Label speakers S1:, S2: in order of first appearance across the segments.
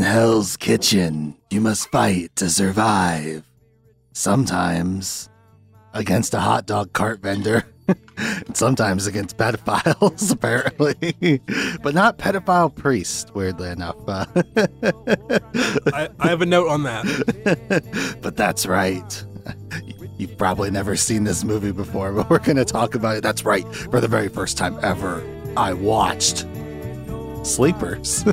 S1: In Hell's Kitchen, you must fight to survive. Sometimes against a hot dog cart vendor. sometimes against pedophiles, apparently. but not pedophile priests, weirdly enough. Uh,
S2: I, I have a note on that.
S1: but that's right. You've probably never seen this movie before, but we're going to talk about it. That's right. For the very first time ever, I watched Sleepers.
S2: no,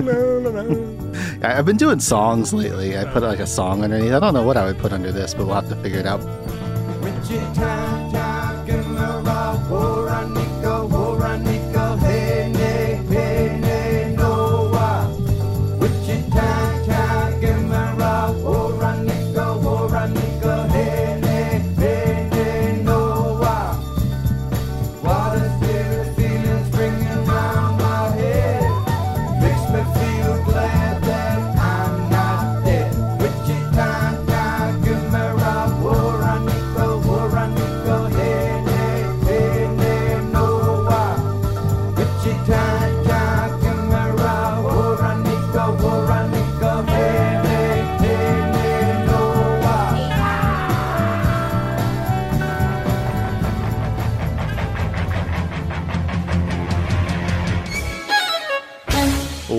S2: no, no, no.
S1: I've been doing songs lately. I put like a song underneath. I don't know what I would put under this, but we'll have to figure it out.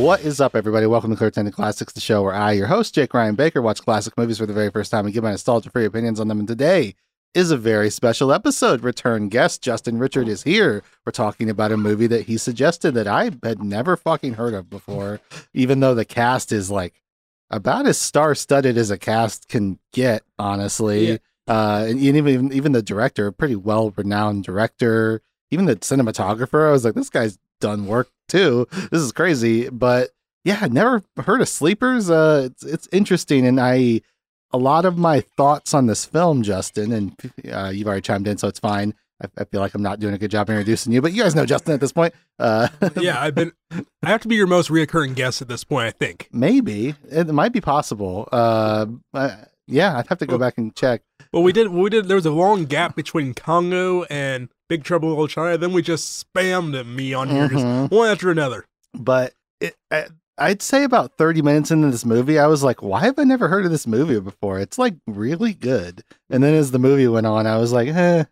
S1: What is up, everybody? Welcome to Clear Tinted Classics, the show where I, your host, Jake Ryan Baker, watch classic movies for the very first time and give my nostalgia free opinions on them. And today is a very special episode. Return guest Justin Richard is here. We're talking about a movie that he suggested that I had never fucking heard of before, even though the cast is like about as star studded as a cast can get, honestly.
S2: Yeah.
S1: Uh, and even even the director, a pretty well renowned director, even the cinematographer, I was like, this guy's done work too. This is crazy, but yeah, never heard of Sleepers. Uh, it's it's interesting, and I a lot of my thoughts on this film, Justin, and uh, you've already chimed in, so it's fine. I, I feel like I'm not doing a good job introducing you, but you guys know Justin at this point. Uh,
S2: Yeah, I've been. I have to be your most reoccurring guest at this point. I think.
S1: maybe it might be possible. Uh, uh, yeah, I'd have to go back and check.
S2: Well, we did. We did. There was a long gap between Congo and Big Trouble in Little China. Then we just spammed me on here,
S1: Mhm.
S2: one after another.
S1: but it, I, I'd say about 30 minutes into this movie, I was like, why have I never heard of this movie before? It's like really good. And then as the movie went on, I was like, eh,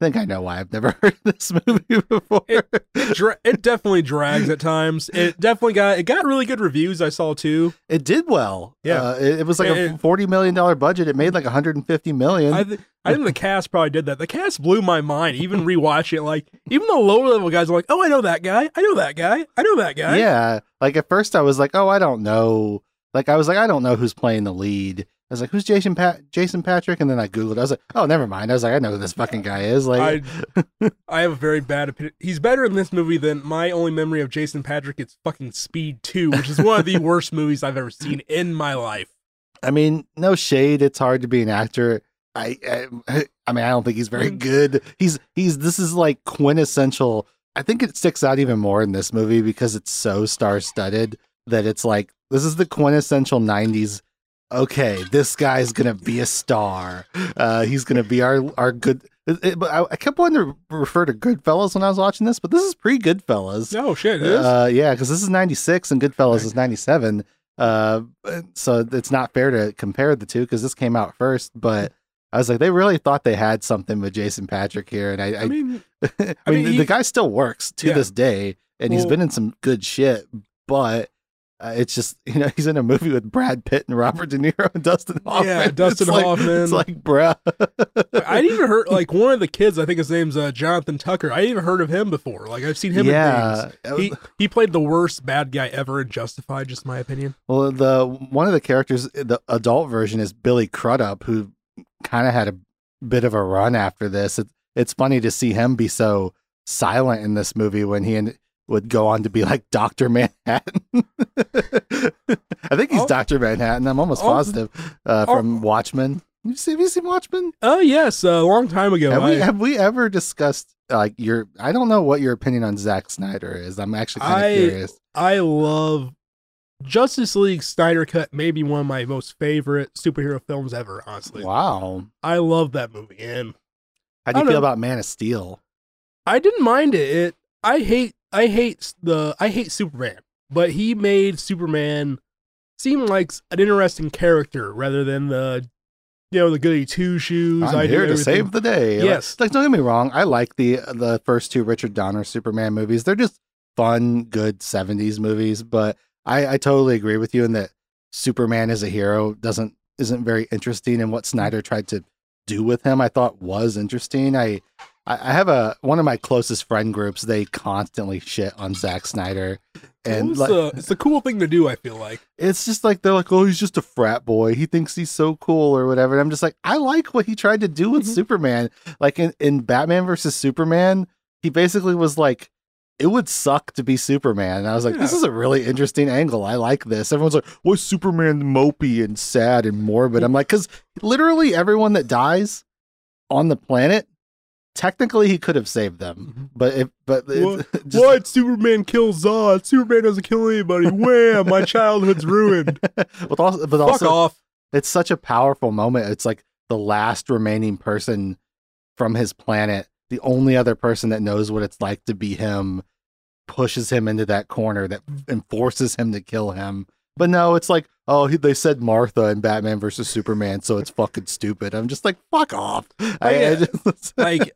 S1: I think I know why I've never heard of this movie before.
S2: It dra- it definitely drags at times. It definitely got. It got really good reviews. I saw too.
S1: It did well.
S2: Yeah.
S1: Uh, it, it was like a $40 million budget. It made like 150 million.
S2: I, th- I think the cast probably did that. The cast blew my mind. Even rewatching it, like even the lower level guys are like, "Oh, I know that guy. I know that guy. I know that guy."
S1: yeah. Like at first I was like, oh, I don't know. Like I was like, I don't know who's playing the lead. I was like, who's Jason Pat Jason Patric? And then I Googled. I was like, oh, never mind. I was like, I know who this fucking guy is. Like,
S2: I I have a very bad opinion. He's better in this movie than my only memory of Jason Patric It's fucking Speed 2, which is one of the worst movies I've ever seen in my life.
S1: I mean, no shade. It's hard to be an actor. I, I, I mean, I don't think he's very good. He's, he's. This is like quintessential. I think it sticks out even more in this movie because it's so star-studded that it's like this is the quintessential '90s. Okay, this guy's gonna be a star. Uh, he's gonna be our our good. But I, I kept wanting to refer to Goodfellas when I was watching this, but this is pre Goodfellas.
S2: Oh shit, it is.
S1: Uh, yeah, because this is 96 and Goodfellas is 97. Uh, so it's not fair to compare the two because this came out first. But I was like, they really thought they had something with Jason Patric here. And I, I,
S2: I mean,
S1: I mean, the,
S2: he-
S1: the guy still works to
S2: Yeah.
S1: this day and he's been in some good shit. But uh, it's just, you know, he's in a movie with Brad Pitt and Robert De Niro and Dustin Hoffman.
S2: Yeah, Dustin
S1: It's like-
S2: Hoffman.
S1: It's like, bruh.
S2: I didn't even heard like one of the kids. I think his name's uh, Jonathan Tucker. I even heard of him before. Like I've seen him
S1: Yeah.
S2: in things. He he played the worst bad guy ever in Justified. Just my opinion.
S1: Well, the one of the characters, the adult version, is Billy Crudup, who kind of had a bit of a run after this. It, it's funny to see him be so silent in this movie when he en- would go on to be like Doctor Manhattan. I think he's
S2: Oh.
S1: Doctor Manhattan. I'm almost
S2: Oh.
S1: positive uh,
S2: Oh.
S1: from Watchmen. You see, have you seen Watchmen?
S2: Oh yes, a long time ago.
S1: Have we have we ever discussed like your? I don't know what your opinion on Zack Snyder is. I'm actually kind of curious.
S2: I love Justice League Snyder Cut. Maybe one of my most favorite superhero films ever. Honestly,
S1: Wow.
S2: I love that movie, and
S1: How do you feel
S2: know.
S1: about Man of Steel?
S2: I didn't mind it. It I hate I hate the I hate Superman. but he made Superman seem like an interesting character rather than the you know the goody two shoes.
S1: I'm
S2: I
S1: here to save the day. Like-
S2: Yes.
S1: Like, don't get me wrong. I like the the first two Richard Donner Superman movies. They're just fun, good 70s movies. But I, I totally agree with you in that Superman as a hero doesn't isn't very interesting and what Snyder tried to do with him I thought was interesting. I I I have a one of my closest friend groups, they constantly shit on Zack Snyder. And
S2: it's,
S1: like,
S2: a, it's a cool thing to do. I feel like
S1: it's just like they're like, oh, he's just a frat boy. He thinks he's so cool or whatever. And I'm just like, I like what he tried to do with
S2: Mhm.
S1: Superman. Like in, in Batman versus Superman, he basically was like, it would suck to be Superman. And I was like, this is a really interesting angle. I like this. Everyone's like, what's Superman mopey and sad and morbid? I'm like, because literally everyone that dies on the planet, technically he could have saved them. Mm-hmm. But if but it's
S2: What?
S1: just-
S2: what Superman kills Zod? Superman doesn't kill anybody. Wham! My childhood's ruined.
S1: with also, but
S2: Fuck
S1: also
S2: off.
S1: it's such a powerful moment. It's like the last remaining person from his planet, the only other person that knows what it's like to be him, pushes him into that corner that mm. and forces him to kill him. But no, it's like, oh, he, they said Martha in Batman versus Superman, so it's fucking stupid. I'm just like, fuck off. I, I
S2: yeah.
S1: just-
S2: like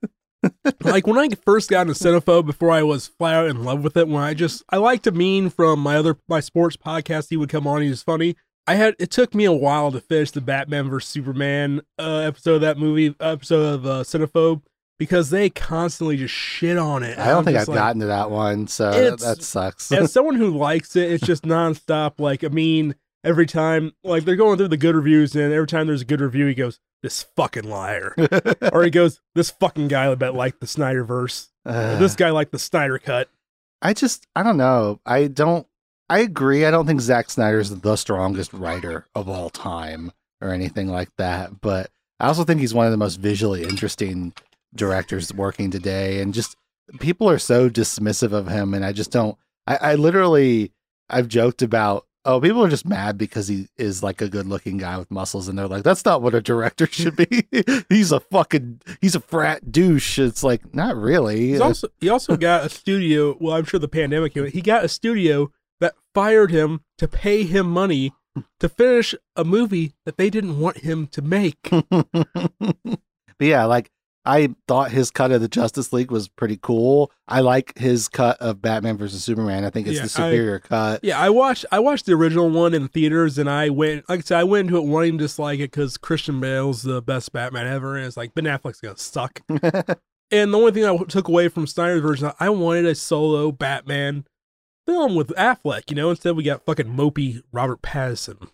S2: like when I first got into Cinephobe before I was flat out in love with it, when I just I liked Amin from my other my sports podcast, he would come on, he was funny. I had it took me a while to finish the Batman vs Superman uh, episode of that movie episode of uh, Cinephobe because they constantly just shit on it.
S1: I don't
S2: I'm
S1: think I've
S2: like,
S1: gotten to that one, so that sucks.
S2: as someone who likes it, it's just nonstop. Like, I mean, every time, like, they're going through the good reviews, and every time there's a good review, he goes, "This fucking liar," or he goes, "This fucking guy I bet liked the Snyderverse, or
S1: Uh,
S2: this guy liked the Snyder cut."
S1: I just I don't know. I don't I agree. I don't think Zack Snyder's the strongest writer of all time or anything like that. But I also think he's one of the most visually interesting directors working today. And just people are so dismissive of him and I just don't I, I literally I've joked about oh people are just mad because he is like a good looking guy with muscles and they're like that's not what a director should be he's a fucking he's a frat douche it's like not really
S2: He's also he also got a studio. Well, I'm sure the pandemic. He got a studio that fired him to pay him money to finish a movie that they didn't want him to make.
S1: but yeah, like I thought his cut of the Justice League was pretty cool. I like his cut of Batman versus Superman. I think it's
S2: Yeah,
S1: the superior cut.
S2: Yeah, I watched I watched the original one in theaters, and I went like I said, I went into it wanting to dislike it because Christian Bale's the best Batman ever, and it's like Ben Affleck's gonna suck. and the only thing I took away from Snyder's version, I wanted a solo Batman film with Affleck. You know, instead we got fucking mopey Robert Pattinson.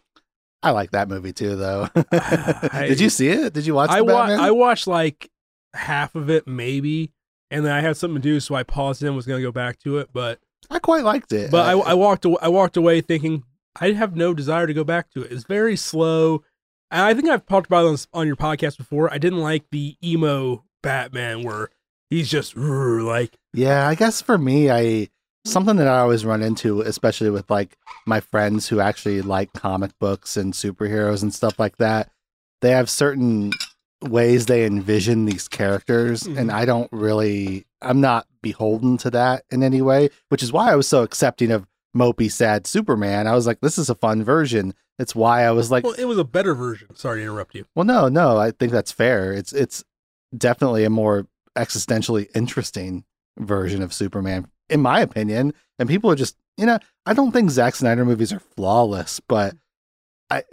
S1: I like that movie too, though.
S2: Ah, I-
S1: Did you see it? Did you watch
S2: I
S1: the
S2: wa- I watched like half of it maybe, and then I had something to do, so I paused it and was gonna go back to it, but.
S1: I quite liked it.
S2: But I, I walked away, I walked away thinking I have no desire to go back to it. It's very slow. And I think I've talked about it on, on your podcast before. I didn't like the emo Batman where he's just like
S1: Yeah, I guess for me, I something that I always run into, especially with like my friends who actually like comic books and superheroes and stuff like that. They have certain ways they envision these characters, and
S2: Mhm.
S1: I don't really, I'm not beholden to that in any way, which is why I was so accepting of mopey sad Superman. I was like, this is a fun version. It's why I was like,
S2: well, it was a better version. Sorry to interrupt you.
S1: well, no, no, I think that's fair. It's it's definitely a more existentially interesting version of Superman, in my opinion. And people are just, you know, I don't think Zack Snyder movies are flawless, but I,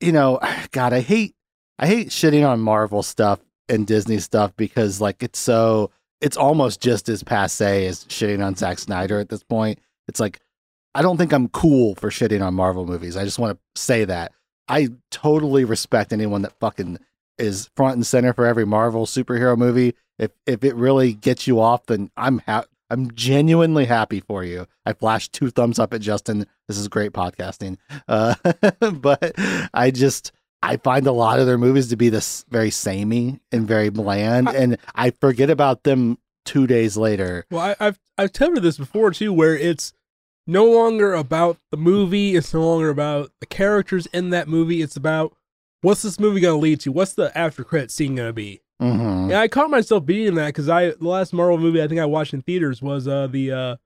S1: you know, God, I hate, I hate shitting on Marvel stuff and Disney stuff because like it's so, it's almost just as passe as shitting on Zack Snyder at this point. It's like, I don't think I'm cool for shitting on Marvel movies. I just want to say that. I totally respect anyone that fucking is front and center for every Marvel superhero movie. If if it really gets you off, then I'm ha- I'm genuinely happy for you. I flashed two thumbs up at Justin. This is great podcasting. Uh, but I just I find a lot of their movies to be this very samey and very bland,
S2: I-
S1: and I forget about them two days later.
S2: Well, I, I've I've covered this before too, where it's no longer about the movie. It's no longer about the characters in that movie. It's about what's this movie going to lead to? What's the after credit scene going to be?
S1: hmm
S2: Yeah, I caught myself beating that because I the last Marvel movie I think I watched in theaters was uh the uh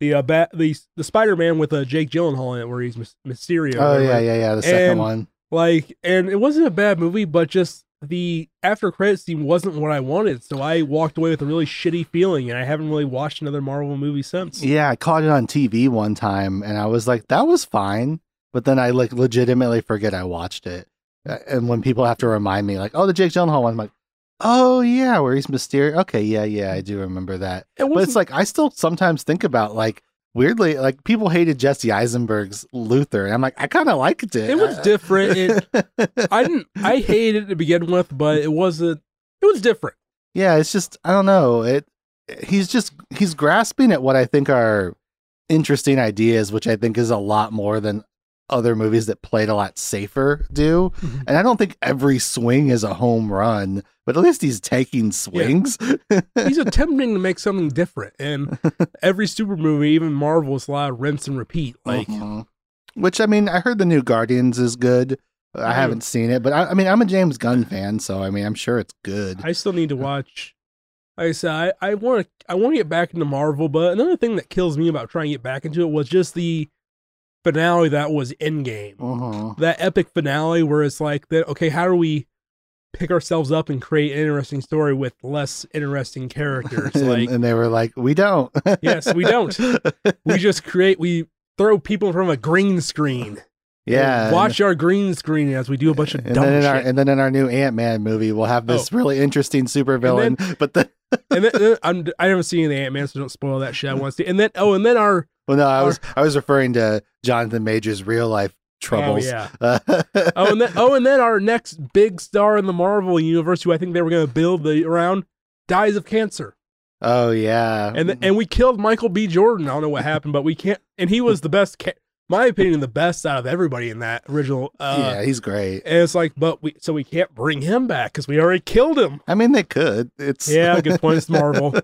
S2: the uh, bat, the the Spider Man with uh, Jake Gyllenhaal in it, where he's Mys- Mysterio.
S1: Oh yeah, yeah, yeah. The second
S2: And-
S1: one.
S2: Like, and it wasn't a bad movie, but just the after credit scene wasn't what I wanted. So I walked away with a really shitty feeling, and I haven't really watched another Marvel movie since.
S1: Yeah, I caught it on TV one time, and I was like, that was fine. But then I like legitimately forget I watched it. And when people have to remind me, like, oh, the Jake Gyllenhaal one, I'm like, oh yeah, where he's mysterious. Okay, yeah, yeah, I do remember that.
S2: It
S1: But it's like I still sometimes think about like weirdly, like people hated Jesse Eisenberg's Luthor, and I'm like, I kind of liked it.
S2: it was different. It, I didn't. I hated it to begin with, but it wasn't. It was different.
S1: yeah, it's just I don't know. It he's just he's grasping at what I think are interesting ideas, which I think is a lot more than other movies that played a lot safer do.
S2: Mhm.
S1: And I don't think every swing is a home run, but at least he's taking swings.
S2: He's attempting to make something different, and every super movie, even Marvel, is a lot of rinse and repeat. Like,
S1: Mhm. Which I mean, I heard the new Guardians is good. I haven't seen it, but I, I mean, I'm a James Gunn fan, so I mean, I'm sure it's good.
S2: I still need to watch. Like I said, I want to. I want to get back into Marvel, but another thing that kills me about trying to get back into it was just the finale that was Endgame.
S1: Mhm.
S2: That epic finale where it's like, that. okay, how do we pick ourselves up and create an interesting story with less interesting characters?
S1: and,
S2: like,
S1: and they were like, "We don't."
S2: Yes, we don't. we just create. We throw people from a green screen.
S1: yeah.
S2: And watch our green screen as we do a bunch of
S1: and
S2: dumb
S1: then in
S2: shit.
S1: our and then in our new Ant Man movie, we'll have this really interesting supervillain. but the
S2: and then, then I'm, I haven't seen the Ant Man, so don't spoil that shit. I want to see. And then, oh, and then our
S1: well, no, I was I was referring to Jonathan Majors' real life oh, troubles.
S2: Oh yeah. oh, and then oh, and then our next big star in the Marvel universe, who I think they were going to build the around, dies of cancer.
S1: oh yeah.
S2: And th- and we killed Michael B. Jordan. I don't know what happened, but we can't. And he was the best, ca- my opinion, the best out of everybody in that original. Uh,
S1: yeah, he's great.
S2: And it's like, but we so we can't bring him back because we already killed him.
S1: I mean, they could. It's
S2: Yeah, good point. It's Marvel.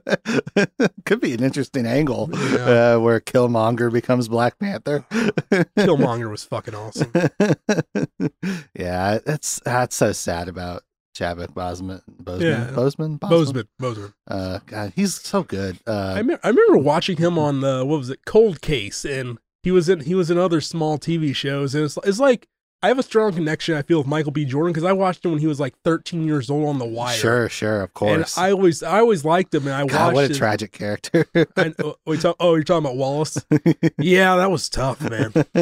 S1: could be an interesting angle
S2: Yeah.
S1: uh, where Killmonger becomes Black Panther.
S2: Killmonger was fucking awesome.
S1: yeah, that's that's so sad about Chadwick Boseman. Boseman,
S2: Yeah.
S1: Boseman,
S2: Bozeman, Bozeman.
S1: Uh, God, he's so good.
S2: I,
S1: Uh,
S2: me- I remember watching him on the what was it, Cold Case, and he was in he was in other small TV shows, and it's it's like I have a strong connection I feel with Michael B. Jordan because I watched him when he was like 13 years old on The Wire.
S1: sure, sure, of
S2: And
S1: course.
S2: I always I always liked him, and I
S1: God,
S2: watched.
S1: what a
S2: his-
S1: tragic character.
S2: and, oh, we talk, oh, you're talking about Wallace? yeah, that was tough, man.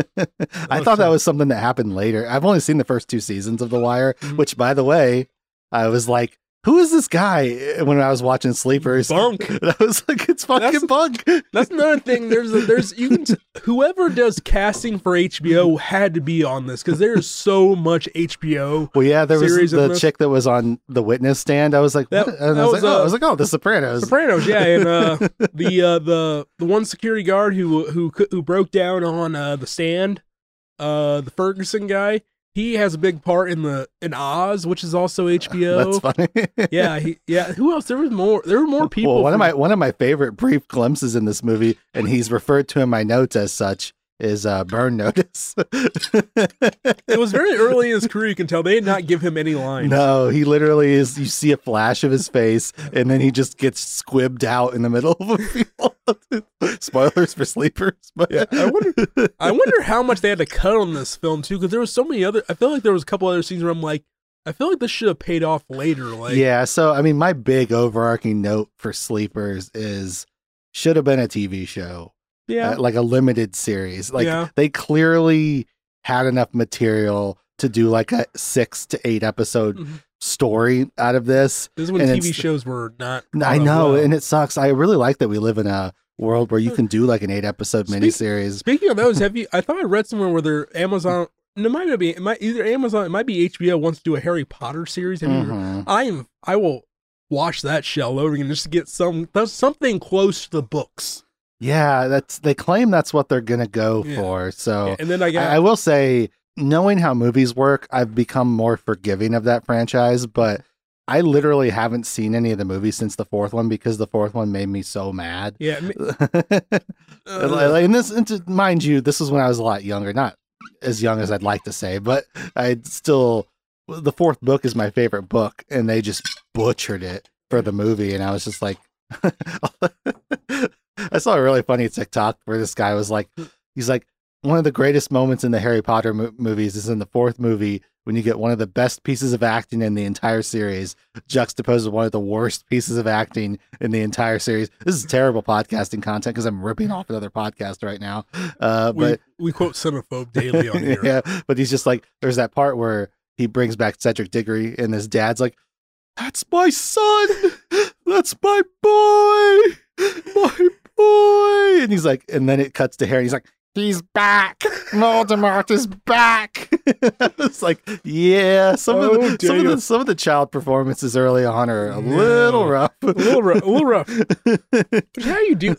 S1: I thought that was something that happened later. I've only seen the first two seasons of The Wire,
S2: Mhm.
S1: which, by the way, I was like, "Who is this guy?" When I was watching Sleepers,
S2: Bunk.
S1: And I was like, "It's fucking
S2: That's-
S1: Bunk."
S2: That's another thing. There's a, there's you can t- whoever does casting for HBO had to be on this because there's so much HBO.
S1: Well, yeah, there was the chick that was on the witness stand. I was like,
S2: That-
S1: what? and I was,
S2: was,
S1: like, oh,
S2: uh,
S1: I was like, oh, The Sopranos.
S2: Sopranos, yeah, and uh, the uh, the the one security guard who who who broke down on uh, the stand, uh, the Ferguson guy. He has a big part in the in Oz, which is also HBO.
S1: That's funny.
S2: yeah, he, yeah. Who else? There was more. There were more people.
S1: Well, one of my one of my favorite brief glimpses in this movie, and he's referred to in my notes as such, is uh, Burn Notice.
S2: It was very early in his career. You can tell they did not give him any lines.
S1: No, he literally is. You see a flash of his face, and then he just gets squibbed out in the middle of a field. Spoilers for sleepers, but
S2: Yeah, I wonder. I wonder how much they had to cut on this film too, because there was so many other. I feel like there was a couple other scenes where I'm like, I feel like this should have paid off later. Like,
S1: yeah. So, I mean, my big overarching note for sleepers is should have been a TV show,
S2: yeah,
S1: uh, like a limited series. Like
S2: Yeah.
S1: they clearly had enough material to do like a six to eight episode
S2: Mhm.
S1: story out of this.
S2: this is when
S1: and
S2: TV shows were not.
S1: I know,
S2: well.
S1: and it sucks. I really like that we live in a world where you can do like an eight episode
S2: Speak-
S1: miniseries.
S2: Speaking of those, have you? I thought I read somewhere where their Amazon. No, it might not be. It might either Amazon. It might be HBO wants to do a Harry Potter series.
S1: Mhm.
S2: I am. I will watch that shell over again just to get some. Something close to the books.
S1: Yeah, that's they claim that's what they're gonna go
S2: Yeah.
S1: for. So
S2: and then I got.
S1: I, I will say, knowing how movies work, I've become more forgiving of that franchise. But I literally haven't seen any of the movies since the fourth one because the fourth one made me so mad.
S2: yeah. me-
S1: and
S2: uh,
S1: this, and to, mind you, this was when I was a lot younger, not as young as I'd like to say, but I still. The fourth book is my favorite book, and they just butchered it for the movie, and I was just like, I saw a really funny TikTok where this guy was like, he's like, one of the greatest moments in the Harry Potter mo- movies is in the fourth movie when you get one of the best pieces of acting in the entire series juxtaposed with one of the worst pieces of acting in the entire series. This is terrible podcasting content because I'm ripping off another podcast right now. Uh,
S2: we,
S1: but
S2: we quote Cinephobe daily on here.
S1: yeah, but he's just like, there's that part where he brings back Cedric Diggory and his dad's like, that's my son. That's my boy. My boy. And he's like, and then it cuts to Harry. And he's like, he's back. Voldemort is back. it's like, yeah, some of
S2: Oh,
S1: the some of the some of the child performances early on are a little rough.
S2: A little rough. A little rough. But how do you do?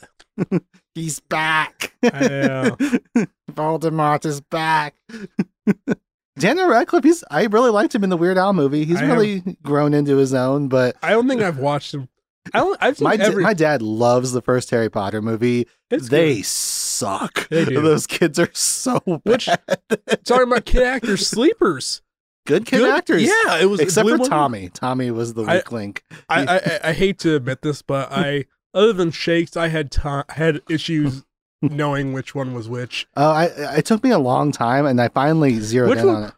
S1: he's back.
S2: Yeah.
S1: Voldemort is back. Daniel Radcliffe, he's I really liked him in the Weird Al movie. He's
S2: I
S1: really grown into his own, but
S2: I don't think I've watched him. I don't. I've seen
S1: my
S2: every.
S1: my dad loves the first Harry Potter movie.
S2: it's
S1: they
S2: good.
S1: suck.
S2: They.
S1: Those kids are so bad.
S2: Which- talking about kid actors sleepers.
S1: good kid
S2: Good-
S1: actors.
S2: Yeah, it was
S1: Except for Tommy. Tommy was the
S2: I-
S1: weak link.
S2: I, I I- I hate to admit this, but I other than Shakes, I had ti had issues knowing which one was which.
S1: Oh, I it took me a long time, and I finally zeroed
S2: Which
S1: in
S2: one-
S1: on it.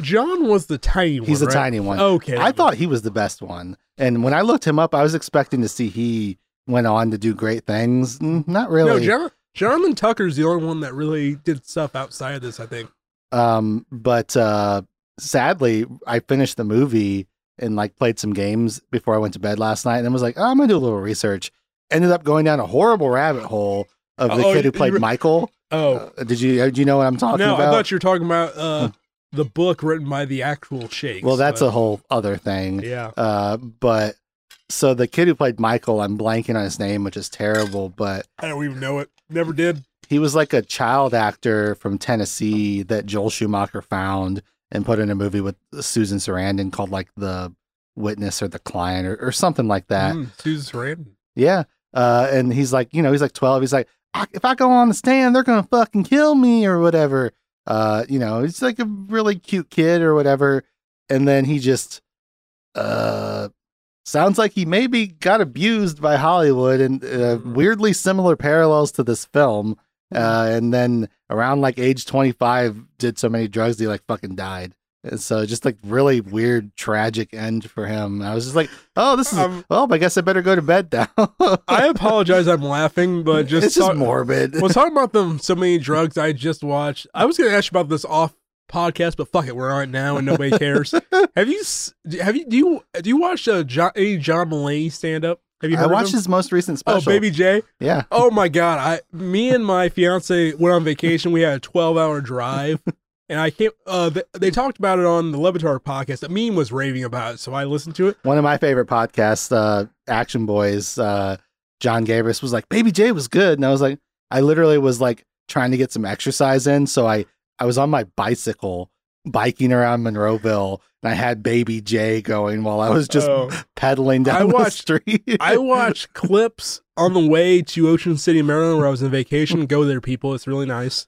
S2: John was the tiny one.
S1: He's the
S2: right?
S1: tiny one.
S2: Okay,
S1: I thought he was the best one. And when I looked him up, I was expecting to see he went on to do great things. Not really.
S2: no. John Jonathan Tucker's the only one that really did stuff outside of this. I think.
S1: Um, but uh, sadly, I finished the movie and like played some games before I went to bed last night, and was like, oh, I'm gonna do a little research. Ended up going down a horrible rabbit hole of the
S2: Oh,
S1: kid who played Michael.
S2: Oh
S1: Uh, did you? Do you know what I'm talking
S2: no,
S1: about?
S2: No, I thought you were talking about uh, the book written by the actual Shakes.
S1: well, that's
S2: but-
S1: a whole other thing.
S2: yeah.
S1: Uh, but so the kid who played Michael, I'm blanking on his name, which is terrible, but
S2: I don't even know it. Never did.
S1: he was like a child actor from Tennessee that Joel Schumacher found and put in a movie with Susan Sarandon called like The Witness or The Client or, or something like that.
S2: Mm, Susan Sarandon.
S1: Yeah. Uh, and he's like, you know, he's like 12. He's like, "I- if I go on the stand, they're going to fucking kill me or whatever. Uh, you know, he's like a really cute kid or whatever. And then he just, uh, sounds like he maybe got abused by Hollywood and uh, weirdly similar parallels to this film. Uh, and then around like age 25, did so many drugs, he like fucking died. And so just like really weird, tragic end for him. I was just like, oh, this is,
S2: Um,
S1: well, I guess I better go to bed now.
S2: I apologize. I'm laughing, but just
S1: it's just morbid.
S2: well, talking about them, so many drugs I just watched. I was going to ask you about this off podcast, but fuck it, we're on it now, and nobody cares. have you? Have you? Do you? Do you watch uh, John, any John Mulaney stand up? Have you heard
S1: I watched his most recent special. Oh.
S2: Baby J.
S1: Yeah.
S2: Oh my god! I, me and my fiance went on vacation. We had a 12 hour drive, and I can't. Uh, they, they talked about it on the Levitar podcast. The meme was raving about it, so I listened to it.
S1: One of my favorite podcasts, uh, Action Boys, uh, Jon Gabrus was like, Baby J was good. And I was like, I literally was like trying to get some exercise in. So I, I was on my bicycle biking around Monroeville and I had Baby J going while I was just
S2: Oh.
S1: pedaling down
S2: I
S1: the
S2: watched-
S1: street.
S2: I watched clips on the way to Ocean City, Maryland, where I was on vacation. Go there, people. It's really nice.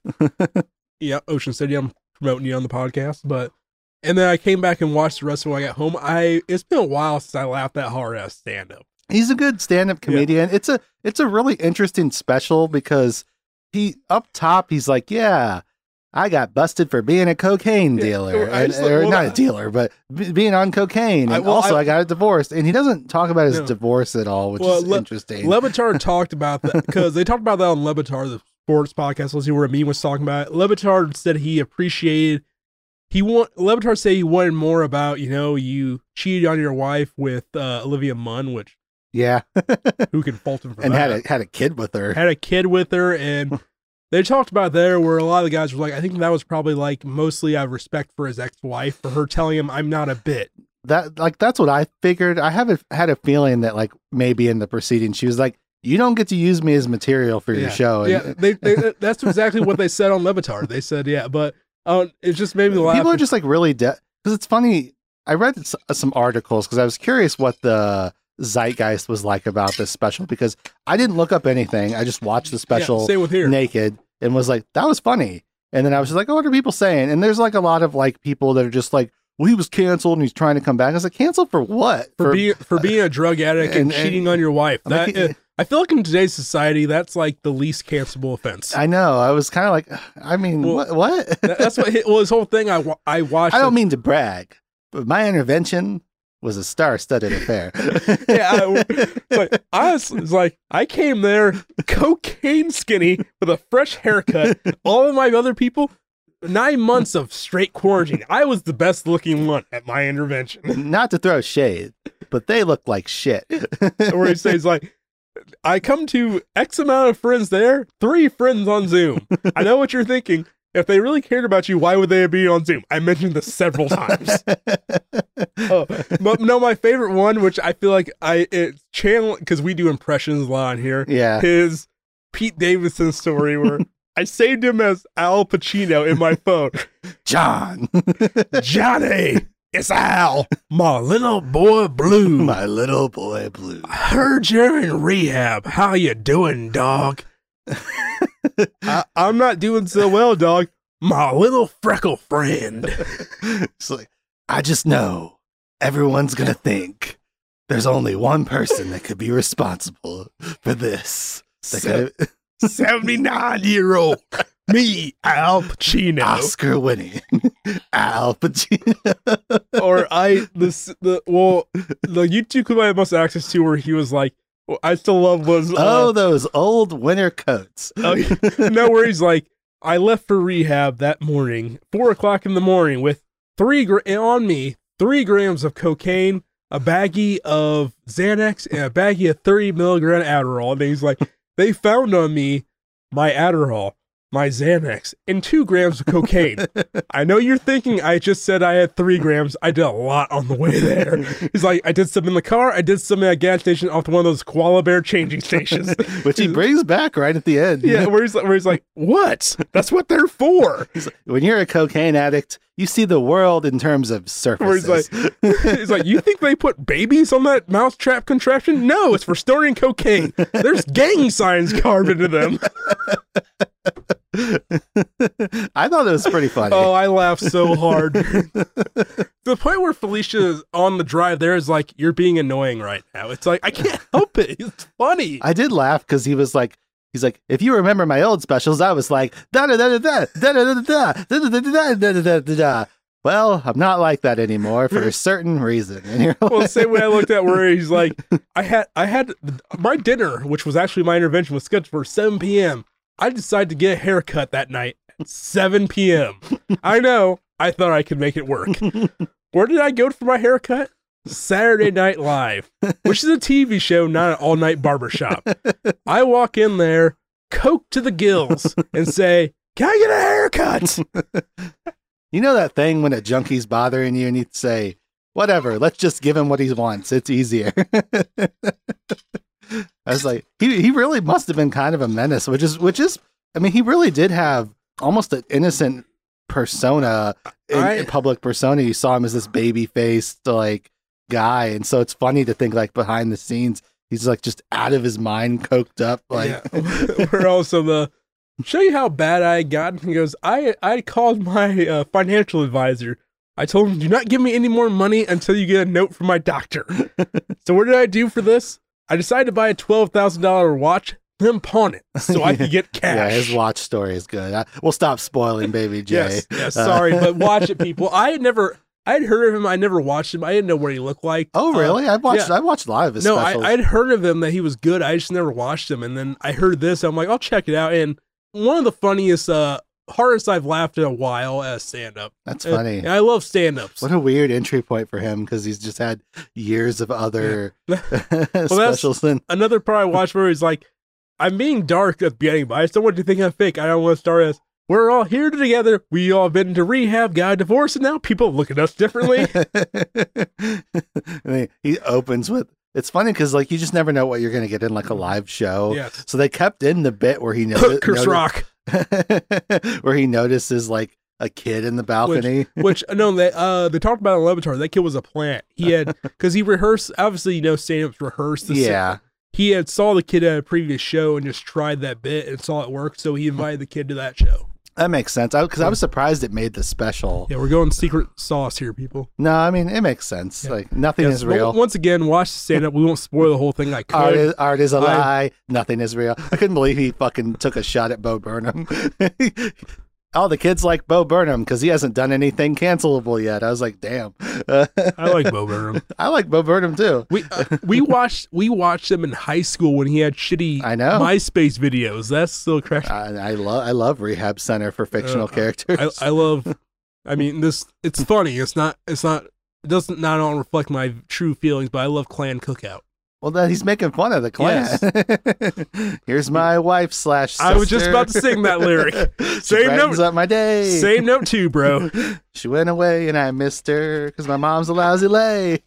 S2: yeah, Ocean City. I'm promoting you on the podcast, but and then I came back and watched the rest of it when I got home. I it's been a while since I laughed that hard at stand up.
S1: He's a good stand-up comedian. It's a it's a really interesting special because he up top he's like, yeah, I got busted for being a cocaine dealer,
S2: I
S1: and,
S2: just-
S1: or not a dealer, but b- being on cocaine, and
S2: I- well,
S1: also
S2: I-
S1: I, got a divorce, and he doesn't talk about his
S2: No.
S1: divorce at all, which
S2: Well,
S1: is
S2: Le-
S1: interesting.
S2: Levitar talked about that because they talked about that on Levitar, the sports podcast. Let's see where me was talking about. It. Levitar said he appreciated. He want Levitar said he wanted more about you know you cheated on your wife with uh, Olivia Munn, which
S1: yeah,
S2: who can fault him for
S1: and
S2: that?
S1: had a had a kid with her.
S2: had a kid with her and they talked about there where a lot of the guys were like i think that was probably like mostly out of respect for his ex-wife for her telling him i'm not a bit
S1: That like that's what I figured. I have a, had a feeling that like maybe in the proceeding she was like, you don't get to use me as material for your
S2: Yeah.
S1: show. And,
S2: yeah they, they, that's exactly what they said on levitar they said yeah but uh, it just made me laugh
S1: People are just like really dead because it's funny. I read some articles because I was curious what the zeitgeist was like about this special because I didn't look up anything. I just watched the special
S2: same with here
S1: naked and was like, that was funny. And then I was just like, oh, what are people saying? And there's like a lot of like people that are just like, well, he was canceled and he's trying to come back. I was like, canceled for what?
S2: for, being for being a drug addict and,
S1: and- and-
S2: cheating on your wife
S1: I'm
S2: that
S1: like,
S2: uh, I feel like in today's society, that's like the least cancelable offense.
S1: I know. I was kind of like, I mean,
S2: Well,
S1: what? what?
S2: That's what. Well, his whole thing. I I watched.
S1: I don't
S2: it-
S1: mean to brag, but my intervention was a star-studded affair.
S2: yeah, I, like honestly, it's like I came there cocaine skinny with a fresh haircut. All of my other people, nine months of straight quarantine. I was the best looking one at my intervention.
S1: Not to throw shade, but they look like shit.
S2: Where he says like, I come to X amount of friends there, three friends on Zoom. I know what you're thinking. If they really cared about you, why would they be on Zoom? I mentioned this several times. oh, but no, my favorite one, which I feel like I it's channel because we do impressions a lot on here.
S1: yeah.
S2: His Pete Davidson story where I saved him as Al Pacino in my phone.
S1: John,
S2: Johnny, it's Al, my little boy Blue.
S1: my little boy blue.
S2: I heard you're in rehab. How you doing, dog? I, I'm not doing so well, dog. My little freckle friend.
S1: It's like, I just know everyone's going to think there's only one person that could be responsible for this.
S2: Se- 79 year old me, Al Pacino.
S1: Oscar winning Al Pacino.
S2: or I this the well the YouTube clip I had most access to where he was like well, I still love was uh,
S1: oh, those old winter coats.
S2: oh, no where he's like I left for rehab that morning four o'clock in the morning with three gra- on me three grams of cocaine a baggie of Xanax and a baggie of 30 milligram Adderall and he's like they found on me my Adderall my Xanax and two grams of cocaine I know you're thinking I just said I had three grams. I did a lot on the way there. He's like, I did some in the car. I did some at a gas station off one of those koala bear changing stations.
S1: Which he brings back right at the end.
S2: yeah, where he's, where he's like, what? That's what they're for.
S1: He's like, when you're a cocaine addict, you see the world in terms of surfaces.
S2: Where he's like, he's like, you think they put babies on that mousetrap contraption? No, it's for storing cocaine. There's gang signs carved into them.
S1: I thought it was pretty funny.
S2: Oh, I laughed so hard. the point where Felicia is on the drive there is like, you're being annoying right now. It's like, I can't help it. It's funny.
S1: I did laugh because he was like, he's like, if you remember my old specials, I was like, da da da da da da da da da da da da da da da. Well, I'm not like that anymore for a certain reason. And you're
S2: well,
S1: like,
S2: same way I looked at where he's like, I had, I had my dinner, which was actually my intervention, was scheduled for 7 p.m. I decided to get a haircut that night at 7 p.m. I know. I thought I could make it work. Where did I go for my haircut? Saturday Night Live, which is a TV show, not an all night barbershop. I walk in there, coke to the gills, and say, Can I get a haircut?
S1: you know that thing when a junkie's bothering you and you say, whatever, let's just give him what he wants. It's easier. I was like, he he really must have been kind of a menace, which is which is I mean, he really did have almost an innocent persona in, in public persona. You saw him as this baby faced like guy, and so it's funny to think like behind the scenes he's like just out of his mind, coked up. Like,
S2: Yeah. We're also the show you how bad I got. He goes, I I called my uh, financial advisor. I told him, do not give me any more money until you get a note from my doctor. so what did I do for this? I decided to buy a twelve thousand dollar watch, then pawn it so I could get cash.
S1: yeah, his watch story is good. I, we'll stop spoiling, baby J.
S2: Yes, yes. Sorry, but watch it, people. I had never, I had heard of him. I never watched him. I didn't know what he looked like.
S1: Oh,
S2: Uh,
S1: really? I watched.
S2: yeah.
S1: I watched a lot of his
S2: no, I,
S1: specials.
S2: I'd heard of him that he was good. I just never watched him. And then I heard this. I'm like, I'll check it out. And one of the funniest, uh, hardest I've laughed in a while as stand up.
S1: That's funny.
S2: And I love stand ups.
S1: What a weird entry point for him because he's just had years of other well, specials. And
S2: Another part I watched where he's like, I'm being dark at the beginning, but I just don't want you to think I'm fake. I don't want to start as we're all here together. We all been to rehab, got a divorce, and now people look at us differently.
S1: and he- he opens with. It's funny because like you just never know what you're gonna get in like a mm. live show.
S2: yes.
S1: So they kept in the bit where he noticed
S2: Chris Rock.
S1: where he notices like a kid in the balcony.
S2: Which no, they uh they talked about in Levitar. That kid was a plant. He had because he rehearsed. Obviously, you know, stand-ups rehearse the
S1: yeah,
S2: he had saw the kid at a previous show and just tried that bit and saw it work, so he invited the kid to that show.
S1: That makes sense. Because I, was surprised it made the special.
S2: Yeah, we're going secret sauce here, people.
S1: No, I mean it makes sense.
S2: Yeah.
S1: Like nothing
S2: Yes,
S1: is real.
S2: Once again, watch the stand up. We won't spoil the whole thing. I could.
S1: Art is, art is a
S2: I-
S1: lie. Nothing is real. I couldn't believe he fucking took a shot at Bo Burnham. All the kids like Bo Burnham because he hasn't done anything cancelable yet. I was like, damn.
S2: I like Bo Burnham.
S1: I like Bo Burnham too.
S2: We uh, we watched we watched him in high school when he had shitty
S1: I know.
S2: MySpace videos. That's still crash.
S1: I, I love I love Rehab Center for fictional
S2: Uh,
S1: characters.
S2: I, I love. I mean, this it's funny. It's not. It's not. It doesn't not all reflect my true feelings, but I love Clan Cookout.
S1: Well, then he's making fun of the clan. Here's my wife slash.
S2: I was just about to sing that lyric. Same note.
S1: up my day.
S2: Same note too, bro.
S1: She went away and I missed her because my mom's a lousy lay.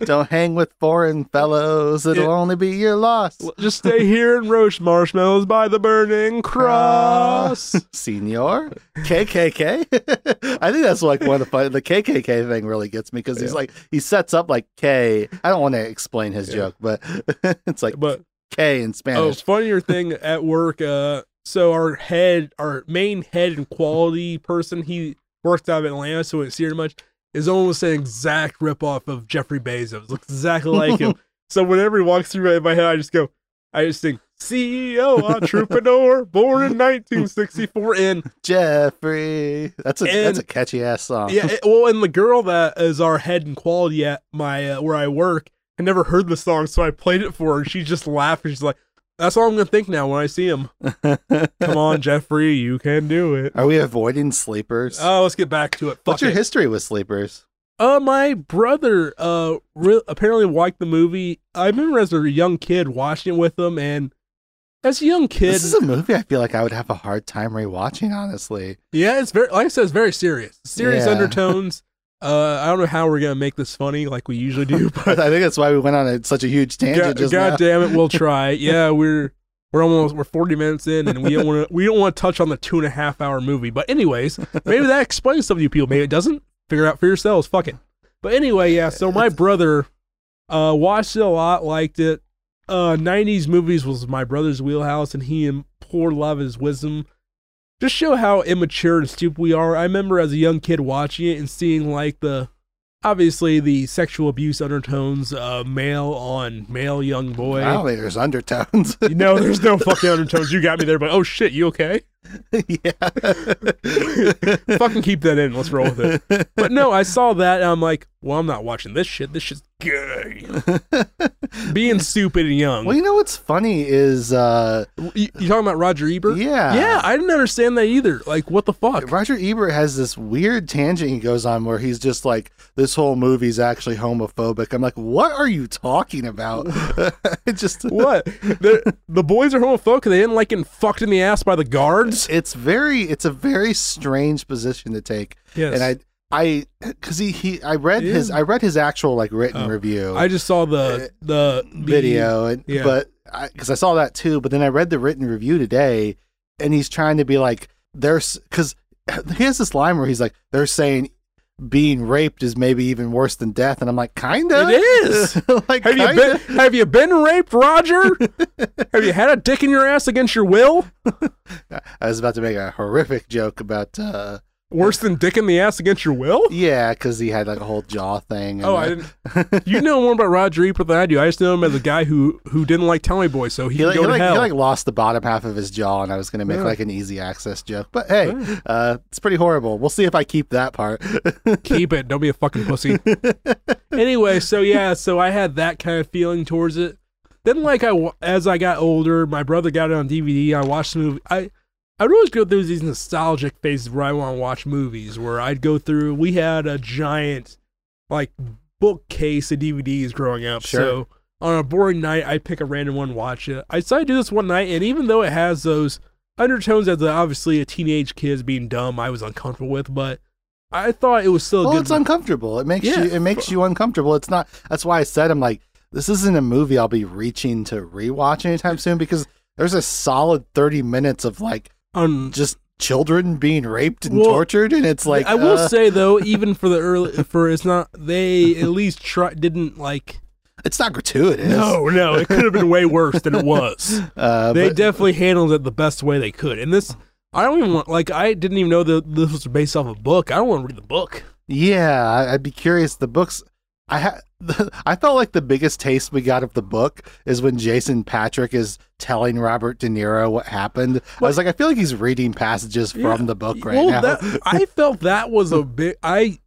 S1: Don't hang with foreign fellows, it'll
S2: Yeah.
S1: only be your loss.
S2: Just stay here and roast marshmallows by the burning cross.
S1: Senior KKK. I think that's like one of the fun. The KKK thing really gets me because he's like he sets up like K. I don't want to explain his
S2: Yeah.
S1: joke, but it's like
S2: But
S1: K in Spanish.
S2: oh, funnier thing at work. Uh, so our head, our main head and quality person, he worked out of Atlanta, so we didn't see her much. Is almost an exact ripoff of Jeffrey Bezos. Looks exactly like him. so whenever he walks through my head, I just go, I just think CEO, entrepreneur, born in 1964. And
S1: Jeffrey. That's a that's a catchy ass song.
S2: yeah, it- well, and the girl that is our head and quality at my uh, where I work, I never heard the song, so I played it for her. and She just laughed. She's like, "That's all I'm gonna think now when I see him." Come on, Jeffrey, you can do it.
S1: Are we avoiding sleepers?
S2: Oh, let's get back to it. Fuck
S1: What's your
S2: it.
S1: history with sleepers?
S2: Uh, my brother uh re- apparently liked the movie. I remember as a young kid watching it with him, and as a young kid,
S1: This is a movie I feel like I would have a hard time rewatching, honestly.
S2: yeah, it's very like I said, it's very serious. Serious
S1: Yeah.
S2: undertones. Uh, I don't know how we're gonna make this funny like we usually do, but I
S1: think that's why we went on a, such a huge tangent
S2: God,
S1: just
S2: God
S1: now.
S2: damn it, we'll try. Yeah, we're we're almost we're forty minutes in, and we don't want to we don't want to touch on the two and a half hour movie. But anyways, maybe that explains some of you people. Maybe it doesn't. Figure it out for yourselves. Fuck it. But anyway, yeah. So my brother uh watched it a lot, liked it. Uh, '90s movies was my brother's wheelhouse, and he implored a lot of his wisdom. Just show how immature and stupid we are. I remember as a young kid watching it and seeing like the obviously the sexual abuse undertones, uh, male on male young boy.
S1: I don't think there's undertones.
S2: You know, there's no fucking undertones. You got me there, but oh shit, you okay?
S1: yeah.
S2: Fucking keep that in. Let's roll with it. But no, I saw that and I'm like, well, I'm not watching this shit. This shit's gay. Being stupid and young.
S1: well, you know what's funny is uh
S2: You, you talking about Roger Ebert?
S1: yeah.
S2: Yeah, I didn't understand that either. Like, what the fuck?
S1: Roger Ebert has this weird tangent he goes on where he's just like, this whole movie's actually homophobic. I'm like, what are you talking about? it just
S2: What? the, the boys are homophobic. They didn't like getting fucked in the ass by the guards.
S1: it's very it's a very strange position to take.
S2: Yes.
S1: And I I because he, he I read
S2: Yeah.
S1: his I read his actual like written
S2: Oh.
S1: review
S2: I just saw the the, the
S1: video and
S2: yeah.
S1: but because I, saw that too but then I read the written review today and he's trying to be like there's because he has this line where he's like they're saying being raped is maybe even worse than death and I'm like kinda
S2: It is.
S1: like
S2: Have you
S1: kinda.
S2: been Have you been raped, Roger? have you had a dick in your ass against your will?
S1: I was about to make a horrific joke about uh
S2: Worse than dick in the ass against your will?
S1: yeah because he had like a whole jaw thing and,
S2: Oh, I didn't. You know more about Roger Ebert than I do. I just know him as a guy who who didn't like Tommy Boy, so he,
S1: He, like, he, like, he like lost the bottom half of his jaw, and I was going to make
S2: Yeah.
S1: like an easy access joke. But hey,
S2: Yeah.
S1: uh, it's pretty horrible. We'll see if I keep that part.
S2: Keep it. Don't be a fucking pussy. anyway, so yeah, so I had that kind of feeling towards it. Then, like I, as I got older, my brother got it on DVD. I watched the movie. I, I would always go through these nostalgic phases where I want to watch movies. Where I'd go through. We had a giant, like, bookcase of DVDs growing up.
S1: Sure.
S2: So on a boring night, I'd pick a random one, watch it. I decided to do this one night, and even though it has those undertones as obviously a teenage kid's being dumb, I was uncomfortable with, but. I thought it was still
S1: well,
S2: good.
S1: it's uncomfortable. It makes
S2: Yeah.
S1: you. It makes you uncomfortable. It's not. That's why I said I'm like this isn't a movie I'll be reaching to rewatch anytime soon because there's a solid 30 minutes of like
S2: un-
S1: just children being raped and
S2: Well,
S1: tortured, and it's like
S2: I will
S1: uh,
S2: say though, even for the early, for it's not they at least try didn't like.
S1: it's not gratuitous.
S2: No, no, it could have been way worse than it was.
S1: uh,
S2: They
S1: but-
S2: definitely handled it the best way they could, and this I don't even want like I didn't even know that this was based off a book. I don't want to read the book.
S1: Yeah, I'd be curious. The books, I ha- I felt like the biggest taste we got of the book is when Jason Patric is telling Robert De Niro what happened. I was like, I feel like he's reading passages
S2: Yeah.
S1: from the book right
S2: well,
S1: now.
S2: that I felt that was a big. I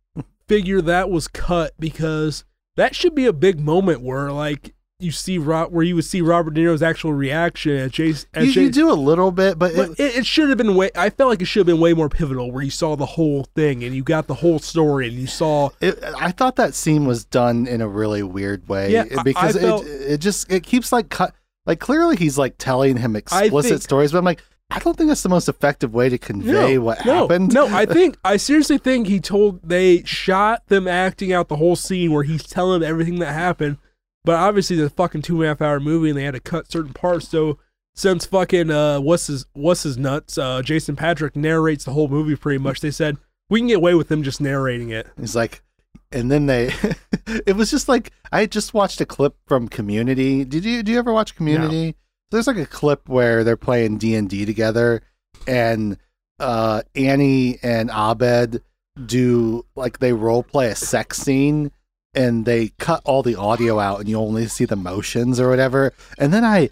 S2: figure that was cut because that should be a big moment where like you see Rob, where you would see Robert De Niro's actual reaction at Jason.
S1: You, you do a little bit, but,
S2: But
S1: it,
S2: it, it should have been way. I felt like it should have been way more pivotal, where you saw the whole thing and you got the whole story and you saw.
S1: it, I thought that scene was done in a really weird way
S2: Yeah,
S1: because
S2: felt-
S1: it it just it keeps like cut like clearly he's like telling him explicit
S2: think-
S1: stories, but I'm like I don't think that's the most effective way to convey what
S2: no,
S1: happened.
S2: No, I think I seriously think he told they shot them acting out the whole scene where he's telling them everything that happened. But obviously, the fucking two and a half hour movie, and they had to cut certain parts. So since fucking uh, what's his what's his nuts, uh, Jason Patric narrates the whole movie pretty much. They said we can get away with him just narrating it.
S1: He's like, and then they, it was just like I just watched a clip from Community. Did you do you ever watch Community? There's like a clip where they're playing D and D together, and uh, Annie and Abed do like they role play a sex scene. And they cut all the audio out, and you only see the motions or whatever. And then I,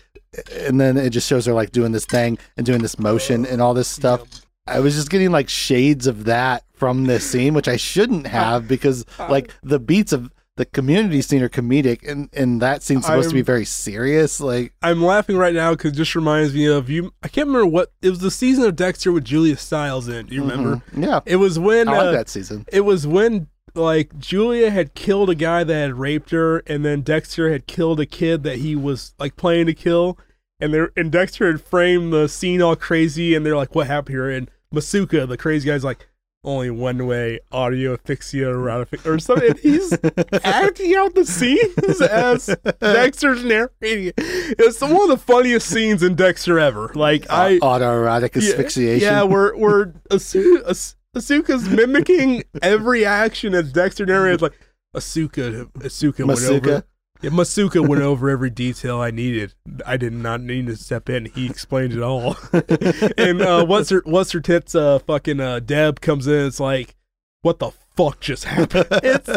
S1: and then it just shows her like doing this thing and doing this motion and all this stuff. I was just getting like shades of that from this scene, which I shouldn't have because like the beats of the community scene are comedic and, and that scene's supposed to be very serious. Like
S2: I'm laughing right now because it just reminds me of you. I can't remember what it was. The season of Dexter with Julia Stiles in. Do you remember?
S1: mhm. Yeah.
S2: It was when
S1: I like
S2: uh,
S1: that season.
S2: It was when like Julia had killed a guy that had raped her, and then Dexter had killed a kid that he was like planning to kill, and they and Dexter had framed the scene all crazy, and they're like, "What happened here?" And Masuka, the crazy guy's like, "Only one way, audio asphyxia or something." And he's acting out the scenes as Dexter's narrating. it. It's one of the funniest scenes in Dexter ever. Like uh, I,
S1: autoerotic
S2: yeah,
S1: asphyxiation.
S2: Yeah, we're we're Asu- As- Asuka's mimicking every action as Dexter narrates. Like Asuka, Asuka went
S1: Masuka.
S2: over. Yeah, Masuka went over every detail I needed. I did not need to step in. He explained it all. and uh, what's her what's her tits? Uh, fucking uh, Deb comes in. It's like, what the fuck just happened? It's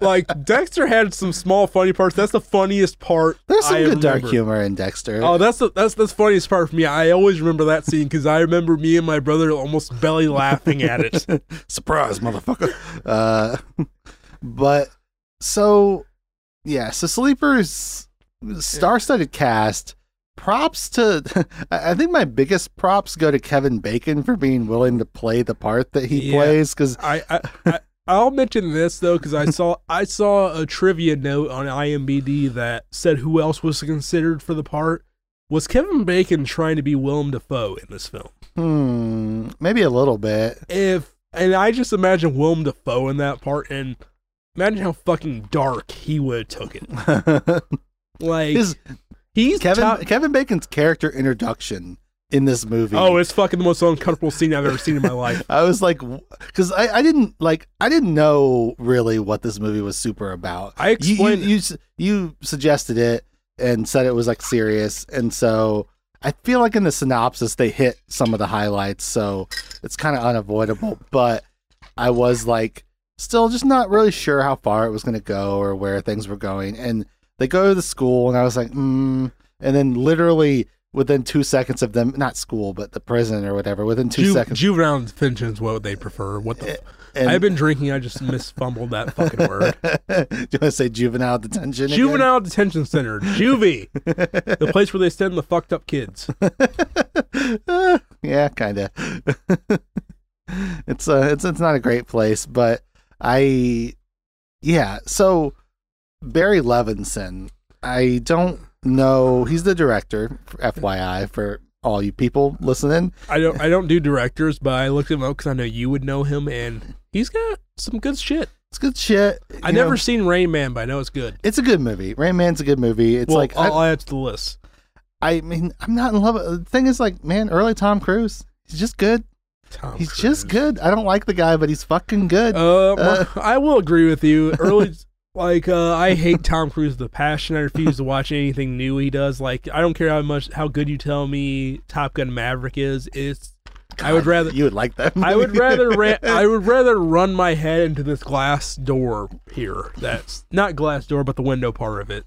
S2: like Dexter had some small funny parts. That's the funniest part.
S1: There's some
S2: I
S1: good dark humor in Dexter.
S2: Oh, that's the that's that's the funniest part for me. I always remember that scene because I remember me and my brother almost belly laughing at it.
S1: Surprise, motherfucker. Uh, but so yeah, so sleepers star-studded cast. Props to I think my biggest props go to Kevin Bacon for being willing to play the part that he
S2: Yeah.
S1: plays because
S2: I, I, I I'll mention this though because I saw I saw a trivia note on IMDb that said who else was considered for the part. Was Kevin Bacon trying to be Willem Dafoe in this film?
S1: hmm, maybe a little bit.
S2: If and I just imagine Willem Dafoe in that part and imagine how fucking dark he would have took it. Like
S1: His
S2: he's
S1: Kevin
S2: top-
S1: Kevin Bacon's character introduction in this movie.
S2: Oh, it's fucking the most uncomfortable scene I've ever seen in my life.
S1: I was like, because I, I didn't like I didn't know really what this movie was super about.
S2: I
S1: You you,
S2: explained
S1: you you suggested it and said it was like serious, and so I feel like in the synopsis they hit some of the highlights, so it's kind of unavoidable. But I was like, still just not really sure how far it was going to go or where things were going, and they go to the school, and I was like, hmm. And then literally within two seconds of them, not school, but the prison or whatever, within two
S2: Ju-
S1: seconds.
S2: juvenile detention is what they prefer. What the? F-
S1: and-
S2: I've been drinking. I just misfumbled that fucking word.
S1: Do you want to say juvenile detention? again?
S2: Juvenile detention center, juvie, the place where they send the fucked up kids.
S1: Uh, yeah, kind of. it's uh it's it's not a great place, but I yeah, so Barry Levinson, I don't know, he's the director, FYI for all you people listening.
S2: I don't. I don't do directors, but I looked him up because I know you would know him, and he's got some good shit.
S1: It's good shit.
S2: I never
S1: know.
S2: seen Rain Man, but I know it's good.
S1: it's a good movie. Rain Man's a good movie. It's
S2: well,
S1: like I,
S2: I'll add to the list.
S1: I mean, I'm not in love. The thing is, like, man, early Tom Cruise, he's just good.
S2: Tom
S1: He's just good. I don't like the guy, but he's fucking good.
S2: Uh,
S1: Uh,
S2: I will agree with you. Early Like uh, I hate Tom Cruise with a passion. I refuse to watch anything new he does. Like I don't care how much how good you tell me Top Gun Maverick is. It's I would rather
S1: you would like that.
S2: I would rather ra- I would rather run my head into this glass door here. That's not glass door, but the window part of it.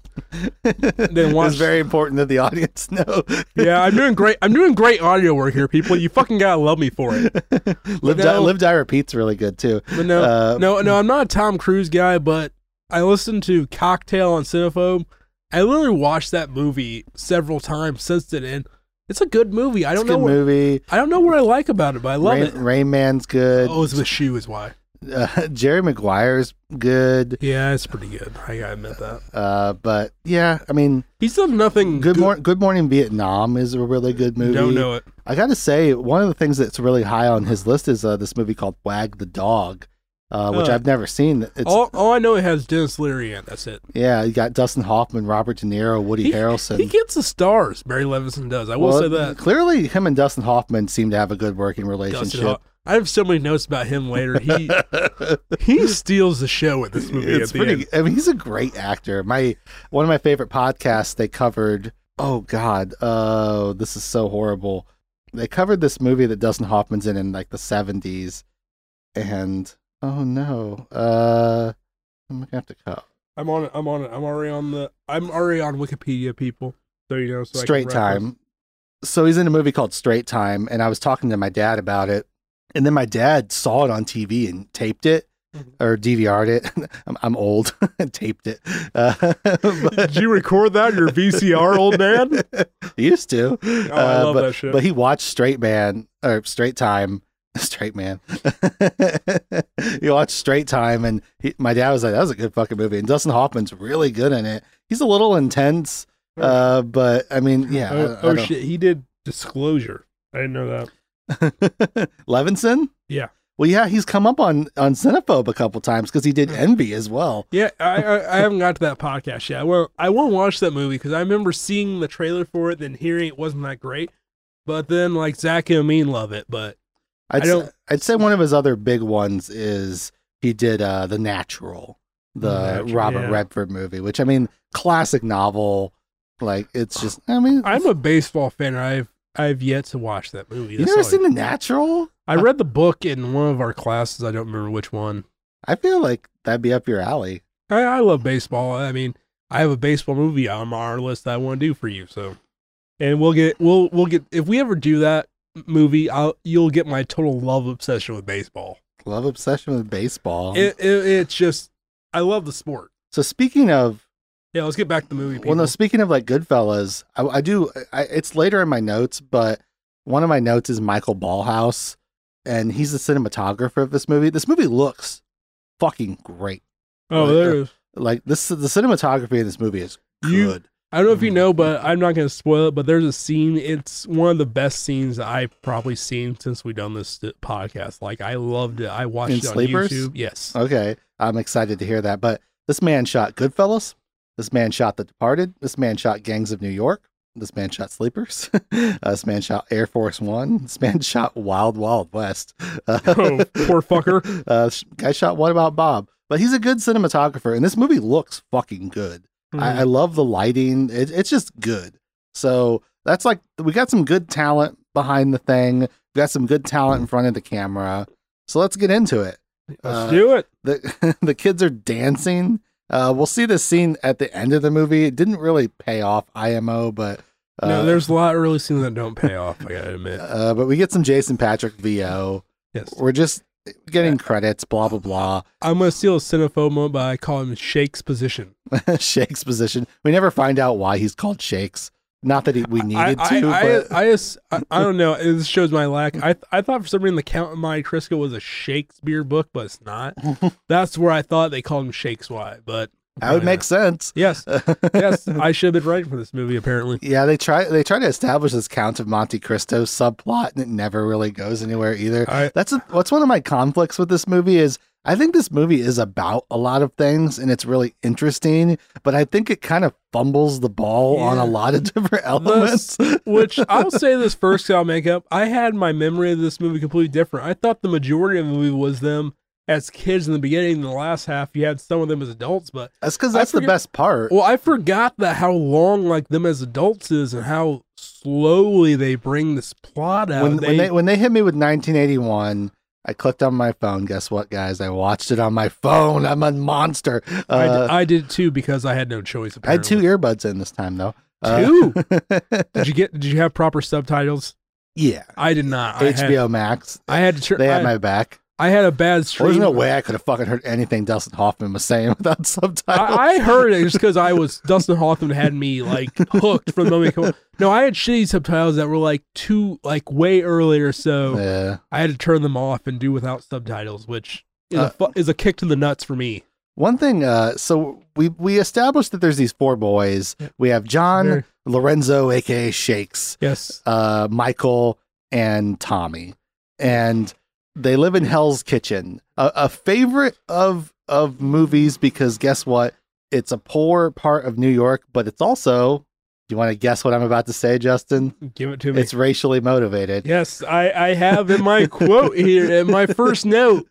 S2: Then watch.
S1: It's very important that the audience know.
S2: yeah, I'm doing great. I'm doing great audio work here, people. You fucking gotta love me for it.
S1: Live,
S2: no.
S1: Die, Live Die Repeat's really good too.
S2: But no,
S1: Uh,
S2: no, no. I'm not a Tom Cruise guy, but I listened to Cocktail on Cinephobe. I literally watched that movie several times since then, and it's a good movie. I don't know.
S1: good
S2: What,
S1: movie.
S2: I don't know what I like about it, but I love
S1: Rain,
S2: it.
S1: Rain Man's good.
S2: Oh, it's the shoe is why.
S1: Uh, Jerry Maguire's good.
S2: Yeah, it's pretty good. I gotta admit that.
S1: Uh, but yeah, I mean,
S2: He's done nothing
S1: Good, Mor- good Morning Vietnam is a really good movie.
S2: Don't know it.
S1: I got to say, one of the things that's really high on his list is uh, this movie called Wag the Dog, uh, which
S2: Uh,
S1: I've never seen. It's
S2: All, all I know it has Denis Leary in. That's it.
S1: yeah, you got Dustin Hoffman, Robert De Niro, Woody
S2: He-
S1: Harrelson.
S2: He gets the stars. Barry Levinson does. I will
S1: Well,
S2: say that.
S1: Clearly, him and Dustin Hoffman seem to have a good working relationship.
S2: I have so many notes about him later. He he steals the show with this movie.
S1: it's pretty. I mean, he's a great actor. My one of my favorite podcasts. They covered. Oh God. Oh, this is so horrible. They covered this movie that Dustin Hoffman's in in like the seventies, and oh no. Uh, I'm gonna have to cut.
S2: I'm on it. I'm on it. I'm already on the. I'm already on Wikipedia, people. So you know. So
S1: Straight Time. So he's in a movie called Straight Time, and I was talking to my dad about it, and then my dad saw it on TV and taped it
S2: Mhm.
S1: or DVR'd it. I'm, I'm old, taped it. Uh, but-
S2: Did you record that your VCR, old man?
S1: he used to.
S2: Oh, I
S1: Uh,
S2: love
S1: but,
S2: that shit.
S1: But he watched Straight Man or Straight Time. Straight Man. you watched Straight Time, and he, my dad was like, "That was a good fucking movie." And Dustin Hoffman's really good in it. He's a little intense, uh, but I mean, yeah.
S2: oh,
S1: I- I
S2: oh shit! He did Disclosure. I didn't know that.
S1: Levinson.
S2: Yeah.
S1: Well, yeah, he's come up on on Cinephobe a couple times because he did Envy as well.
S2: Yeah, I, I I haven't got to that podcast yet. Well, I won't watch that movie because I remember seeing the trailer for it, then hearing it wasn't that great. But then like Zach and Amin love it, but
S1: I'd,
S2: I don't-
S1: say, I'd say one of his other big ones is he did uh, The Natural, the
S2: Natural,
S1: Robert
S2: yeah.
S1: Redford movie, which I mean, classic novel. Like it's just, I mean,
S2: I'm a baseball fan. I've I've yet to watch that movie.
S1: you
S2: That's
S1: never
S2: all I-
S1: seen The Natural?
S2: I read the book in one of our classes. I don't remember which one.
S1: I feel like that'd be up your alley.
S2: I, I love baseball. I mean, I have a baseball movie on our list that I want to do for you. So, and we'll get we'll we'll get if we ever do that movie, I'll you'll get my total love obsession with baseball.
S1: Love obsession with baseball.
S2: It, it it's just I love the sport.
S1: so speaking of
S2: Yeah, let's get back to the movie. People.
S1: Well, no. Speaking of like Goodfellas, I, I do. I, it's later in my notes, but one of my notes is Michael Ballhaus, and he's the cinematographer of this movie. This movie looks fucking great.
S2: oh, there uh, it is.
S1: Like this, the cinematography in this movie is
S2: You-
S1: good.
S2: I don't know if you know, but I'm not going to spoil it. But there's a scene. It's one of the best scenes I've probably seen since we've done this podcast. Like I loved it. I watched
S1: In
S2: it on
S1: Sleepers?
S2: YouTube. Yes.
S1: Okay, I'm excited to hear that. But this man shot Goodfellas. This man shot The Departed. This man shot Gangs of New York. This man shot Sleepers. uh, this man shot Air Force One. This man shot Wild Wild West. Uh,
S2: Oh, poor fucker.
S1: uh, guy shot What About Bob? But he's a good cinematographer, and this movie looks fucking good. I, I love the lighting. It, it's just good. So that's like we got some good talent behind the thing. We got some good talent in front of the camera. So let's get into it.
S2: Let's
S1: uh,
S2: do it.
S1: The the kids are dancing. Uh, we'll see this scene at the end of the movie. It didn't really pay off IMO, but uh,
S2: no, there's a lot of early scenes that don't pay off. I gotta admit.
S1: uh, but we get some Jason Patric VO.
S2: Yes.
S1: We're just getting credits. Blah blah blah.
S2: I'm gonna steal a cinephobe moment by calling him Shake's position.
S1: Shakes position. We never find out why he's called Shakes. Not that he, we needed
S2: I,
S1: to,
S2: I,
S1: but
S2: I, I, just, I, I don't know. This shows my lack. I, I thought for some reason the Count of Monte Cristo was a Shakespeare book, but it's not. That's where I thought they called him Shakes. Why? But
S1: that would make sense.
S2: yes, yes. I should have been right for this movie. Apparently,
S1: yeah, they try they try to establish this Count of Monte Cristo subplot, and it never really goes anywhere either.
S2: I,
S1: That's a, what's one of my conflicts with this movie is I think this movie is about a lot of things and it's really interesting, but I think it kind of fumbles the ball on a lot of different elements.
S2: which I'll say this first, I'll make up. I had my memory of this movie completely different. I thought the majority of the movie was them as kids in the beginning. In the last half, you had some of them as adults, but
S1: That's because
S2: I
S1: that's the best part.
S2: well, I forgot that how long like them as adults is and how slowly they bring this plot out.
S1: when when they when they hit me with 1981, I clicked on my phone. Guess what, guys? I watched it on my phone. I'm a monster.
S2: I,
S1: Uh,
S2: did, I did too because I had no choice.
S1: I had two earbuds in this time though. Uh,
S2: Two? Did you get? Did you have proper subtitles?
S1: yeah.
S2: I did not. I
S1: HBO
S2: had,
S1: Max.
S2: I had to. Tr-
S1: They
S2: I,
S1: had my back.
S2: I had a bad stream.
S1: There's no way I could have fucking heard anything Dustin Hoffman was saying without subtitles.
S2: I, I heard it just because I was Dustin Hoffman had me like hooked from the moment. No, I had shitty subtitles that were like too like way earlier, so
S1: yeah.
S2: I had to turn them off and do without subtitles, which is,
S1: Uh,
S2: a, fu- is a kick to the nuts for me.
S1: One thing, uh, so we we established that there's these four boys. We have John,
S2: Very-
S1: Lorenzo, aka Shakes,
S2: Yes,
S1: uh, Michael, and Tommy, and they live in Hell's Kitchen, a, a favorite of of movies because guess what? It's a poor part of New York, but it's also. Do you want to guess what I'm about to say, Justin?
S2: give it to me.
S1: It's racially motivated.
S2: yes, I I have in my quote here in my first note.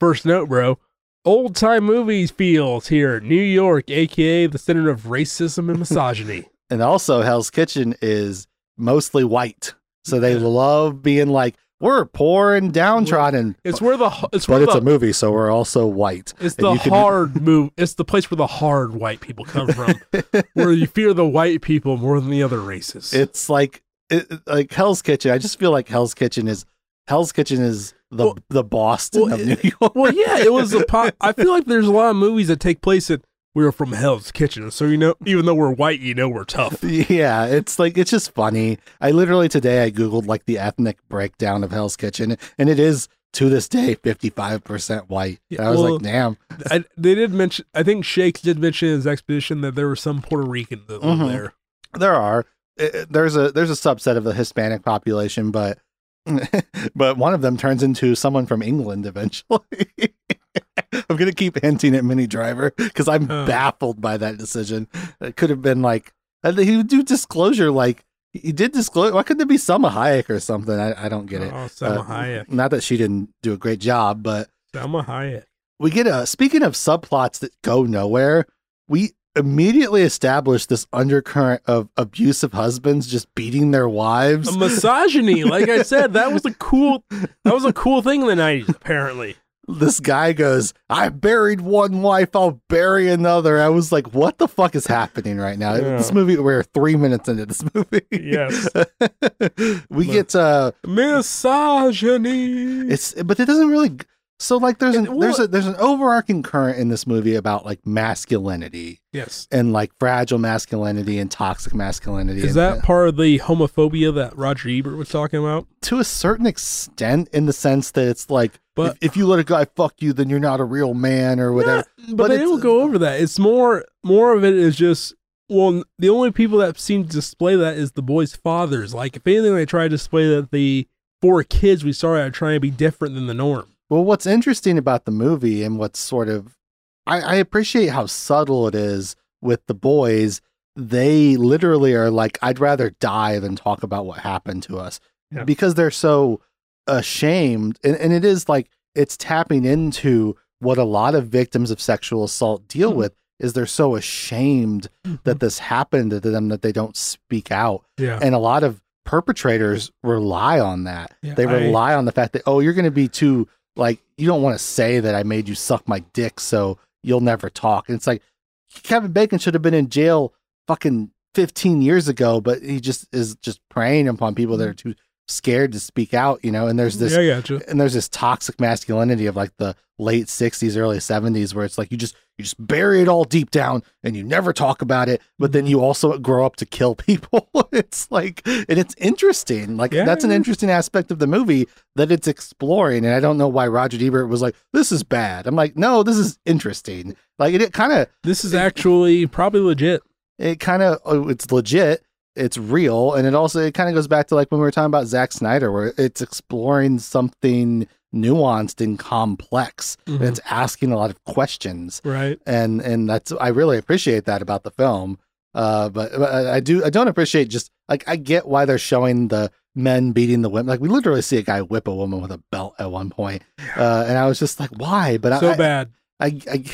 S2: First note, bro. Old time movies feels here, New York, aka the center of racism and misogyny.
S1: And also, Hell's Kitchen is mostly white, so they love being like, "We're poor and downtrodden."
S2: It's where the h- it's
S1: but
S2: where
S1: it's
S2: the
S1: a movie, so we're also white.
S2: It's
S1: And
S2: the
S1: you can-
S2: hard move. It's the place where the hard white people come from, where you fear the white people more than the other races.
S1: It's like it, like Hell's Kitchen. I just feel like Hell's Kitchen is Hell's Kitchen is the
S2: Well-
S1: the Boston
S2: well,
S1: of New York.
S2: well, yeah, it was a pop. I feel like there's a lot of movies that take place at we're from Hell's Kitchen, so you know, even though we're white, you know we're tough.
S1: Yeah, it's like it's just funny. I literally today I googled like the ethnic breakdown of Hell's Kitchen, and it is to this day fifty five percent white.
S2: Yeah,
S1: I was
S2: well-
S1: like, damn.
S2: I, they did mention. I think Shakes did mention in his expedition that there were some Puerto Ricans
S1: Mhm.
S2: there.
S1: There are there's a there's a subset of the Hispanic population, but but one of them turns into someone from England eventually. I'm gonna keep hinting at Minnie Driver because I'm
S2: Oh.
S1: baffled by that decision. It could have been like he would do disclosure like he did disclose. Why couldn't it be Salma Hayek or something? I, I don't get it.
S2: Oh, Salma
S1: Uh,
S2: Hayek.
S1: Not that she didn't do a great job, but
S2: Salma Hayek.
S1: we get a speaking of subplots that go nowhere we immediately establish this undercurrent of abusive husbands just beating their wives
S2: A misogyny. like I said, that was a cool. That was a cool thing in the '90s. Apparently.
S1: This guy goes i buried one wife i'll bury another i was like what the fuck is happening right now
S2: Yeah.
S1: this movie we're three minutes into this movie
S2: Yes.
S1: we
S2: But-
S1: get uh
S2: Misogyny.
S1: it's but it doesn't really so like there's an
S2: well-
S1: there's a there's an overarching current in this movie about like masculinity
S2: yes.
S1: and like fragile masculinity and toxic masculinity.
S2: Is
S1: and,
S2: that
S1: uh,
S2: part of the homophobia that Roger Ebert was talking about?
S1: to a certain extent in the sense that it's like
S2: But-
S1: if, if you let a guy fuck you, then you're not a real man or whatever.
S2: but,
S1: But
S2: they don't go over that. It's more more of it is just well, the only people that seem to display that is the boys' fathers. Like if anything, they try to display that the four kids we saw are trying to be different than the norm.
S1: Well, what's interesting about the movie and what's sort of, I, I appreciate how subtle it is with the boys. They literally are like, I'd rather die than talk about what happened to us
S2: Yeah.
S1: because they're so ashamed. And, and it is like, it's tapping into what a lot of victims of sexual assault deal
S2: Mhm.
S1: with is they're so ashamed that this happened to them that they don't speak out
S2: yeah,
S1: and a lot of perpetrators rely on that
S2: Yeah,
S1: they
S2: I-
S1: rely on the fact that oh you're going to be too like you don't want to say that i made you suck my dick so you'll never talk. And it's like kevin bacon should have been in jail fucking 15 years ago but he just is just preying upon people that are mm-hmm. too scared to speak out you know and there's this
S2: yeah,
S1: and there's this toxic masculinity of like the late 60s early 70s where it's like you just you just bury it all deep down and you never talk about it but then mm-hmm. you also grow up to kill people. It's like and it's interesting. Like
S2: Yeah,
S1: that's an interesting aspect of the movie that it's exploring and i don't know why roger ebert was like this is bad. I'm like no this is interesting. Like it, it kind of
S2: This is actually probably legit.
S1: it kind of oh, it's legit it's real and it also it kind of goes back to like when we were talking about Zack Snyder where it's exploring something nuanced and complex and
S2: Mhm.
S1: it's asking a lot of questions
S2: Right.
S1: and and that's I really appreciate that about the film uh but, but I I do I don't appreciate just like I get why they're showing the men beating the women. Like we literally see a guy whip a woman with a belt at one point, uh, and I was just like, why? But
S2: so
S1: I,
S2: bad.
S1: I, I,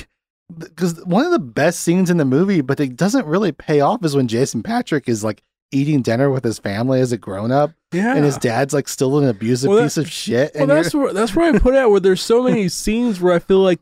S1: because one of the best scenes in the movie, but it doesn't really pay off, is when Jason Patric is like eating dinner with his family as a grown up,
S2: Yeah.
S1: and his dad's like still an abusive
S2: Well, that-
S1: piece of shit.
S2: well,
S1: and
S2: that's where that's where I put it. Where there's so many scenes where I feel like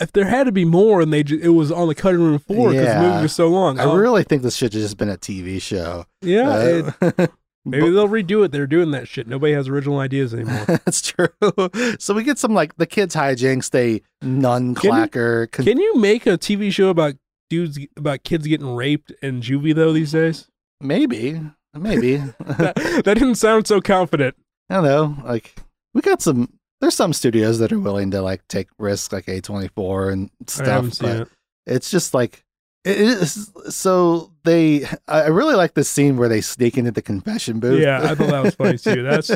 S2: if there had to be more, and they ju- it was on the cutting room floor because the
S1: Yeah.
S2: movie was so long.
S1: I
S2: Oh,
S1: really think this should have just been a TV show.
S2: yeah. it-
S1: Uh,
S2: maybe they'll redo it. They're doing that shit. Nobody has original ideas anymore.
S1: That's true. So we get some like the kids hijinks. They nun
S2: Can
S1: clacker. con-
S2: Can you make a TV show about dudes about kids getting raped in juvie though these days?
S1: maybe, maybe.
S2: That, that didn't sound so confident.
S1: I don't know. Like we got some. There's some studios that are willing to like take risks, like A24 and stuff. But
S2: it.
S1: it's just like it is. So they. I really like this scene where they sneak into the confession booth.
S2: Yeah, I thought that was funny too. That's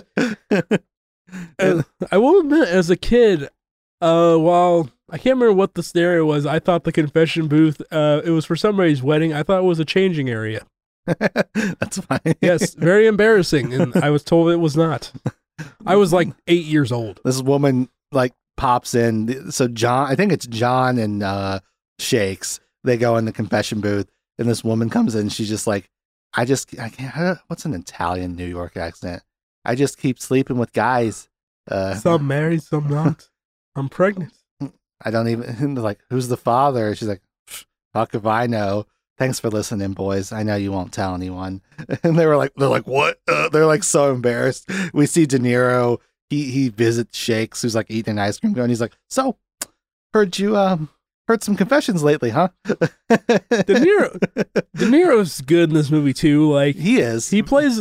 S2: I will admit, as a kid, uh, while I can't remember what the scenario was, I thought the confession booth, uh, it was for somebody's wedding. I thought it was a changing area.
S1: That's fine.
S2: Yes, very embarrassing, and I was told it was not. I was like eight years old.
S1: this woman like pops in. So John, I think it's John and uh Shakes. They go in the confession booth, and this woman comes in. She's just like, I just, I can't. What's an Italian New York accent? I just keep sleeping with guys. Uh,
S2: Some married, some not. I'm pregnant.
S1: I don't even like, who's the father? She's like, fuck if I know. Thanks for listening, boys. I know you won't tell anyone. And they were like, they're like, what? Uh, they're like so embarrassed. We see De Niro. He he visits Shakes, who's like eating an ice cream cone. He's like, so heard you um heard some confessions lately, huh?
S2: De Niro, De Niro's good in this movie too. Like
S1: he is.
S2: he plays.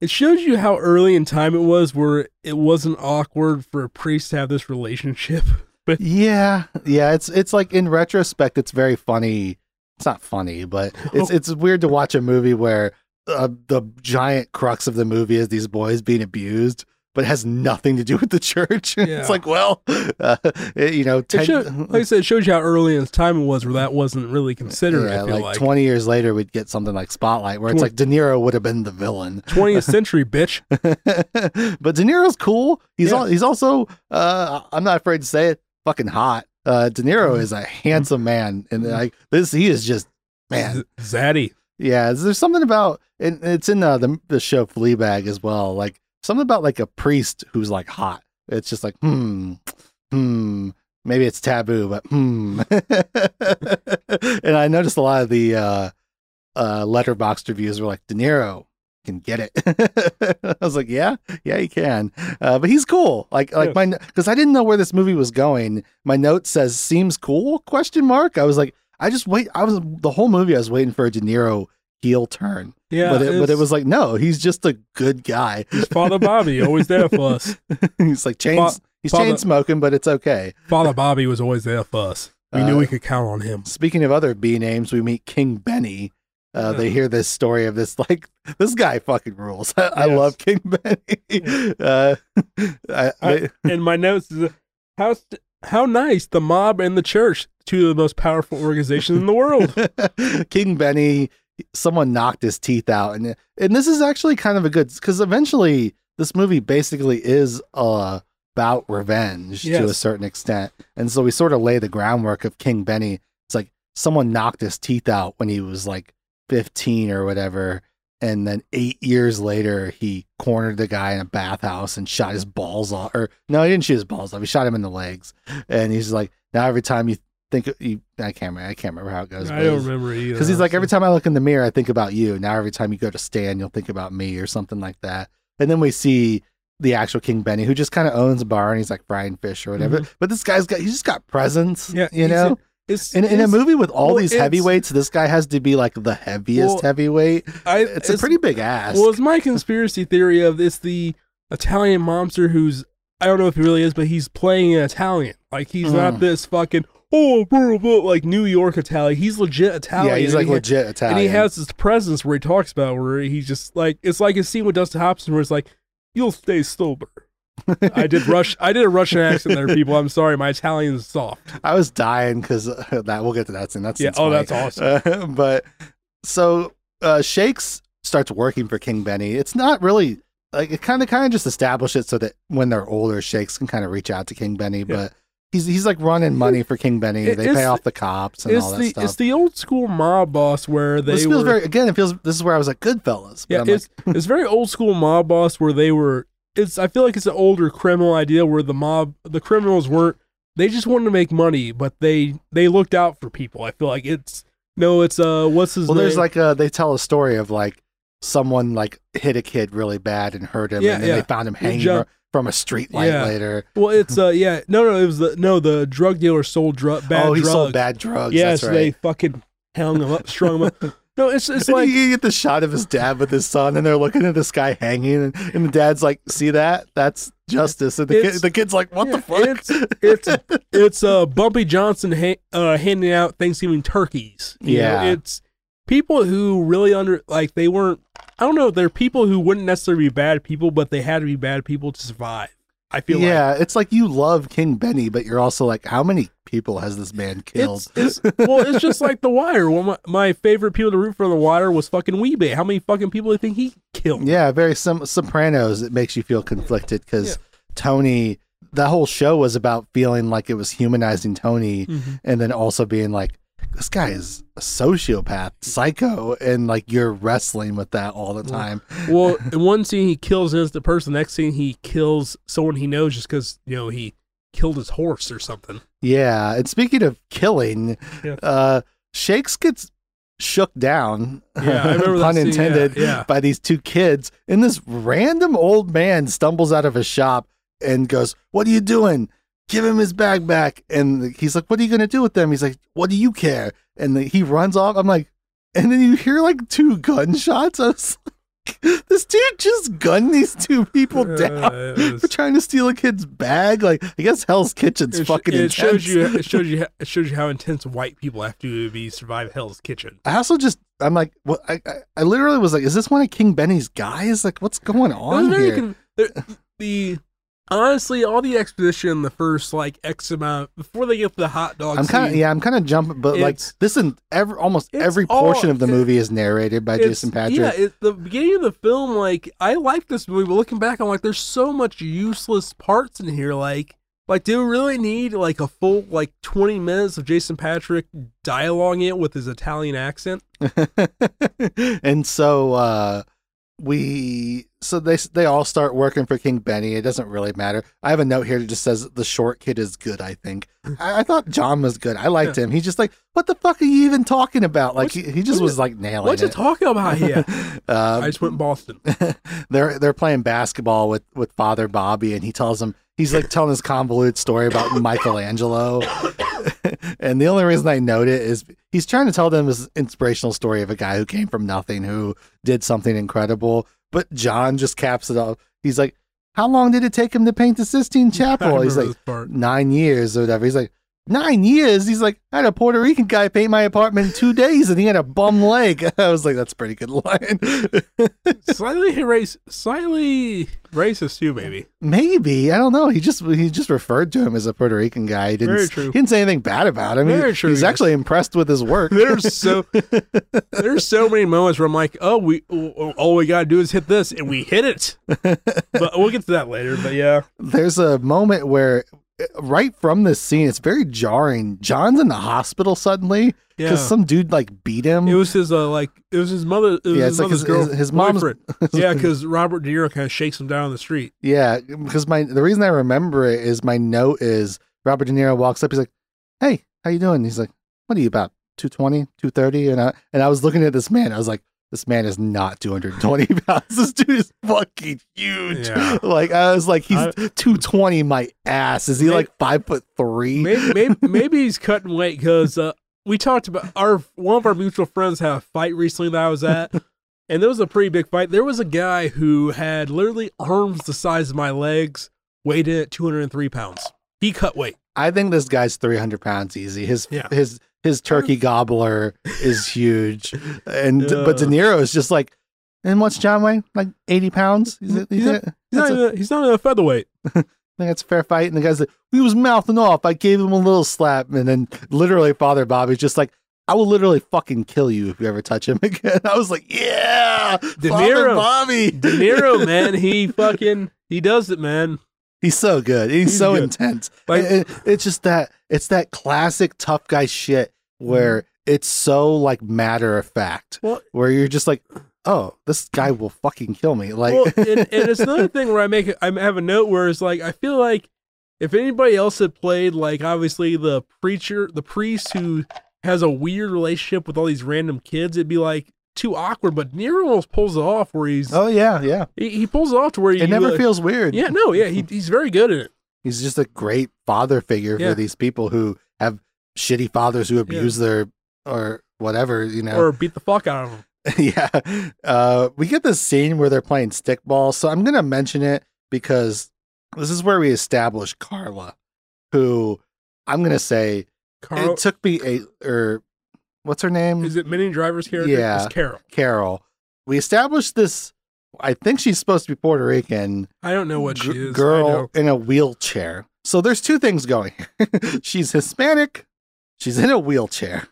S2: It shows you how early in time it was, where it wasn't awkward for a priest to have this relationship.
S1: But Yeah, yeah. It's it's like in retrospect, it's very funny. It's not funny, but it's
S2: Oh.
S1: it's weird to watch a movie where uh, the giant crux of the movie is these boys being abused, but it has nothing to do with the church.
S2: Yeah.
S1: it's like, well, uh, it- you know,
S2: It
S1: ten,
S2: show, like I said, it shows you how early in time it was, where that wasn't really considered.
S1: yeah,
S2: I feel
S1: like,
S2: like,
S1: twenty years later, we'd get something like Spotlight, where it's like De Niro would have been the villain.
S2: 20th century, bitch.
S1: but De Niro's cool. He's
S2: Yeah.
S1: al- he's also uh, I'm not afraid to say it, fucking hot. Uh, De Niro
S2: Mm-hmm.
S1: is a handsome man, and like this, he is just man.
S2: Zaddy.
S1: Yeah, there's something about, and it's in uh, the the show Fleabag as well. Like something about like a priest who's like hot. It's just like hmm, hmm. Maybe it's taboo, but hmm. and I noticed a lot of the uh, uh, Letterboxd reviews were like De Niro can get it. I was like, yeah, yeah, he can. Uh, but he's cool. Like, like
S2: Yes.
S1: my because I didn't know where this movie was going. My note says seems cool? Question mark. I was like, I just wait. I was the whole movie. I was waiting for a De Niro heel turn,
S2: Yeah,
S1: but it, but it was like, no, he's just a good guy.
S2: He's Father Bobby, always there for us.
S1: he's like chain.
S2: Fa-
S1: he's
S2: Father-
S1: chain smoking, but it's okay.
S2: Father Bobby was always there for us. We knew
S1: Uh,
S2: we could count on him.
S1: Speaking of other B names, we meet King Benny. Uh, They hear this story of this like this guy fucking rules. I, I love King Benny. Uh, I,
S2: I- And my notes is how how nice the mob and the church, two of the most powerful organizations in the world.
S1: King Benny, someone knocked his teeth out, and and this is actually kind of a good because eventually this movie basically is uh, about revenge to a certain extent, and so we sort of lay the groundwork of King Benny. It's like someone knocked his teeth out when he was like fifteen or whatever. And then eight years later, he cornered the guy in a bathhouse and shot his balls off. Or no, he didn't shoot his balls off. He shot him in the legs. And he's like, now every time you think you, I can't remember. I can't remember how it goes.
S2: I don't remember either.
S1: because he's like, every time I look in the mirror, I think about you. Now, every time you go to Stan, you'll think about me or something like that. And then we see the actual King Benny, who just kind of owns a bar and he's like frying fish or whatever. But this guy's got, he's just got presence.
S2: Mm-hmm. Yeah,
S1: you know?
S2: It's,
S1: In, in a movie with all
S2: well,
S1: these heavyweights, this guy has to be like the heaviest
S2: Well,
S1: heavyweight.
S2: I,
S1: It's, a pretty big ass.
S2: Well, it's my conspiracy theory of it's the Italian mobster who's I don't know if he really is, but he's playing an Italian. Like he's
S1: Mm.
S2: not this fucking oh blah, blah, like New York Italian. He's legit Italian.
S1: yeah, he's like
S2: he-
S1: legit Italian.
S2: And he has this presence where he talks about where he's just like it's like a scene with Dustin Hoffman where it's like you'll stay sober. I did rush. I did a Russian accent there, people. I'm sorry, my Italian is soft.
S1: I was dying because uh, that we'll get to that soon. That's
S2: Yeah, oh,
S1: funny.
S2: that's
S1: Uh, but so uh, Shakes starts working for King Benny. It's not really like it kind of kind of just established it so that when they're older, Shakes can kind of reach out to King Benny, but he's he's like running money for King Benny.
S2: It-
S1: they pay off the cops and
S2: It's
S1: all that
S2: the
S1: stuff.
S2: it's the old school mob boss where they
S1: this feels
S2: were
S1: very again. It feels this is where I was like Goodfellas.
S2: Yeah it's it's very old school mob boss where they were it's I feel like it's an older criminal idea where the mob the criminals weren't they just wanted to make money but they they looked out for people. I feel like it's no it's uh what's his
S1: well,
S2: name?
S1: there's like a they tell a story of like someone like hit a kid really bad and hurt him,
S2: Yeah,
S1: and then
S2: yeah.
S1: they found him hanging from a street light
S2: Yeah.
S1: later.
S2: well it's uh yeah no no it was the no the drug dealer sold drug bad
S1: oh, he
S2: drugs.
S1: sold bad drugs.
S2: Yes,
S1: that's
S2: they
S1: right.
S2: fucking hung him up, strung him up. No, it's it's like
S1: you get the shot of his dad with his son, and they're looking at this guy hanging, and, and the dad's like, "See that? That's justice." And the, kid, the kid's like, "What
S2: yeah,
S1: the fuck?"
S2: It's it's it's uh Bumpy Johnson ha- uh, handing out Thanksgiving turkeys. You know,
S1: Yeah.
S2: it's people who really under like they weren't. I don't know. They're people who wouldn't necessarily be bad people, but they had to be bad people to survive. I feel like
S1: yeah, it's like you love King Benny, but you're also like, how many people has this man killed?
S2: It's, it's well, it's just like The Wire. Of my, my favorite people to root for The Wire was fucking Wee-Bey. How many fucking people do you think he killed?
S1: yeah, very sim- Sopranos. It makes you feel conflicted because Tony. The whole show was about feeling like it was humanizing Tony,
S2: Mhm.
S1: and then also being like, "This guy is a sociopath, psycho," and like you're wrestling with that all the time.
S2: Well, in one scene he kills an innocent person. Next scene he kills someone he knows just because you know he killed his horse or something.
S1: Yeah, and speaking of killing,
S2: Yeah.
S1: uh Shakes gets shook down,
S2: Yeah, I remember
S1: pun
S2: scene,
S1: intended,
S2: yeah, yeah.
S1: by these two kids. And this random old man stumbles out of a shop and goes, "What are you doing? Give him his bag back." And he's like, "What are you gonna do with them?" He's like, "What do you care?" And the, he runs off. I'm like, and then you hear like two gunshots. I was like, this dude just gunned these two people down
S2: Uh, was-
S1: for trying to steal a kid's bag. Like, I guess Hell's Kitchen's
S2: it,
S1: fucking
S2: it
S1: intense.
S2: shows you it shows you it shows you how intense white people have to be to survive Hell's Kitchen.
S1: I also just I'm like, what? I, I I literally was like, is this one of King Benny's guys? Like, what's going on here?
S2: con- the honestly all the exposition the first like X amount before they get to the hot dog.
S1: I'm kind of yeah, I'm kind of jumping, but like this and every almost every
S2: all-
S1: portion of the movie is narrated by Jason Patric.
S2: Yeah, it, the beginning of the film, like I like this movie, but looking back, I'm like, there's so much useless parts in here. Like, like do we really need like a full like 20 minutes of Jason Patric dialoguing it with his Italian accent?
S1: and so uh we so they they all start working for King Benny. It doesn't really matter. I have a note here that just says the short kid is good. I think I, I thought John was good. I liked him. He's just like, what the fuck are you even talking about? Like he, he just was like nailing
S2: What you talking about here?
S1: Um,
S2: I just went Boston.
S1: they're they're playing basketball with with Father Bobby, and he tells him he's like telling this convoluted story about Michelangelo. and the only reason I note it is he's trying to tell them this inspirational story of a guy who came from nothing, who did something incredible. But John just caps it off. He's like, "How long did it take him to paint the Sistine Chapel?" He's like, nine years or whatever. He's like, nine years? He's like, I had a Puerto Rican guy paint my apartment in two days and he had a bum leg. I was like, that's a pretty good line.
S2: slightly race, slightly racist too, maybe.
S1: Maybe. I don't know. He just he just referred to him as a Puerto Rican guy. He didn't,
S2: Very true.
S1: He didn't say anything bad about him. He-
S2: Very true,
S1: He's
S2: yes.
S1: actually impressed with his work.
S2: There's so there's so many moments where I'm like, oh, we oh, oh, all we gotta do is hit this, and we hit it. But we'll get to that later. But yeah,
S1: There's a moment where right from this scene, it's very jarring. John's in the hospital suddenly
S2: yeah.
S1: because some dude like beat him.
S2: It was his uh, like it was his mother. It was
S1: Yeah,
S2: his
S1: it's like his-
S2: girl,
S1: his- his mom's-
S2: yeah, because Robert De Niro kind of shakes him down the street.
S1: Yeah, because my the reason I remember it is my note is Robert De Niro walks up. He's like, "Hey, how you doing?" He's like, "What are you about? 220, 230?" And I and I was looking at this man. I was like, "This man is not 220 pounds. This dude is fucking huge."
S2: Yeah.
S1: Like I was like, "He's
S2: I-
S1: 220. My ass. Is he
S2: May-
S1: like five foot three?
S2: Maybe maybe, maybe he's cutting weight because uh, we talked about our one of our mutual friends had a fight recently that I was at. And there was a pretty big fight. There was a guy who had literally arms the size of my legs, weighed in at 203 pounds. He cut weight.
S1: I think this guy's 300 pounds easy. His
S2: Yeah.
S1: his his turkey gobbler is huge, and
S2: Yeah.
S1: but De uh, Niro is just like. And what's John weigh? Like 80 pounds? He's,
S2: He's
S1: he's,
S2: not- He's not,
S1: a-
S2: even, he's not a featherweight.
S1: I think that's a fair fight. And the guy's like, he was mouthing off. I gave him a little slap. And then literally Father Bobby's just like, I will literally fucking kill you if you ever touch him again. I was like, yeah,
S2: De
S1: Father
S2: Niro.
S1: Bobby.
S2: De Niro, man, he fucking he does it, man.
S1: He's so good. He's,
S2: He's
S1: so
S2: good.
S1: intense.
S2: Like-
S1: It- it- it's just that it's that classic tough guy shit where it's so like matter of fact,
S2: Well,
S1: where you're just like, oh, this guy will fucking kill me. Like,
S2: well, and, and it's another thing where I make I have a note where it's like I feel like if anybody else had played like obviously the preacher, the priest who has a weird relationship with all these random kids, it'd be like too awkward. But Nero almost pulls it off where he's
S1: oh yeah, yeah.
S2: he, he pulls it off to where
S1: It
S2: you
S1: never
S2: uh,
S1: feels weird.
S2: yeah no yeah he, he's very good at it.
S1: He's just a great father figure
S2: Yeah.
S1: for these people who have shitty fathers who abuse their or whatever, you know.
S2: Or beat the fuck out of them.
S1: yeah. Uh, we get this scene where they're playing stickball. So I'm going to mention it because this is where we establish Carla, who I'm going to say
S2: Carl,
S1: it took me a, or what's her name?
S2: is it Minnie Driver's character?
S1: Yeah.
S2: It's Carol.
S1: Carol. We established this. I think she's supposed to be Puerto Rican.
S2: I don't know what she
S1: G-
S2: is.
S1: Girl in a wheelchair. So there's two things going she's Hispanic. She's in a wheelchair.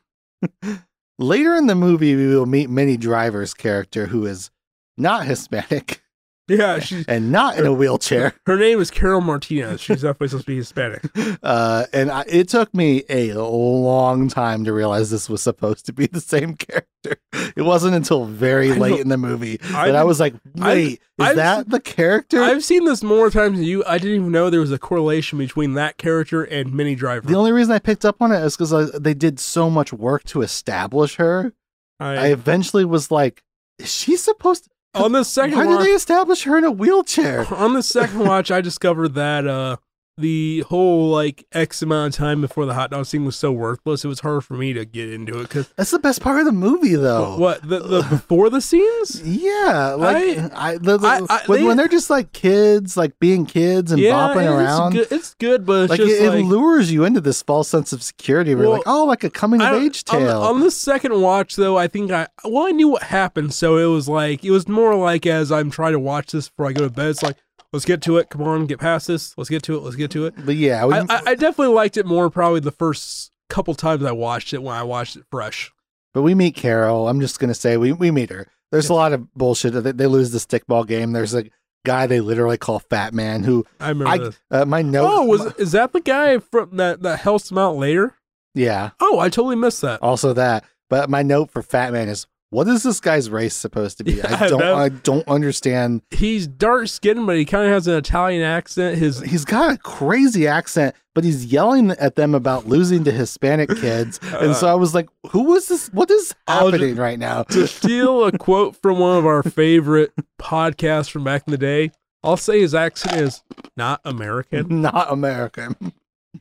S1: Later in the movie, we will meet Minnie Driver's character, who is not Hispanic
S2: Yeah, she's
S1: and not in a wheelchair.
S2: her name is Carol Martinez. She's definitely supposed to be Hispanic.
S1: Uh, and I, it took me a long time to realize this was supposed to be the same character. It wasn't until very late in the movie
S2: I
S1: that I was like,
S2: I've-
S1: wait, is
S2: I've
S1: that the character?
S2: I've seen this more times than you. I didn't even know there was a correlation between that character and Minnie Driver.
S1: The only reason I picked up on it is because they did so much work to establish her. I
S2: I,
S1: eventually was like, is she supposed to?
S2: On the second
S1: Why
S2: watch,
S1: did they establish her in a wheelchair?
S2: on the second watch, I discovered that uh, the whole like X amount of time before the hot dog scene was so worthless. It was hard for me to get into it because
S1: That's the best part of the movie, though.
S2: what the, the before the scenes.
S1: Yeah, like I, the, the-
S2: I- I-
S1: when,
S2: they-
S1: when they're just like kids, like being kids and
S2: yeah,
S1: bopping
S2: it's
S1: around,
S2: good. It's good, but it's
S1: like
S2: just
S1: it, it lures you into this false sense of security. Where you're
S2: Well,
S1: like, oh, like a coming of age
S2: on
S1: tale.
S2: On, the second watch, though, I think I well, I knew what happened, so it was like it was more like as I'm trying to watch this before I go to bed. It's like let's get to it. Come on, get past this. Let's get to it. Let's get to it.
S1: but yeah, we,
S2: I, I, I definitely liked it more probably the first couple times I watched it when I watched it fresh.
S1: but we meet Carol. I'm just gonna say we we meet her. There's a lot of bullshit. They, they lose the stickball game. There's a guy they literally call Fat Man who
S2: I remember
S1: I uh, my note.
S2: Oh, was is that the guy from that that helps him out later?
S1: yeah.
S2: Oh, I totally missed that.
S1: Also that. But my note for Fat Man is what is this guy's race supposed to be?
S2: Yeah,
S1: I
S2: I
S1: don't
S2: know.
S1: I don't understand.
S2: He's dark skinned, but he kind of has an Italian accent. His
S1: He's got a crazy accent, but he's yelling at them about losing to Hispanic kids. and so I was like, who is this? What is happening right now?
S2: to steal a quote from one of our favorite podcasts from back in the day, I'll say his accent is not American.
S1: Not American.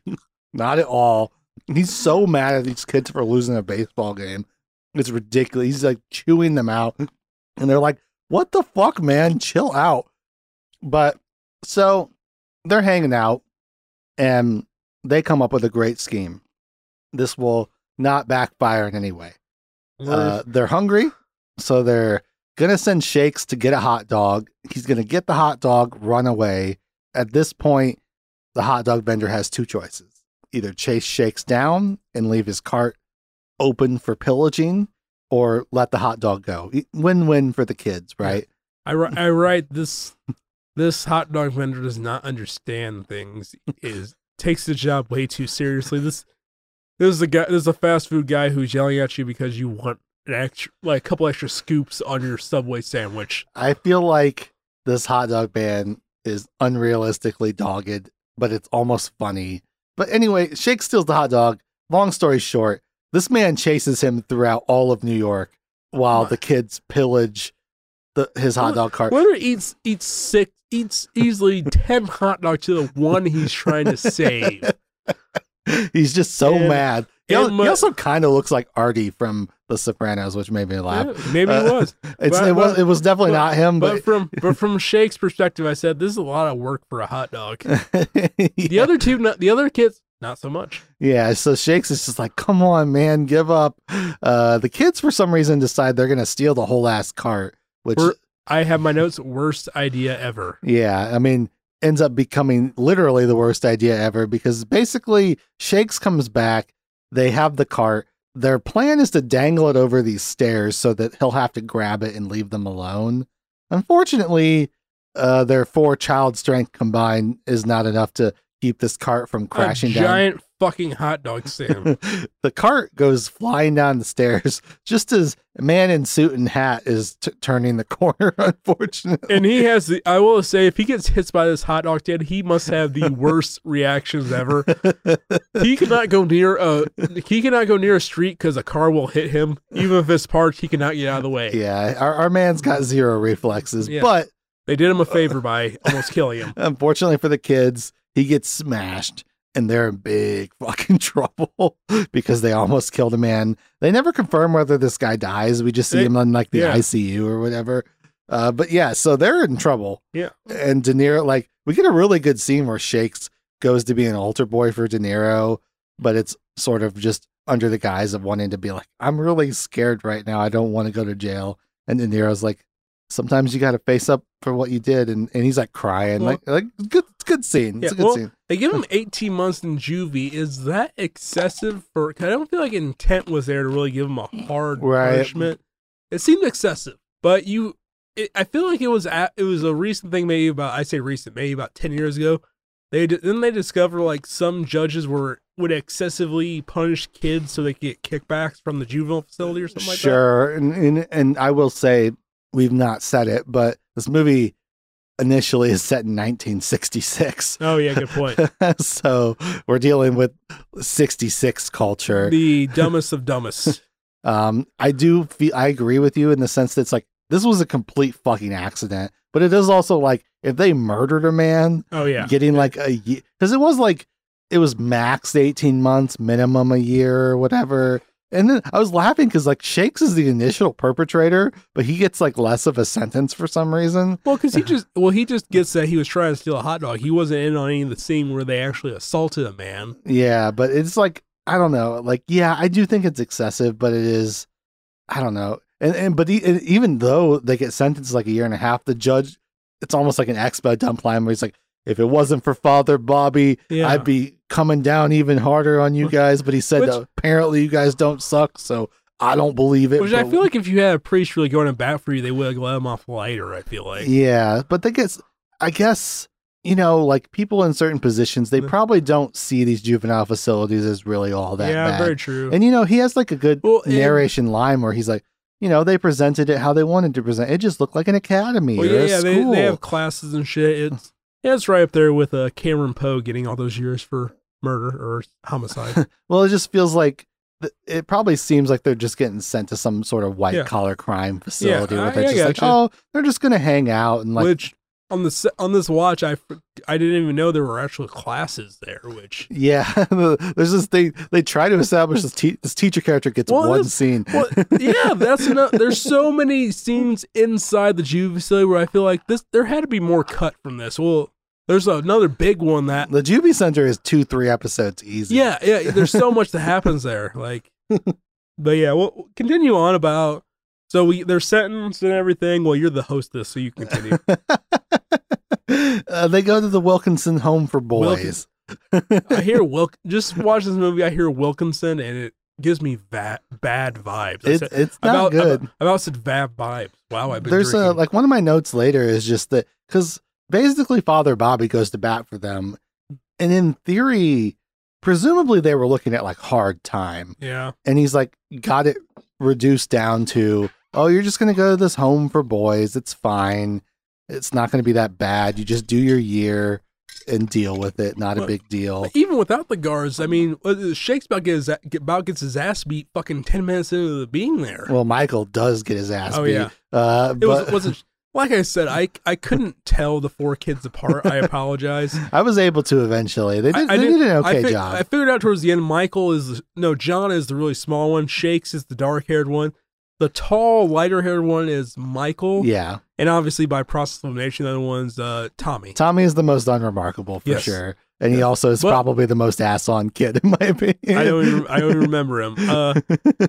S1: Not at all. He's so mad at these kids for losing a baseball game. It's ridiculous. He's like chewing them out. And they're like, what the fuck, man? Chill out. But so they're hanging out and they come up with a great scheme. This will not backfire in any way. Uh, they're hungry, so they're gonna send Shakes to get a hot dog. He's gonna get the hot dog, run away. At this point, the hot dog vendor has two choices: either chase Shakes down and leave his cart open for pillaging, or let the hot dog go. Win-win for the kids, right?
S2: I, I write this this hot dog vendor does not understand things. Is takes the job way too seriously. This this is a guy. This is a fast food guy who's yelling at you because you want an extra, like a couple extra scoops on your Subway sandwich.
S1: I feel like this hot dog ban is unrealistically dogged, but it's almost funny. But anyway, Shake steals the hot dog. Long story short, this man chases him throughout all of New York while the kids pillage the, his hot dog cart.
S2: Whether eats eats six eats easily ten hot dogs to the one he's trying to save.
S1: He's just so
S2: And-
S1: mad. He,
S2: and
S1: al- he
S2: my-
S1: also kind of looks like Artie from The Sopranos, which made me laugh.
S2: Yeah, maybe
S1: Uh,
S2: he was.
S1: It's,
S2: but-
S1: it was it was definitely
S2: but-
S1: not him,
S2: But
S1: but,
S2: from but from Shake's perspective, I said this is a lot of work for a hot dog. The other two, the other kids, not so much.
S1: Yeah, so Shakes is just like, come on, man, give up. Uh, the kids, for some reason, decide they're gonna steal the whole ass cart, which,
S2: I have my notes. Worst idea ever.
S1: yeah, I mean, ends up becoming literally the worst idea ever because basically Shakes comes back, they have the cart, their plan is to dangle it over these stairs so that he'll have to grab it and leave them alone. Unfortunately, uh, their four child strength combined is not enough to keep this cart from crashing
S2: a
S1: down.
S2: giant fucking hot dog stand.
S1: the cart goes flying down the stairs just as a man in suit and hat is t- turning the corner, unfortunately.
S2: and he has the. I will say, if he gets hit by this hot dog stand, he must have the worst reactions ever. He cannot go near a. He cannot go near a street because a car will hit him. Even if it's parked, he cannot get out of the way.
S1: yeah, our, our man's got zero reflexes,
S2: Yeah.
S1: but
S2: They did him a favor by almost killing him.
S1: unfortunately for the kids, he gets smashed and they're in big fucking trouble because they almost killed a man. They never confirm whether this guy dies. We just see
S2: They-
S1: him on like the
S2: yeah.
S1: ICU or whatever. Uh, but yeah, so they're in trouble.
S2: Yeah.
S1: And De Niro, like, we get a really good scene where Shakes goes to be an altar boy for De Niro, but it's sort of just under the guise of wanting to be like, I'm really scared right now. I don't want to go to jail. And De Niro's like, sometimes you got to face up for what you did. And, and he's like crying,
S2: Well-
S1: like, like good, good scene. It's a good
S2: well,
S1: scene.
S2: They give him 18 months in juvie. Is that excessive for? 'cause I don't feel like intent was there to really give him a hard
S1: Right.
S2: punishment. It seemed excessive, but you, it, I feel like it was at, it was a recent thing. Maybe about I say recent, maybe about 10 years ago. They then they discover like some judges were would excessively punish kids so they could get kickbacks from the juvenile facility or something like that.
S1: sure. And, and, and I will say, we've not said it, but this movie initially is set in 1966.
S2: Oh yeah, good point.
S1: so we're dealing with 66 culture.
S2: the dumbest of dumbest.
S1: Um, I do feel I agree with you in the sense that it's like this was a complete fucking accident, but it is also like if they murdered a man,
S2: Oh yeah,
S1: getting like a year because it was like it was max 18 months, minimum a year or whatever. And then I was laughing because like Shakes is the initial perpetrator, but he gets like less of a sentence for some reason.
S2: Well, because he just well, he just gets that he was trying to steal a hot dog. He wasn't in on any of the scene where they actually assaulted a man.
S1: Yeah, but it's like I don't know. Like, yeah, I do think it's excessive, but it is. I don't know. And and but e- and even though they get sentenced like a year and a half, the judge, it's almost like an expo dump line where he's like, if it wasn't for Father Bobby,
S2: Yeah,
S1: I'd be coming down even harder on you guys. But he said
S2: Which-
S1: that apparently you guys don't suck, so I don't believe it.
S2: which I feel like if you had a priest really going to bat for you, they would have let him off lighter. I feel like
S1: Yeah, but they guess I guess you know, like people in certain positions, they probably don't see these juvenile facilities as really all that
S2: yeah,
S1: bad.
S2: very true.
S1: And you know, he has like a good
S2: Well, and-
S1: narration line where he's like, you know, they presented it how they wanted to present. It just looked like an academy
S2: well,
S1: or
S2: yeah, yeah, they, they have classes and shit. It's yeah, it's right up there with uh, Cameron Poe getting all those years for murder or homicide.
S1: well, it just feels like th- it probably seems like they're just getting sent to some sort of white
S2: Yeah.
S1: collar crime facility where
S2: I-
S1: they're
S2: I
S1: just like,
S2: gotcha.
S1: oh, they're just gonna hang out and like,
S2: which on the se- on this watch, I I didn't even know there were actual classes there. Which
S1: yeah, there's this thing they try to establish this, te- this teacher character gets
S2: Well,
S1: one scene.
S2: Well, yeah, that's enough. There's so many scenes inside the Juve facility where I feel like this. There had to be more cut from this. Well, there's another big one that.
S1: the Juvie Center is two, three episodes easy.
S2: Yeah, yeah. There's so much that happens there. Like, but yeah, we'll continue on about. So we they're sentenced and everything. Well, you're the hostess, so you continue.
S1: uh, they go to the Wilkinson Home for Boys.
S2: I hear Wilk. Just watch this movie. I hear Wilkinson, and it gives me va- bad vibes. Said-
S1: it's not
S2: about,
S1: good.
S2: About, about said bad vibes. Wow, I've been
S1: There's a like one of my notes later is just that because basically Father Bobby goes to bat for them, and in theory, presumably they were looking at like hard time,
S2: yeah.
S1: and he's like got it reduced down to oh you're just gonna go to this home for boys. It's fine. It's not gonna be that bad. You just do your year and deal with it. Not a big deal.
S2: Even without the guards, I mean, uh, Shakes about gets about gets his ass beat fucking ten minutes into the being there.
S1: Well, Michael does get his ass
S2: oh
S1: beat.
S2: yeah,
S1: Uh,
S2: it was
S1: but
S2: wasn't like I said. I I couldn't tell the four kids apart. I apologize.
S1: I was able to eventually. They did,
S2: I, I
S1: they
S2: didn't-
S1: did an
S2: I
S1: okay job.
S2: I figured out towards the end. Michael is the, no John is the really small one. Shakes is the dark haired one. The tall, lighter haired one is Michael.
S1: yeah.
S2: And obviously, by process of elimination, the other one's uh, Tommy.
S1: Tommy is the most unremarkable for
S2: Yes.
S1: sure. And he also is
S2: But-
S1: probably the most ass on kid, in my opinion.
S2: I don't. Even, I don't even remember him. Uh,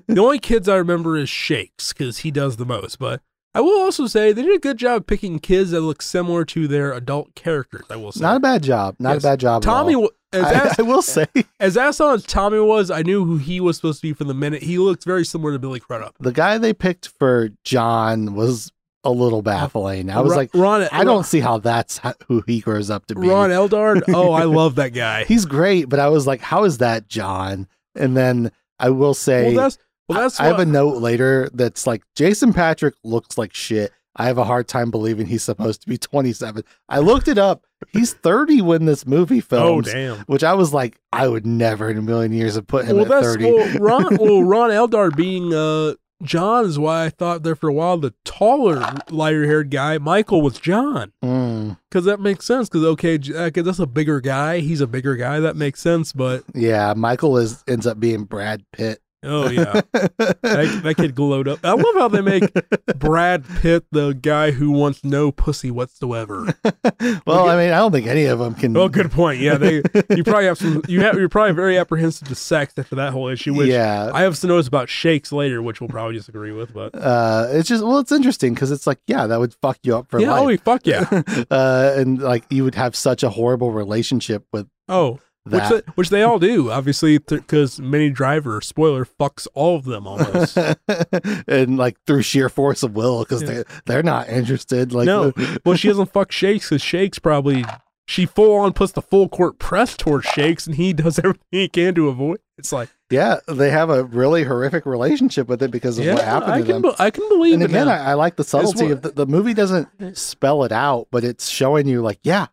S2: the only kids I remember is Shakes because he does the most. But I will also say they did a good job picking kids that look similar to their adult characters. I will say
S1: Not a bad job. Not
S2: Yes.
S1: a bad job.
S2: Tommy. as,
S1: I,
S2: ass,
S1: I will say
S2: as on as Tommy was, I knew who he was supposed to be from the minute. He looked very similar to Billy Crudup.
S1: the guy they picked for John was a little uh, baffling. I was
S2: Ron,
S1: like,
S2: Ron,
S1: I don't see how that's who he grows up to be.
S2: Ron Eldard. Oh, I love that guy.
S1: He's great, but I was like, how is that John? And then I will say,
S2: well, that's well, that's
S1: I have a note later that's like Jason Patric looks like shit. I have a hard time believing he's supposed to be 27. I looked it up. He's 30 when this movie
S2: Oh damn.
S1: which I was like, I would never in a million years have put him
S2: Well,
S1: at
S2: that's
S1: 30.
S2: well, Ron. Well, Ron Eldard being uh John is why I thought there for a while the taller, lighter haired guy Michael was John
S1: Mm,
S2: because that makes sense. Because okay, okay, that's a bigger guy. He's a bigger guy. That makes sense. But
S1: yeah, Michael is ends up being Brad Pitt.
S2: Oh yeah, that, that kid glowed up. I love how they make Brad Pitt the guy who wants no pussy whatsoever.
S1: well, I mean, I don't think any of them can.
S2: Well, good point. Yeah, they. You probably have some. You have. You're probably very apprehensive to sex after that whole issue. Which
S1: yeah.
S2: I have some notes about shakes later, which we'll probably disagree with. But
S1: uh, it's just well, it's interesting because it's like, yeah, that would fuck you up for
S2: yeah,
S1: life.
S2: oh we fuck yeah.
S1: uh, and like you would have such a horrible relationship with
S2: Oh, which they, which they all do, obviously, because Minnie Driver spoiler fucks all of them almost.
S1: and like through sheer force of will because
S2: Yeah.
S1: they they're not interested. Like
S2: No. well, she doesn't fuck Shakes because Shakes probably she full on puts the full court press towards Shakes, and he does everything he can to avoid. It's like
S1: yeah, they have a really horrific relationship with it because of
S2: yeah,
S1: what happened
S2: I
S1: to
S2: can
S1: them.
S2: be- I can believe
S1: and
S2: it.
S1: again. I, I like the subtlety
S2: what-
S1: of the, the movie. Doesn't spell it out, but it's showing you like, yeah,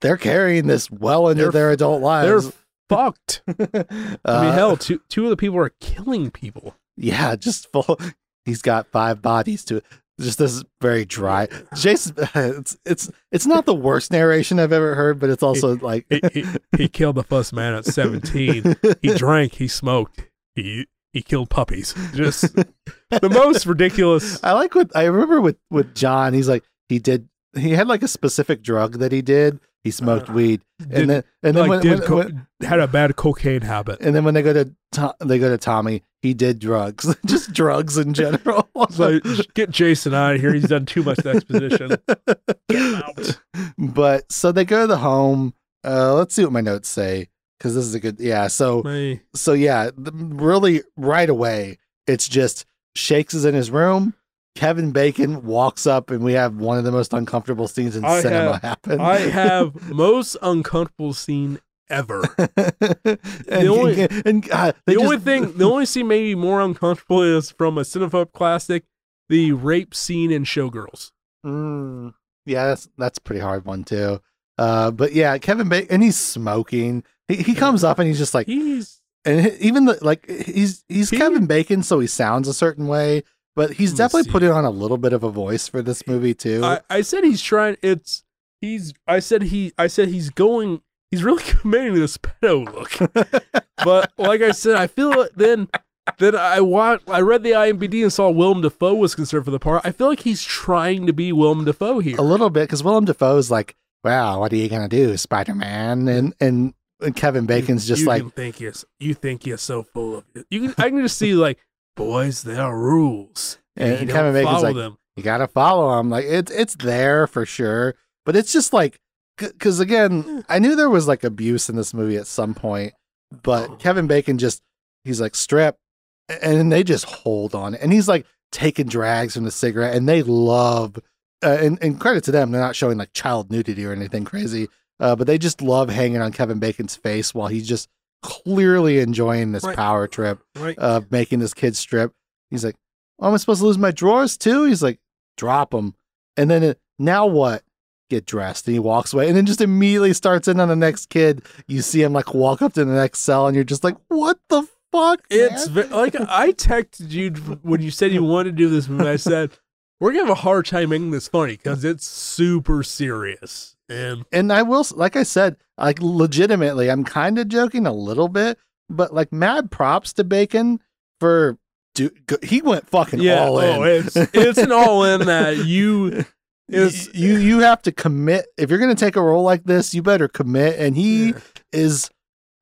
S1: they're carrying this well into
S2: They're-
S1: their adult lives.
S2: They're fucked. I mean,
S1: Uh,
S2: hell, two two of the people are killing people.
S1: Yeah, just full. He's got five bodies to. Just this very dry. Jason, it's it's it's not the worst narration I've ever heard, but it's also like
S2: He, he, he killed the first man at seventeen. He drank. He smoked. He he killed puppies. Just the most ridiculous.
S1: I like what I remember with with John. He's like he did. He had like a specific drug that he did. He smoked
S2: Uh,
S1: weed,
S2: Did,
S1: and then and then
S2: like
S1: when,
S2: did
S1: when-
S2: co-
S1: when-
S2: had a bad cocaine habit.
S1: and then when they go to To- they go to Tommy, he did drugs, just drugs in general.
S2: So get Jason out of here. He's done too much exposition. Get out.
S1: but so they go to the home. Uh, let's see what my notes say because this is a good yeah. So
S2: Hey,
S1: so yeah, the, really right away, it's just Shakes is in his room. Kevin Bacon walks up, and we have one of the most uncomfortable scenes in
S2: I
S1: cinema
S2: have-
S1: happen.
S2: I have most uncomfortable scene ever.
S1: and,
S2: only-
S1: and God, they
S2: The only thing, the only scene maybe more uncomfortable is from a cinephobe classic, the rape scene in Showgirls.
S1: Mm, yeah, that's that's a pretty hard one too. Uh, but yeah, Kevin Bacon, and he's smoking. He he comes up and he's just like,
S2: He's
S1: and even the like he's he's
S2: He-
S1: Kevin Bacon, so he sounds a certain way. But he's definitely putting on a little bit of a voice for this movie too.
S2: I, I said he's trying. It's he's. I said he. I said he's going. He's really committing to this pedo look. but like I said, I feel like then. Then I want. I read the IMDb and saw Willem Dafoe was concerned for the part. I feel like he's trying to be Willem Dafoe here.
S1: a little bit because Willem Dafoe is like, "Wow, what are you gonna do, Spider Man?" And, and and Kevin Bacon's just
S2: you
S1: like,
S2: think you're. You think you're so full of it. You can. I can just see like, boys, there are rules.
S1: and,
S2: you
S1: Kevin Bacon's
S2: follow
S1: like,
S2: them.
S1: you gotta follow them. Like it's it's there for sure, but it's just like because again, I knew there was like abuse in this movie at some point,
S2: Oh.
S1: but Kevin Bacon just he's like strip, and they just hold on, and he's like taking drags from the cigarette, and they love. Uh, and, and credit to them, they're not showing like child nudity or anything crazy, uh, but they just love hanging on Kevin Bacon's face while he's just clearly enjoying this
S2: Right.
S1: power trip
S2: Right.
S1: of making this kid strip. He's like, oh, am I supposed to lose my drawers too? He's like, drop them. And then it, now what? Get dressed. And he walks away and then just immediately starts in on the next kid. You see him like walk up to the next cell and you're just like, what the fuck?
S2: It's ve- like I texted you when you said you wanted to do this movie. I said we're gonna have a hard time making this funny because it's super serious. And
S1: and I will, like I said, like legitimately, I'm kind of joking a little bit, but like mad props to Bacon for, do, he went fucking
S2: yeah,
S1: all in.
S2: oh, it's it's an all in that you is
S1: you you have to commit if you're going to take a role like this you better commit and he is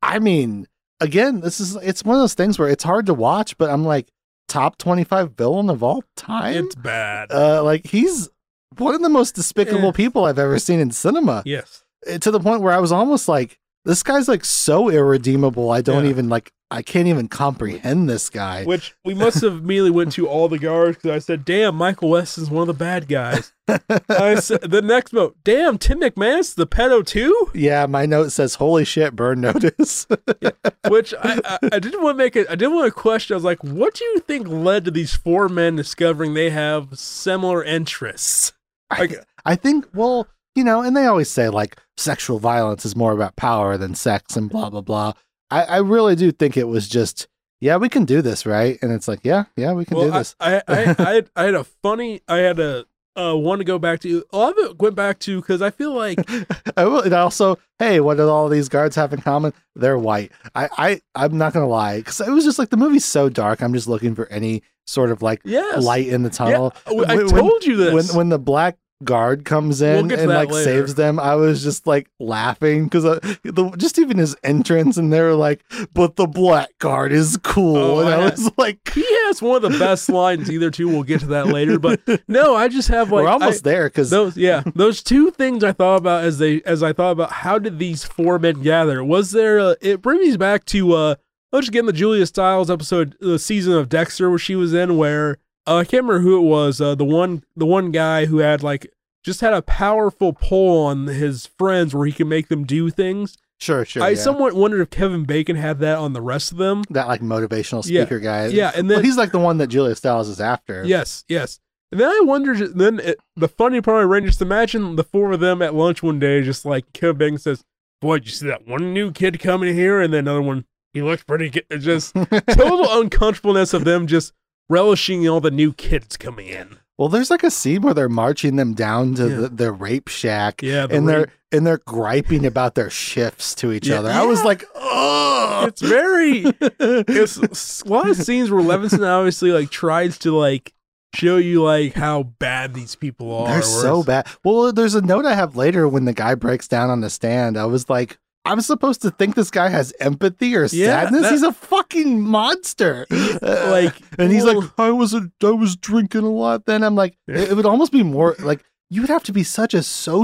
S1: i mean again this is it's one of those things where it's hard to watch but i'm like top 25 villain of all time
S2: it's bad.
S1: uh like he's one of the most despicable
S2: Yeah.
S1: people i've ever seen in cinema
S2: yes.
S1: Uh, to the point where i was almost like this guy's like so irredeemable. I don't
S2: Yeah.
S1: even like. I can't even comprehend this guy.
S2: Which we must have immediately went to all the guards because I said, "Damn, Michael West is one of the bad guys." I said the next vote, "Damn, Tim McManus, the pedo too."
S1: Yeah, my note says, "Holy shit, burn notice."
S2: Which I, I, I didn't want to make it. I didn't want to question. I was like, "What do you think led to these four men discovering they have similar interests?"
S1: I, I think, well, you know, and they always say like sexual violence is more about power than sex and blah blah blah. I, I really do think it was just, yeah, we can do this, right? And it's like, yeah, yeah, we can do
S2: Well, I,
S1: this.
S2: I, I, I, had, I had a funny. I had a uh, one to go back to. A lot of it went back to because I feel like
S1: I will, and also, hey, what do all these guards have in common? They're white. I, I, I'm not gonna lie, because it was just like the movie's so dark. I'm just looking for any sort of like
S2: yes,
S1: light in the tunnel.
S2: Yeah, I
S1: When-
S2: told you this.
S1: when when the black guard comes
S2: We'll
S1: in
S2: to
S1: and like
S2: later.
S1: saves them, I was just like laughing because the, just even his entrance and they're like, "But the black guard is cool,"
S2: Oh,
S1: and I,
S2: I-
S1: was like,
S2: he has one of the best lines either two we'll get to that later but no i just have like
S1: "We're almost
S2: I-
S1: there." Because
S2: those yeah those two things i thought about as they as i thought about how did these four men gather was there a, it brings me back to uh let's just get in the julia stiles episode the season of dexter where she was in where uh, i can't remember who it was uh the one the one guy who had like just had a powerful pull on his friends where he can make them do things
S1: sure, sure,
S2: i
S1: yeah.
S2: somewhat wondered if kevin bacon had that on the rest of them
S1: that like motivational
S2: Yeah,
S1: speaker guy.
S2: yeah and
S1: well,
S2: then
S1: he's like the one that Julia Stiles is after.
S2: Yes, yes. And then I wondered. Then it, the funny part, ran just imagine the four of them at lunch one day, just like Kevin Bacon says, "Boy, did you see that one new kid coming here?" And then another one, he looks pretty good. Just total uncomfortableness of them just relishing all the new kids coming in.
S1: Well, there's like a scene where they're marching them down to
S2: Yeah.
S1: the, the rape shack,
S2: Yeah, the
S1: and
S2: rape-
S1: they're and they're griping about their shifts to each
S2: Yeah.
S1: other. I was like, oh,
S2: It's very. It's a lot of scenes where Levinson obviously like tries to like show you like how bad these people are.
S1: They're so bad. Well, there's a note I have later when the guy breaks down on the stand. I was like, I'm supposed to think this guy has empathy or
S2: Yeah,
S1: sadness.
S2: that-
S1: he's a fucking monster. Uh,
S2: like,
S1: and he's like, I was a, I was drinking a lot. Then I'm like,
S2: Yeah.
S1: it, it would almost be more like you would have to be such a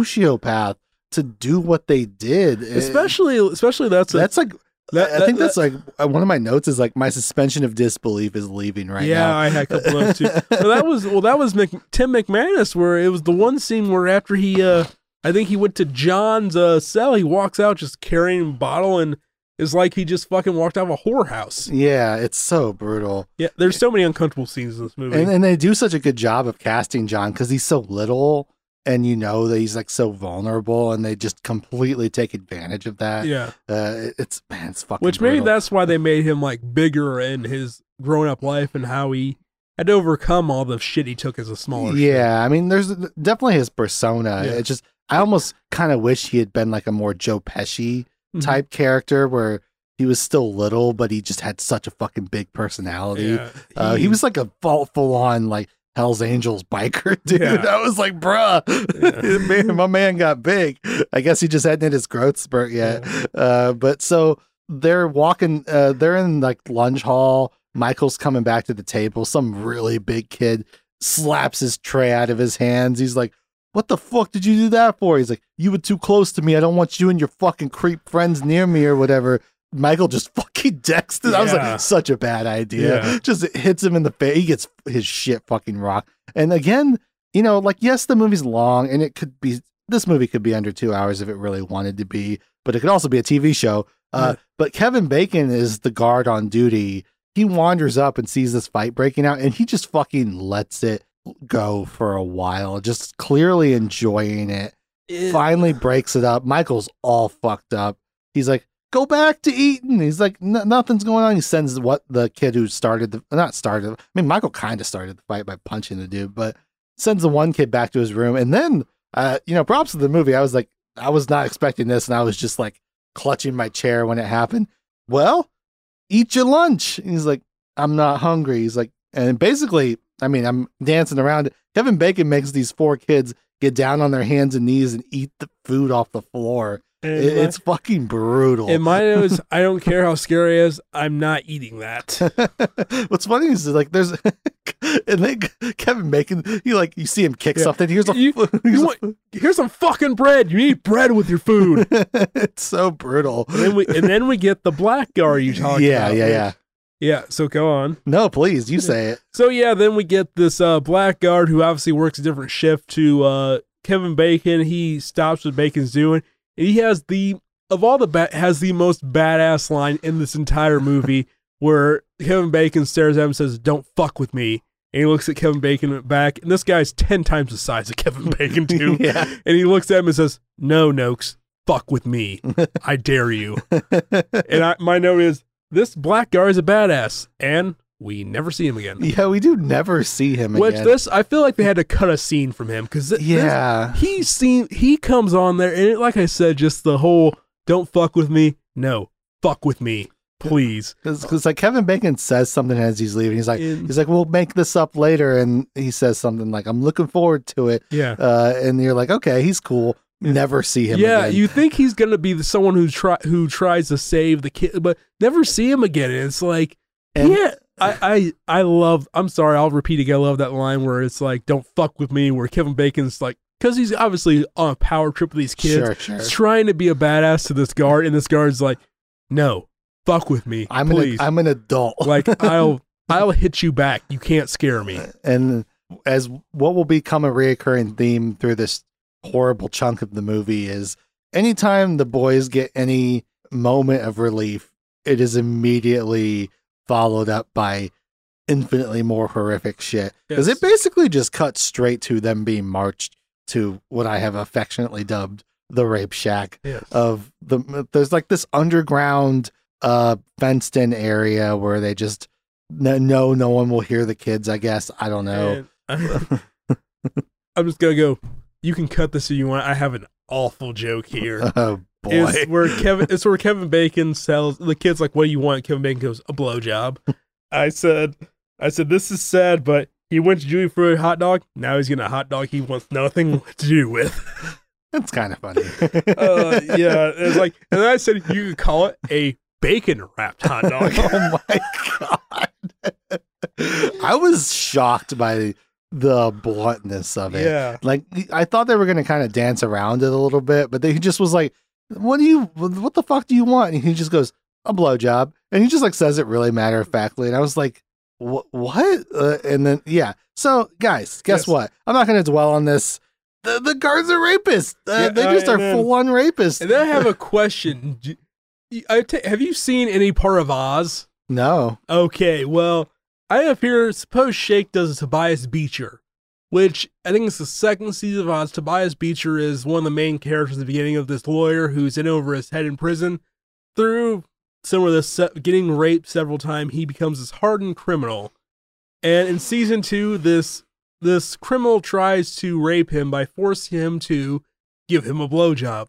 S1: sociopath to do what they did. It-
S2: Especially, especially that's a,
S1: that's like.
S2: that-
S1: I think
S2: that-
S1: that's like uh, one of my notes is like my suspension of disbelief is leaving right
S2: yeah,
S1: now.
S2: Yeah, I had a couple of too. Well, that was well, that was Mc, Tim McManus, where it was the one scene where after he, uh I think he went to John's uh, cell, he walks out just carrying a bottle and is like he just fucking walked out of a whorehouse.
S1: Yeah, it's so brutal.
S2: Yeah, there's so many uncomfortable scenes in this movie.
S1: And, and they do such a good job of casting John because he's so little and you know that he's like so vulnerable and they just completely take advantage of that.
S2: yeah,
S1: Uh, it's, man, it's fucking
S2: which maybe
S1: brutal.
S2: that's why they made him like bigger in his grown up life and how he had to overcome all the shit he took as a smaller.
S1: Yeah, I mean, there's definitely his persona.
S2: Yeah.
S1: It just, I almost kind of wish he had been like a more Joe Pesci
S2: Mhm.
S1: type character where he was still little, but he just had such a fucking big personality.
S2: Yeah,
S1: Uh, he was like a full, full on like Hell's Angels biker, dude.
S2: Yeah.
S1: I was like, bruh, man, my man got big. I guess he just hadn't hit his growth spurt yet. Uh, but so they're walking, uh, they're in like lunch hall. Michael's coming back to the table. Some really big kid slaps his tray out of his hands. He's like, what the fuck did you do that for? He's like, you were too close to me. I don't want you and your fucking creep friends near me or whatever. Michael just fucking decks it. I was like, such a bad idea.
S2: Yeah.
S1: Just hits him in the face. He gets his shit fucking rocked. And again, you know, like, yes, the movie's long and it could be, this movie could be under two hours if it really wanted to be, but it could also be a TV show. Uh,
S2: Yeah.
S1: But Kevin Bacon is the guard on duty. He wanders up and sees this fight breaking out and he just fucking lets it go for a while, just clearly enjoying it
S2: It-
S1: finally breaks it up. Michael's all fucked up. He's like, "Go back to eating. He's like, "Nothing's going on." He sends what the kid who started the not started. I mean, Michael kind of started the fight by punching the dude, but sends the one kid back to his room. And then, uh, you know, props to the movie. I was like, I was not expecting this, and I was just like clutching my chair when it happened. Well, eat your lunch. And he's like, I'm not hungry. He's like, and basically, I mean, I'm dancing around. Kevin Bacon makes these four kids get down on their hands and knees and eat the food off the floor. It-
S2: my-
S1: it's fucking brutal.
S2: and my nose, I don't care how scary it is. I'm not eating that.
S1: What's funny is like there's and then Kevin Bacon, you like you see him kick
S2: Yeah.
S1: something. Here's a,
S2: You-
S1: here's
S2: you
S1: a-
S2: Here's some fucking bread. You eat bread with your food.
S1: it's so brutal.
S2: And then we and then we get the blackguard you talked
S1: Yeah,
S2: about.
S1: yeah,
S2: which-
S1: yeah.
S2: Yeah, so go on.
S1: No, please, you say it.
S2: So yeah, then we get this uh, blackguard who obviously works a different shift to uh, Kevin Bacon. He stops what Bacon's doing. And he has the of all the ba- has the most badass line in this entire movie where Kevin Bacon stares at him and says, "Don't fuck with me." And he looks at Kevin Bacon back, and this guy's ten times the size of Kevin Bacon too.
S1: yeah.
S2: And he looks at him and says, "No, Nokes, fuck with me. I dare you." and I, my note is, this black guy is a badass, and we never see him again.
S1: yeah, we do never see him again.
S2: Which
S1: again.
S2: this, I feel like they had to cut a scene from him because
S1: yeah.
S2: he seen he comes on there and it, like I said, just the whole "don't fuck with me." No, fuck with me, please.
S1: Because like Kevin Bacon says something as he's leaving. He's like,
S2: And-
S1: he's like, we'll make this up later, and he says something like, "I'm looking forward to it,"
S2: yeah,
S1: uh, and you're like, okay, he's cool. Never see him.
S2: yeah.
S1: again.
S2: You think he's gonna be the someone who try who tries to save the kid, but never see him again. And it's like,
S1: And-
S2: yeah. I, I I love I'm sorry I'll repeat again I love that line where it's like don't fuck with me where Kevin Bacon's like because he's obviously on a power trip with these kids
S1: Sure, sure.
S2: He's trying to be a badass to this guard, and this guard's like, "No, fuck with me,
S1: I'm an. I'm an adult.
S2: like I'll I'll hit you back. You can't scare me."
S1: and as what will become a reoccurring theme through this horrible chunk of the movie is anytime the boys get any moment of relief, it is immediately followed up by infinitely more horrific shit. Because
S2: Yes.
S1: it basically just cuts straight to them being marched to what I have affectionately dubbed the rape shack
S2: Yes.
S1: of the there's like this underground uh fenced in area where they just no no no one will hear the kids i guess i don't know
S2: And I'm just gonna go. You can cut this if you want. I have an awful joke here.
S1: oh boy
S2: It's where Kevin. It's where Kevin Bacon sells the kids like, "What do you want?" Kevin Bacon goes, "A blowjob." I said, "I said this is sad, but he went to Julie for a hot dog. Now he's getting a hot dog he wants nothing to do with."
S1: that's kind of funny
S2: uh, yeah, it's like, and then I said you could call it a bacon wrapped hot dog.
S1: oh my god i was shocked by the bluntness of it.
S2: Yeah,
S1: like i thought they were going to kind of dance around it a little bit but they, he just was like what do you what the fuck do you want? And he just goes a blowjob. And he just like says it really matter of factly and i was like what? Uh, and then yeah. So guys guess
S2: Yes.
S1: what? I'm not going to dwell on this. The, the guards are rapists. Uh,
S2: Yeah,
S1: they
S2: uh,
S1: just are
S2: then-
S1: full-on rapists.
S2: And then I have a question. I have you seen any part of Oz?
S1: no.
S2: Okay, well, I have here. Suppose Shake does a Tobias Beecher, which I think it's the second season of Oz. Tobias Beecher is one of the main characters at the beginning of this lawyer who's in over his head in prison. Through similar to se- getting raped several times, he becomes this hardened criminal. And in season two, this this criminal tries to rape him by forcing him to give him a blowjob.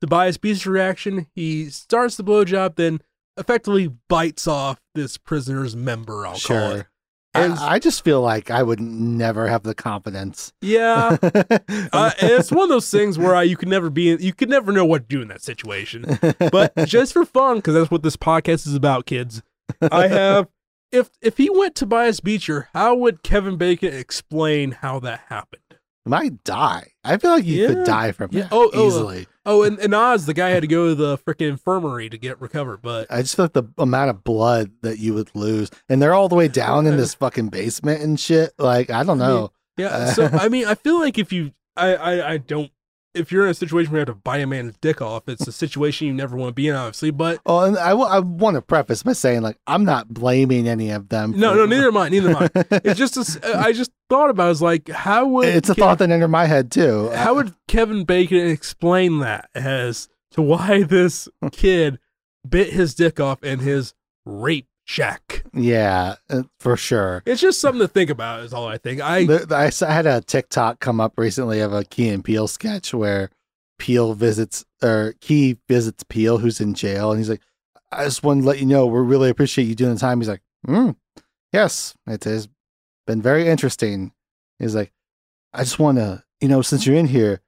S2: Tobias Beecher's reaction: he starts the blowjob, then effectively bites off this prisoner's member. I'll call it. And-
S1: I, I just feel like I would never have the confidence.
S2: Yeah, uh, it's one of those things where I, you could never be, you could never know what to do in that situation. But just for fun, because that's what this podcast is about, kids. I have, if if he went to Tobias Beecher, how would Kevin Bacon explain how that happened?
S1: Might die. I feel like you
S2: Yeah.
S1: could die from
S2: Yeah.
S1: that
S2: Oh, oh,
S1: easily.
S2: Oh, and in Oz, the guy had to go to the freaking infirmary to get recovered. But
S1: I just feel like the amount of blood that you would lose, and they're all the way down in this fucking basement and shit. Like I don't
S2: I mean,
S1: know.
S2: yeah, uh, so I mean, I feel like if you, I, I, I don't. If you're in a situation where you have to bite a man's dick off, it's a situation you never want to be in, obviously. But
S1: Oh, and I, w- I want to preface by saying like I'm not blaming any of them.
S2: no,
S1: for-
S2: no, neither am I. Neither am I. It's just, a s uh, I just thought about. It, it's like, how would
S1: it's a
S2: Ke-
S1: thought that entered my head too.
S2: How would Kevin Bacon explain that as to why this kid bit his dick off and his rape shack?
S1: yeah, uh, for sure.
S2: It's just something to think about. Is all I think. I
S1: The- the- I s- I had a TikTok come up recently of a Key and Peele sketch where Peele visits or Key visits Peele, who's in jail, and he's like, "I just want to let you know we really appreciate you doing the time." He's like, mm, "Yes, it has been very interesting." He's like, "I just want to, you know, since you're in here,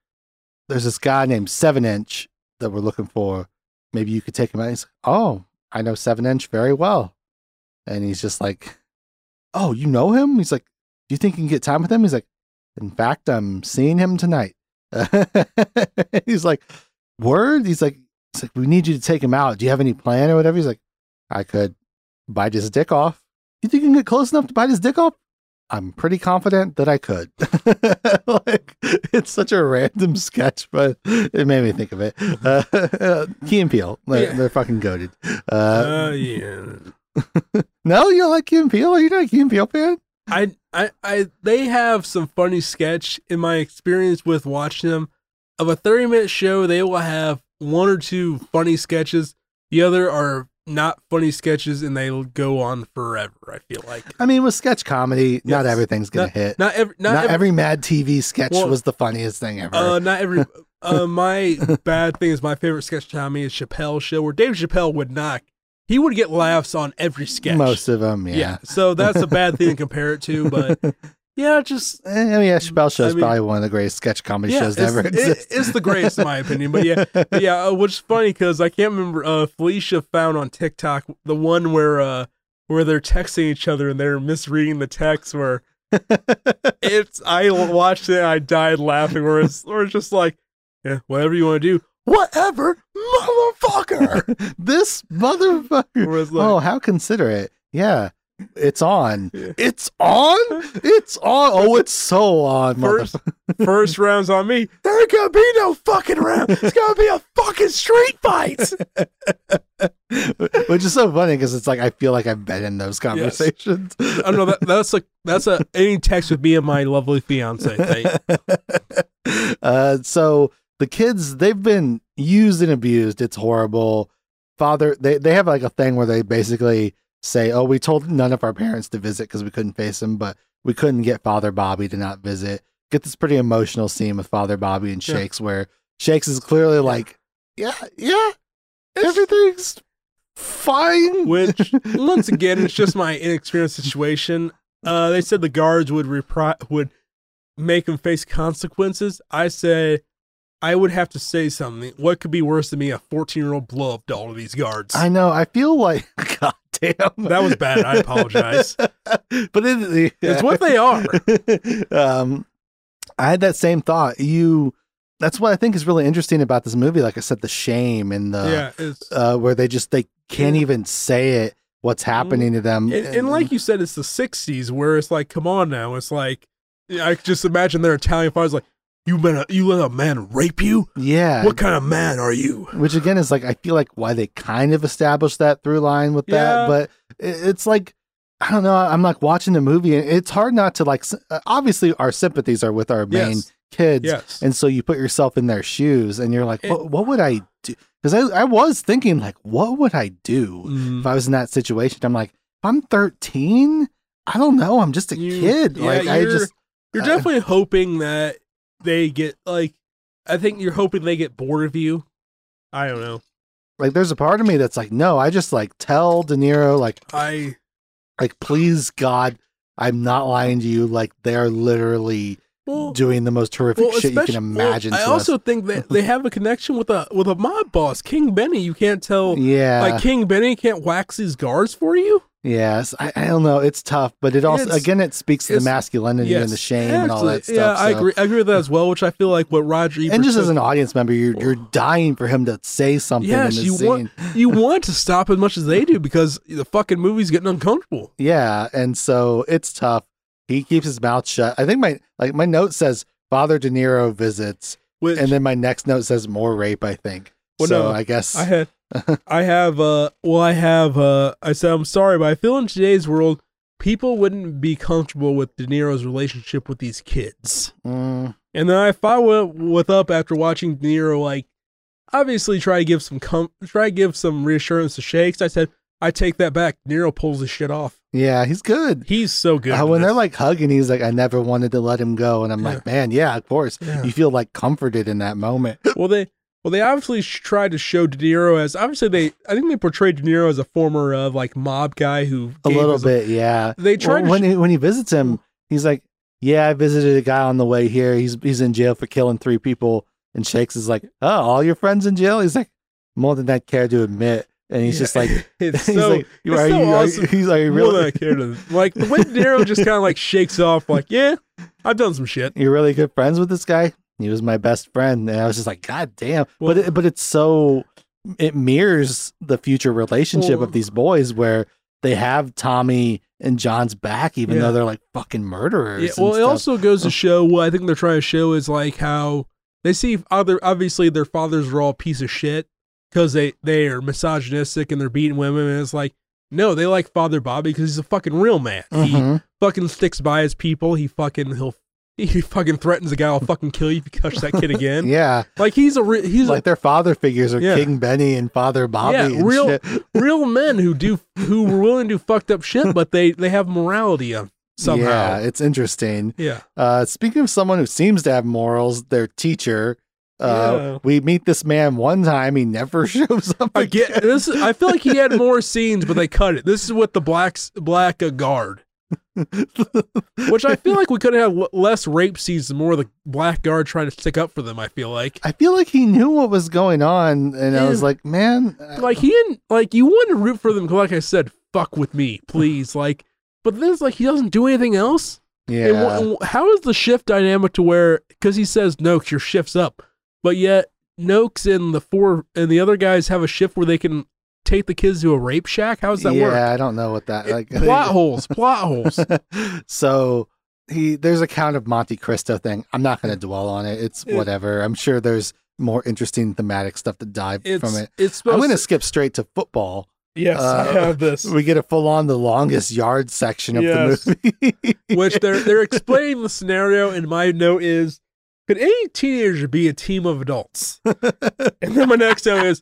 S1: there's this guy named Seven Inch. that we're looking for. Maybe you could take him out. He's like, oh, I know Seven Inch very well, and he's just like, oh, you know him? He's like, do you think you can get time with him? He's like, in fact, I'm seeing him tonight. he's like, word? He's like, it's like, we need you to take him out. Do you have any plan or whatever? He's like, I could bite his dick off. You think you can get close enough to bite his dick off? I'm pretty confident that I could. like, it's such a random sketch, but it made me think of it. Uh, Key and Peele, they're,
S2: Yeah.
S1: they're fucking goaded. Uh,
S2: Uh, yeah.
S1: no, you don't like Key and Peele? Are you not a Key and Peele fan?
S2: I, I, I, they have some funny sketch in my experience with watching them. Of a 30 minute show, they will have one or two funny sketches. The other are not funny sketches and they'll go on forever, I feel like.
S1: I mean, with sketch comedy, not everything's gonna hit.
S2: Not every, not,
S1: Not,
S2: every,
S1: every Mad TV sketch
S2: Well,
S1: was the funniest thing ever.
S2: uh, not every, uh, my bad thing is my favorite sketch comedy is Chappelle show where Dave Chappelle would not, he would get laughs on every sketch.
S1: Most of them, yeah.
S2: So that's a bad thing to compare it to, but yeah, just
S1: Eh, I mean, yeah, Chappelle Show
S2: I
S1: is
S2: mean-
S1: probably one of the greatest sketch comedy
S2: yeah,
S1: shows
S2: it's,
S1: ever
S2: it- it's the greatest in my opinion. But yeah, but yeah, uh, which is funny because I can't remember. Uh, Felicia found on TikTok the one where uh where they're texting each other and they're misreading the text. Where it's I watched it, and I died laughing. Where it's where it's just like, yeah, whatever you want to do, whatever, motherfucker.
S1: this motherfucker.
S2: Where it's like,
S1: oh, how considerate. Yeah. It's on.
S2: Yeah.
S1: It's on. It's on. Oh, it's so on.
S2: First, first round's on me. There ain't gonna be no fucking round. It's gonna be a fucking street fight.
S1: Which is so funny because it's like I feel like I've been in those conversations.
S2: I don't know. That, that's like that's a any text with me and my lovely fiance thing.
S1: uh, so the kids they've been used and abused. It's horrible. Father, they they have like a thing where they basically say, "Oh, we told none of our parents to visit because we couldn't face them, but we couldn't get Father Bobby to not visit." Get this pretty emotional scene with Father Bobby and
S2: Yeah.
S1: Shakes, where Shakes is clearly like, "Yeah, yeah, everything's fine."
S2: Which once again, it's just my inexperienced situation. Uh, they said the guards would repri- would make him face consequences. I said I would have to say something. What could be worse than me, a fourteen year old blow up to these guards?
S1: I know. I feel like, God damn,
S2: That was bad. I apologize.
S1: but it,
S2: It's what they are.
S1: um, I had that same thought. You, that's what I think is really interesting about this movie. Like I said, the shame and the
S2: yeah,
S1: uh, where they just they can't
S2: Yeah.
S1: even say it. What's happening to them?
S2: and, and like you said, it's the '60s where it's like, come on now. It's like I just imagine their Italian fathers like, you been a, you let a man rape you?
S1: yeah,
S2: What kind of man are you?
S1: which again is like I feel like why they kind of established that through line with
S2: Yeah.
S1: that, but it's like I don't know. I'm like watching the movie, and it's hard not to like. uh, Obviously, our sympathies are with our main
S2: Yes.
S1: kids,
S2: Yes.
S1: and so you put yourself in their shoes, and you're like,
S2: It-
S1: what, what would I do? Because I, I was thinking like, what would I do
S2: Mm.
S1: if I was in that situation? I'm like, if I'm 13, I don't know. I'm just a
S2: You-
S1: kid.
S2: yeah,
S1: like I just
S2: You're
S1: Uh,
S2: definitely hoping that they get like. I think you're hoping they get bored of you. I don't know.
S1: like there's a part of me that's like, no, I just like tell De Niro like
S2: I
S1: like please God, I'm not lying to you. Like they're literally
S2: well,
S1: doing the most horrific
S2: well,
S1: shit you can
S2: especially- well,
S1: imagine.
S2: I also
S1: us.
S2: think that they have a connection with a with a mob boss, King Benny. You can't tell.
S1: yeah,
S2: Like King Benny can't wax his guards for you.
S1: Yes, I, I don't know. It's tough, but it also
S2: It's-
S1: again it speaks to the masculinity and the shame and all that stuff.
S2: Yeah, I agree. I agree with that as well. Which I feel like what Roger Ebert
S1: And just
S2: took-
S1: as an audience member, you're you're dying for him to say something
S2: Yes,
S1: in
S2: you
S1: scene.
S2: want you want to stop as much as they do because the fucking movie's getting uncomfortable.
S1: Yeah, and so it's tough. He keeps his mouth shut. I think my like my note says Father De Niro visits,
S2: Which
S1: and then my next note says more rape. I think.
S2: Well,
S1: so
S2: no,
S1: I guess
S2: I had, I have, uh, well, I have, uh, I said, I'm sorry, but I feel in today's world, people wouldn't be comfortable with De Niro's relationship with these kids.
S1: Mm,
S2: And then I follow it with up after watching De Niro, like, obviously try to give some, com- try to give some reassurance to Shakes. I said, I take that back. De Niro pulls his shit off.
S1: yeah, he's good.
S2: He's so good.
S1: Uh, when they're like hugging, he's like, "I never wanted to let him go," and I'm like, "Man, yeah, of course."
S2: Yeah.
S1: You feel like comforted in that moment.
S2: well, they, well, they obviously tried to show De Niro as, obviously they, I think they portrayed De Niro as a former, uh, like, mob guy who
S1: A little bit, yeah.
S2: They
S1: Well,
S2: tried to
S1: when he, when he visits him, he's like, "Yeah, I visited a guy on the way here. He's he's in jail for killing three people." And Shakes is like, "Oh, all your friends in jail." He's like, "More than I care to admit." And he's
S2: Yeah.
S1: just like,
S2: it's
S1: he's
S2: so
S1: like,
S2: it's
S1: are
S2: so
S1: you, are
S2: awesome.
S1: you, he's like,
S2: more than
S1: really,
S2: I care to like the way De Niro just kind of like shakes off like yeah I've done some shit
S1: you're really good friends with this guy. He was my best friend, and I was just like, God damn!
S2: Well-
S1: but it, but it's so it mirrors the future relationship
S2: Well-
S1: of these boys where they have Tommy and John's back, even
S2: Yeah.
S1: though they're like fucking murderers.
S2: Yeah, well, it
S1: stuff.
S2: also goes to show what I think they're trying to show is like how they see other obviously their fathers are all a piece of shit because they they are misogynistic and they're beating women and it's like no they like Father Bobby because he's a fucking real man. He
S1: Mhm.
S2: fucking sticks by his people. He fucking he'll he fucking threatens a guy I'll fucking kill you if you touch that kid again.
S1: yeah,
S2: Like he's a re- he's
S1: like their father figures are
S2: Yeah.
S1: King Benny and Father Bobby.
S2: Yeah, real- real men who do who were willing to do fucked up shit, but they they have morality on somehow.
S1: Yeah, it's interesting.
S2: Yeah.
S1: Uh, speaking of someone who seems to have morals, their teacher. Uh,
S2: Yeah.
S1: We meet this man one time. He never shows up
S2: I get
S1: again.
S2: this. I feel like he had more scenes, but they cut it. This is with the black black uh, guard, which I feel like we could have less rape scenes, and more of the black guard trying to stick up for them. I feel like,
S1: I feel like he knew what was going on, and I was like, man,
S2: like he didn't like you want to root for them. Like I said, fuck with me, please. Like, but then it's like he doesn't do anything else.
S1: yeah,
S2: And and how is the shift dynamic to where because he says Nokes, your shift's up, but yet Nokes and the four and the other guys have a shift where they can take the kids to a rape shack. How does that
S1: yeah,
S2: work?
S1: Yeah, I don't know what that like.
S2: plot holes, plot holes.
S1: so he there's a Count of Monte Cristo thing. I'm not going to dwell on it. It's
S2: It-
S1: whatever. I'm sure there's more interesting thematic stuff to dive
S2: It's
S1: from it.
S2: it's
S1: I'm going to skip straight to football.
S2: yes, I
S1: uh,
S2: have this,
S1: We get a full on the longest yard section of
S2: Yes.
S1: the movie.
S2: which they're they're explaining the scenario, and my note is. Could any teenager be a team of adults? And then my next note is,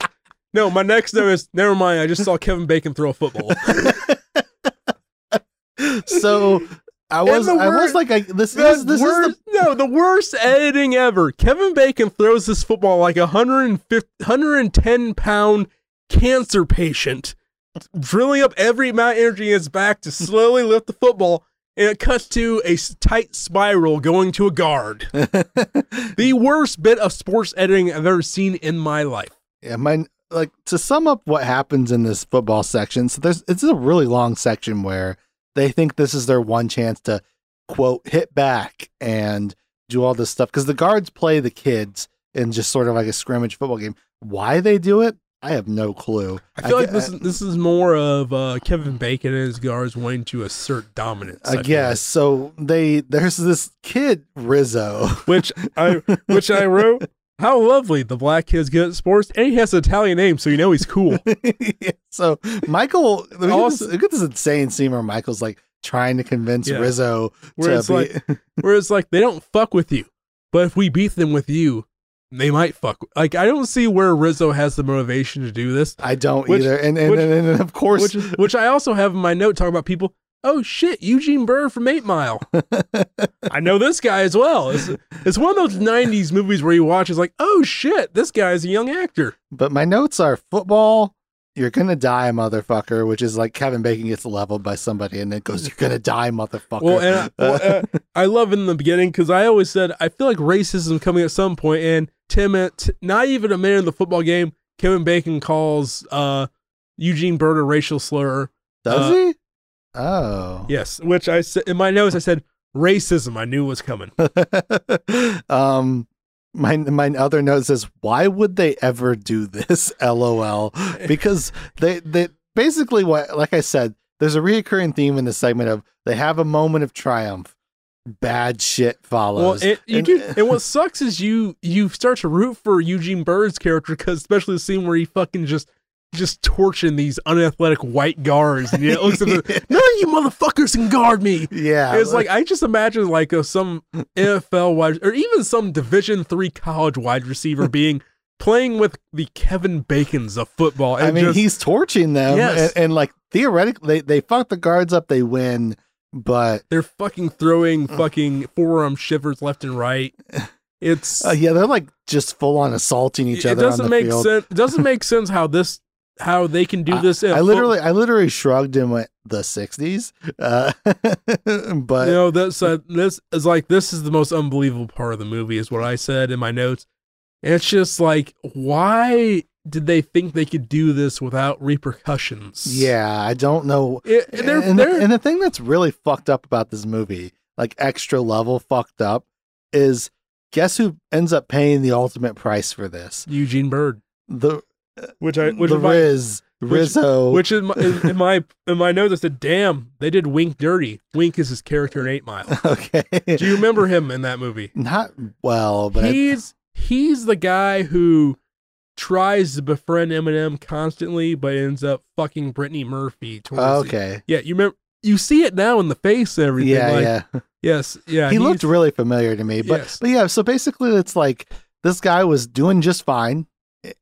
S2: no, my next note is, never mind. I just saw Kevin Bacon throw a football.
S1: so I was
S2: the
S1: I
S2: wor-
S1: was like I, this
S2: The
S1: is this is
S2: worst, no, the worst editing ever. Kevin Bacon throws this football like a 150 110 pound cancer patient, drilling up every amount of energy in his back to slowly lift the football, and it cuts to a tight spiral going to a guard.
S1: the
S2: The worst bit of sports editing I've ever seen in my life.
S1: yeah my like to sum up what happens in this football section. So there's it's a really long section where they think this is their one chance to quote hit back and do all this stuff because the guards play the kids in just sort of like a scrimmage football game. Why they do it, I have no clue.
S2: I feel like this is this is more of uh, Kevin Bacon and his guards wanting to assert dominance.
S1: I
S2: feel
S1: guess so. They there's this kid Rizzo.
S2: which I which I wrote. How lovely the black kid's good at sports, and he has an Italian name, so you know he's cool.
S1: Yeah, so Michael, look, get,
S2: Also-
S1: this, we get this insane scene where Michael's like trying to convince
S2: Yeah.
S1: Rizzo
S2: Where
S1: to
S2: it's
S1: be.
S2: like, whereas like they don't fuck with you, but if we beat them with you, they might fuck. Like I don't see where Rizzo has the motivation to do this.
S1: I don't
S2: which-
S1: either, and and,
S2: which-
S1: and, and of course,
S2: which which I also have in my note talking about people. Oh shit, Eugene Byrd from Eight Mile. I know this guy as well. It's, it's one of those '90s movies where you watch. It's like, oh shit, this guy's a young actor.
S1: but my notes are football. You're gonna die, motherfucker. Which is like Kevin Bacon gets leveled by somebody, and it goes, "You're gonna die, motherfucker."
S2: Well, and I, well, uh, I love in the beginning because I always said I feel like racism coming at some point, and Tim, at not even a minute in the football game, Kevin Bacon calls uh, Eugene Byrd a racial slur.
S1: Does
S2: uh,
S1: he? Oh,
S2: Yes, which I said in my notes. I said racism. I knew was coming.
S1: um, my my other note says, "Why would they ever do this?" LOL. Because they they basically what, like I said, there's a reoccurring theme in this segment of they have a moment of triumph, bad shit
S2: Well,
S1: follows.
S2: it, you
S1: And-
S2: do, and what sucks is you you start to root for Eugene Byrd's character because especially the scene where he fucking just just torching these unathletic white guards, and it looks at them, none of you motherfuckers can guard me.
S1: yeah,
S2: It's like I just imagine like a, some NFL wide or even some Division three college wide receiver being playing with the Kevin Bacon's of football. And
S1: I mean,
S2: just,
S1: he's torching them,
S2: Yes.
S1: and, and like theoretically, they they fuck the guards up, they win, but
S2: they're fucking throwing fucking forearm shivers left and right. It's
S1: uh, yeah, they're like just full on assaulting each
S2: it
S1: other on
S2: doesn't
S1: the
S2: make sense. It doesn't make sense how this how they can do this. in
S1: I literally, I literally shrugged and went the '60s, uh, but
S2: you know this uh, this is like this is the most unbelievable part of the movie is what I said in my notes. And it's just like, why did they think they could do this without repercussions?
S1: Yeah, I don't know.
S2: It- they're-
S1: and,
S2: they're-
S1: and the thing that's really fucked up about this movie, like extra level fucked up, is guess who ends up paying the ultimate price for this?
S2: Eugene Byrd,
S1: The
S2: which I which
S1: the
S2: is my,
S1: Riz Rizzo.
S2: which is my, in, in my in my notes. I said, "Damn, they did Wink dirty." Wink is his character in Eight Mile.
S1: okay,
S2: Do you remember him in that movie?
S1: not well, but I-
S2: he's he's the guy who tries to befriend Eminem constantly, but ends up fucking Brittany Murphy.
S1: Okay,
S2: yeah, you remember? You see it now in the face and everything.
S1: yeah,
S2: like,
S1: yeah.
S2: Yes, yeah.
S1: he looked really familiar to me, but
S2: Yes.
S1: but yeah. So basically, it's like this guy was doing just fine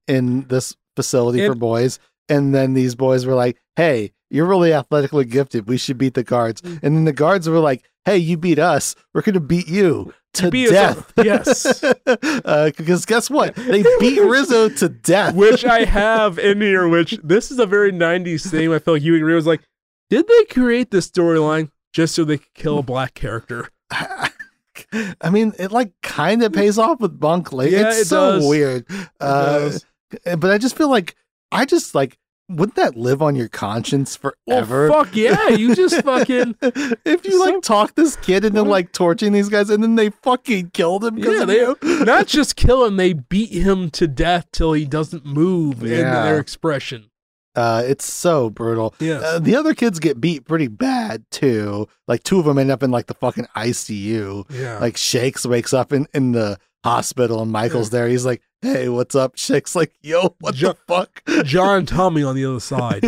S1: in this facility for boys, and then these boys were like, "Hey, you're really athletically gifted. We should beat the guards."
S2: Mm.
S1: And then the guards were like, "Hey, you beat us. We're gonna beat you." To
S2: beat
S1: death.
S2: Yes.
S1: uh, because guess what? They beat Rizzo to death.
S2: which I have in here. Which this is a very '90s thing. I feel like you and Rio was like, did they create this storyline just so they could kill a black character?
S1: I mean, it like kind of pays off with Bunk later.
S2: Yeah,
S1: it's
S2: it
S1: so
S2: does.
S1: weird. Uh,
S2: does.
S1: But I just feel like I just like wouldn't that live on your conscience
S2: Well,
S1: forever?
S2: fuck yeah! You just fucking
S1: if you like talk this kid into like torturing these guys and then they fucking killed him because
S2: yeah. They not just kill him; they beat him to death till he doesn't move in
S1: Yeah.
S2: their expression.
S1: Uh, it's so brutal.
S2: Yeah.
S1: Uh, the other kids get beat pretty bad too. Like two of them end up in like the fucking ICU.
S2: Yeah.
S1: Like Shakes wakes up in, in the hospital and Michael's there. He's like, "Hey, what's up?" Shakes like, "Yo, what the fuck?"
S2: John Tommy on the other side.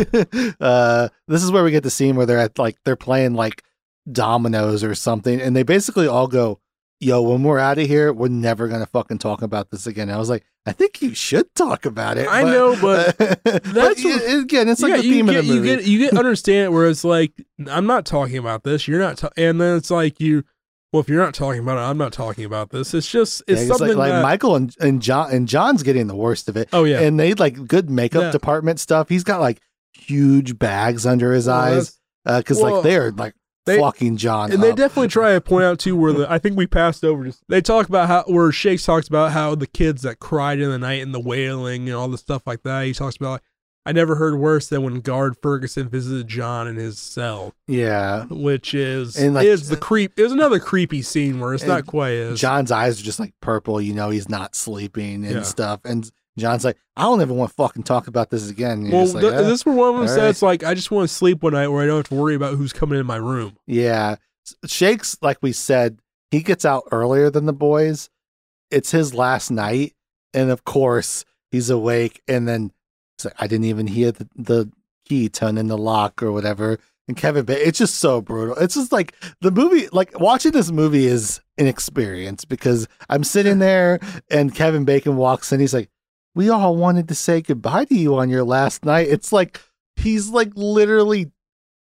S1: uh, this is where we get the scene where they're at like they're playing like dominoes or something, and they basically all go, "Yo, when we're out of here, we're never gonna fucking talk about this again." And I was like, "I think you should talk about it."
S2: I know, but
S1: but
S2: that's
S1: yeah,
S2: what-
S1: again, it's like
S2: yeah,
S1: the theme
S2: get,
S1: of the movie.
S2: You get you get understand where it's like I'm not talking about this. You're not, ta-, and then it's like you. Well, if you're not talking about it, I'm not talking about this. It's just
S1: Yeah,
S2: it's
S1: like,
S2: something
S1: like
S2: that.
S1: Michael and, and John and John's getting the worst of it.
S2: oh yeah,
S1: And they like good makeup
S2: Yeah.
S1: department stuff. He's got like huge bags under his
S2: Well,
S1: eyes uh, because
S2: well,
S1: like they're like
S2: they-
S1: fucking John.
S2: and they definitely try to point out too where the I think we passed over. Just they talk about how where Shakes talks about how the kids that cried in the night and the wailing and all the stuff like that. He talks about. I never heard worse than when guard Ferguson visited John in his cell,
S1: yeah.
S2: which is
S1: And, like,
S2: is the creep. It was another creepy scene where it's not quite as
S1: John's eyes are just like purple. You know, he's not sleeping and
S2: Yeah.
S1: stuff. And John's like, I don't ever want to fucking talk about this again. And
S2: Well,
S1: like,
S2: th-
S1: "Ah."
S2: this is where one of them says, like, I just want to sleep one night where I don't have to worry about who's coming in my room.
S1: Yeah. Shakes, like we said, he gets out earlier than the boys. It's his last night. And of course, he's awake. And then like, I didn't even hear the, the key turn in the lock or whatever. And Kevin Bacon, it's just so brutal. It's just like the movie, like watching this movie is an experience because I'm sitting there and Kevin Bacon walks in. He's like, We all wanted to say goodbye to you on your last night. It's like, he's like literally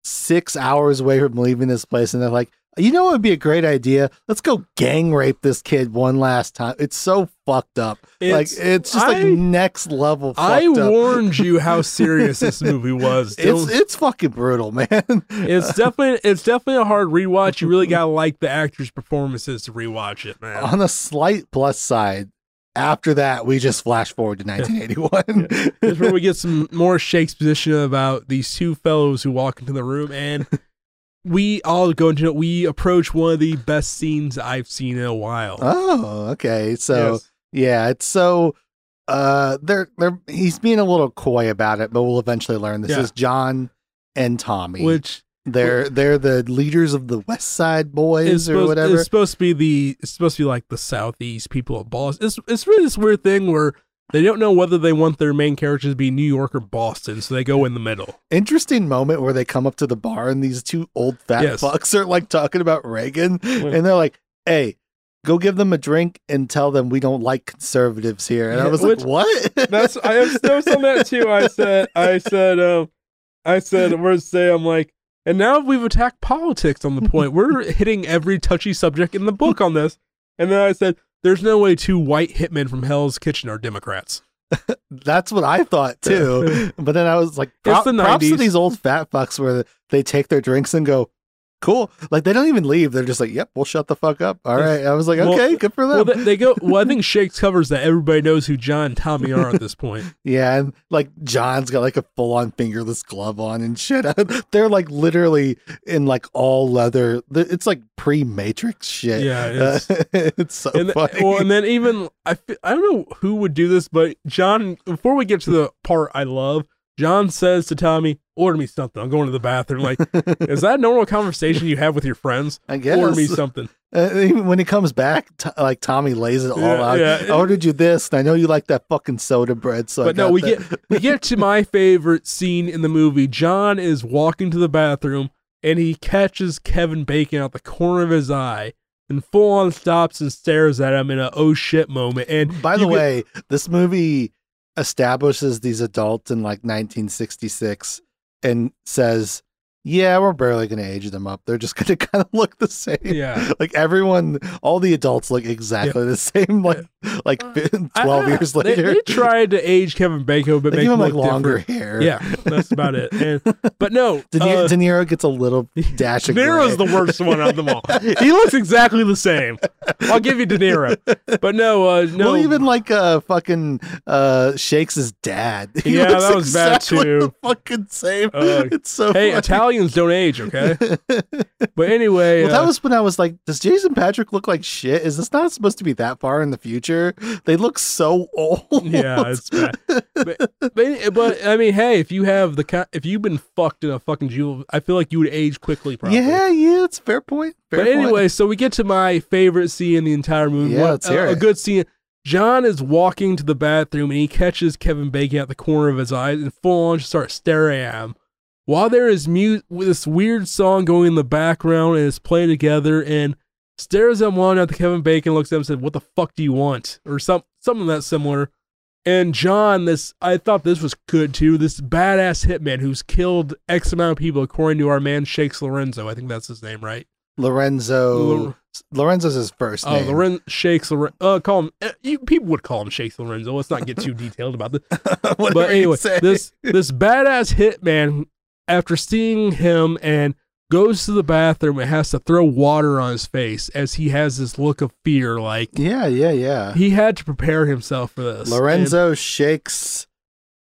S1: six hours away from leaving this place. And they're like, You know what would be a great idea? Let's go gang rape this kid one last time. It's so fucked up. like,
S2: It's-
S1: it's just like next level fucked
S2: I
S1: up.
S2: warned you how serious this movie was.
S1: It's it's fucking brutal, man.
S2: it's definitely it's definitely a hard rewatch. You really gotta like the actors' performances to rewatch it, man.
S1: on a slight plus side. After that, we just flash forward to 1981.
S2: This is where we get some more Shakespeare position about these two fellows who walk into the room, and we all go into it. We approach one of the best scenes I've seen in a while.
S1: oh, okay. So
S2: Yes.
S1: yeah, it's so uh they're they're he's being a little coy about it, but we'll eventually learn this
S2: Yeah.
S1: is John and Tommy.
S2: which
S1: they're they're the leaders of the West Side Boys or
S2: supposed,
S1: whatever.
S2: it's supposed to be the it's supposed to be like the southeast people of Boston. It's it's really this weird thing where they don't know whether they want their main characters to be New York or Boston, so they go in the middle.
S1: Interesting moment where they come up to the bar and these two old fat
S2: Yes.
S1: fucks are like talking about Reagan and they're like, "Hey, go give them a drink and tell them we don't like conservatives here." And I was
S2: which-
S1: like, "What?"
S2: That's I have notes on that too. I said I said um I said we're say I'm like and now we've attacked politics on the point. We're hitting every touchy subject in the book on this. And then I said there's no way two white hitmen from Hell's Kitchen are Democrats.
S1: That's what I thought too. but then I was like, prop,
S2: the
S1: props to these old fat fucks where they take their drinks and go, cool. Like they don't even leave. They're just like, yep, we'll shut the fuck up. All right. I was like,
S2: Well-
S1: okay, good for
S2: Well,
S1: them.
S2: they, they go. Well, I think Shakes covers that everybody knows who John and Tommy are at this point.
S1: yeah, and like John's got like a full on fingerless glove on and shit. They're like literally in like all leather. It's like pre Matrix shit.
S2: Yeah,
S1: Uh,
S2: it's-
S1: it's so
S2: and,
S1: funny.
S2: th- well, and then even I, I don't know who would do this, but John. Before we get to the part I love, John says to Tommy, "Order me something. I'm going to the bathroom." Like, is that a normal conversation you have with your friends?
S1: I guess.
S2: Order me something.
S1: Uh, even when he comes back, t- like Tommy lays it all
S2: Yeah,
S1: out.
S2: yeah.
S1: I ordered you this, and I know you like that fucking soda bread. So,
S2: but no, we
S1: that.
S2: get we get to my favorite scene in the movie. John is walking to the bathroom and he catches Kevin Bacon out the corner of his eye and full on stops and stares at him in a oh shit moment. And
S1: By the way, this movie establishes these adults in like 1966 and says, "Yeah, we're barely going to age them up. They're just going to kind of look the same."
S2: yeah,
S1: Like everyone, all the adults look exactly the same. Like like
S2: I-
S1: 12
S2: I-
S1: years later,
S2: they, tried to age Kevin Bacon, but
S1: They
S2: make
S1: give him
S2: him
S1: like longer
S2: different.
S1: hair.
S2: Yeah, that's about it. And, but no,
S1: De, Niro,
S2: uh,
S1: De Niro gets a little dash of
S2: De Niro's
S1: gray.
S2: the worst one of them all. He looks exactly the same. I'll give you De Niro, but no, uh, no.
S1: Well, even like uh fucking uh Shakes' dad. He
S2: Yeah,
S1: looks
S2: that was bad, too.
S1: The fucking same.
S2: Uh,
S1: it's so
S2: hey,
S1: funny.
S2: Italians don't age, okay? But anyway,
S1: well, that
S2: uh,
S1: was when I was like, does Jason Patric look like shit? Is this not supposed to be that far in the future? They look so old.
S2: yeah, it's bad. But, but, but I mean, hey, if you have the if you've been fucked in a fucking jewel, I feel like you would age quickly. Probably.
S1: yeah, yeah, it's a fair point. Fair
S2: But
S1: point.
S2: anyway, so we get to my favorite scene in the entire movie.
S1: Yeah,
S2: One-
S1: let's hear
S2: a, a good scene. John is walking to the bathroom and he catches Kevin Bacon at the corner of his eyes and full on just starts staring at him. While there is mu- this weird song going in the background and it's playing together and stares at one at the Kevin Bacon, looks at him and said, What the fuck do you want? Or some something that similar. And John, this I thought this was good too. This badass hitman who's killed X amount of people, according to our man Shakes Lorenzo. I think that's his name, right?
S1: Lorenzo.
S2: Lor-
S1: Lorenzo's his first
S2: Oh,
S1: name.
S2: Loren Shakes Lorenzo. Uh, call him. Uh, you, people would call him Shakes Lorenzo. Let's not get too detailed about this. But anyway, this this badass hitman, after seeing him and goes to the bathroom and has to throw water on his face as he has this look of fear. Like
S1: Yeah, yeah, yeah.
S2: he had to prepare himself for this. And
S1: Lorenzo Shakes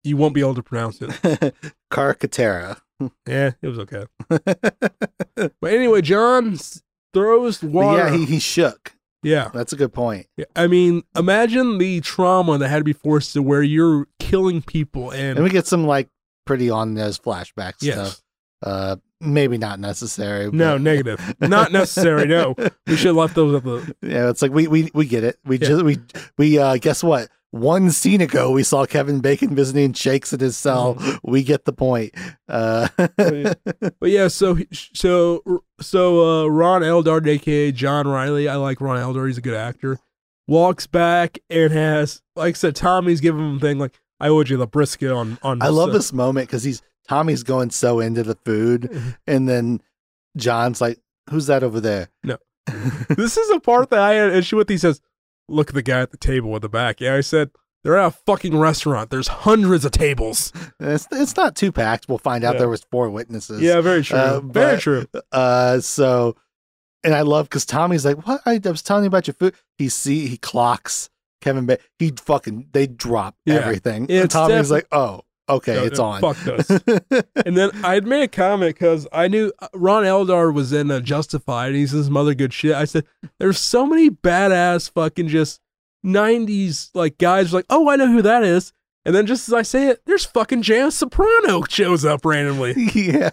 S2: you won't be able to pronounce it.
S1: Carcaterra.
S2: Yeah, it was okay. But anyway, John throws water.
S1: yeah, he, he shook.
S2: yeah.
S1: That's a good point.
S2: Yeah, I mean, imagine the trauma that had to be forced to where you're killing people and,
S1: And we get some like pretty on those flashback
S2: yes,
S1: stuff. Uh, maybe not necessary.
S2: no, negative, not necessary. No, we should have left those at the.
S1: Yeah, it's like we we we get it. We
S2: Yeah.
S1: just we we uh guess what? One scene ago, we saw Kevin Bacon visiting Shakes in his cell. We get the point. Uh,
S2: But yeah, so he- so so uh, Ron Eldard, aka John Reilly, I like Ron Eldard. He's a good actor. Walks back and has, like I said, Tommy's giving him a thing like, "I owed you the brisket on on."
S1: I love
S2: uh,
S1: this moment because he's Tommy's going so into the food, and then John's like, "Who's that over there?"
S2: No. this is a part that I had an issue with. He says, "Look at the guy at the table at the back." Yeah, I said they're at a fucking restaurant. There's hundreds of tables.
S1: It's it's not too packed. We'll find out
S2: Yeah.
S1: there was four witnesses.
S2: Yeah, very true.
S1: Uh,
S2: very
S1: but-
S2: true.
S1: Uh, so, and I love because Tommy's like, "What? I, I was telling you about your food." He see he clocks Kevin. Ba- he fucking they drop
S2: Yeah.
S1: everything.
S2: Yeah,
S1: and Tommy's like, "Oh, okay,
S2: No,
S1: it's on."
S2: Fuck us. And then I had made a comment because I knew uh, Ron Eldar was in uh, Justified. And he says some other good shit. I said, "There's so many badass fucking just '90s like guys like, oh, I know who that is." And then just as I say it, there's fucking Jan Soprano shows up randomly.
S1: yeah.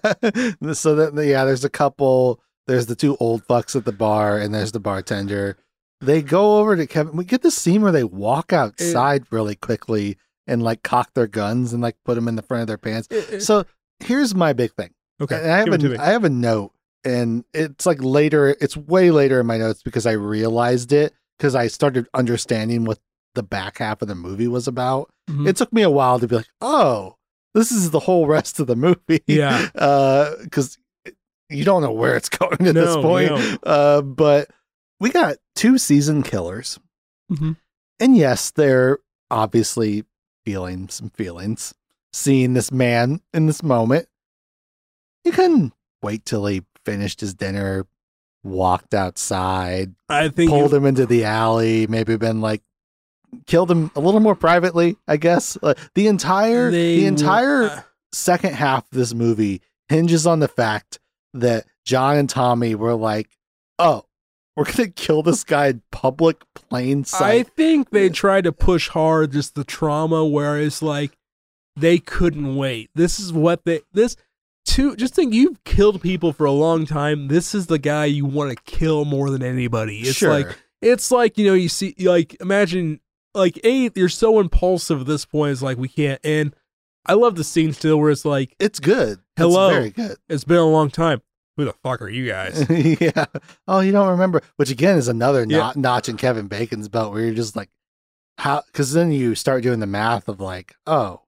S1: So that yeah, there's a couple. There's the two old fucks at the bar, and there's the bartender. They go over to Kevin. We get this scene where they walk outside really quickly and like cock their guns and like put them in the front of their pants. So here's my big thing.
S2: okay,
S1: And I have
S2: give it to me.
S1: a, I have a note, and it's like later. It's way later in my notes because I realized it because I started understanding what the back half of the movie was about.
S2: Mhm.
S1: It took me a while to be like, oh, this is the whole rest of the movie.
S2: Yeah.
S1: because you don't know where it's going at this point.
S2: no.
S1: Uh, but we got two season killers,
S2: Mhm.
S1: and yes, they're obviously feeling some feelings seeing this man in this moment. You can wait till he finished his dinner, walked outside,
S2: I think
S1: pulled him into the alley, maybe been like killed him a little more privately, I guess. Uh, the entire
S2: they
S1: the entire
S2: uh,
S1: second half of this movie hinges on the fact that John and Tommy were like, "Oh, we're gonna kill this guy in public, plain sight.
S2: I think they tried to push hard just the trauma where it's like they couldn't wait. This is what they this two just think you've killed people for a long time. This is the guy you want to kill more than anybody. It's
S1: sure,
S2: like it's like, you know, you see like imagine like a you're so impulsive at this point, it's like we can't and I love the scene still where it's like,
S1: it's good.
S2: Hello.
S1: it's very good.
S2: it's been a long time. Who the fuck are you guys?
S1: yeah. Oh, you don't remember? Which again is another
S2: Yeah.
S1: not, notch in Kevin Bacon's belt, where you're just like, how? Because then you start doing the math of like, oh,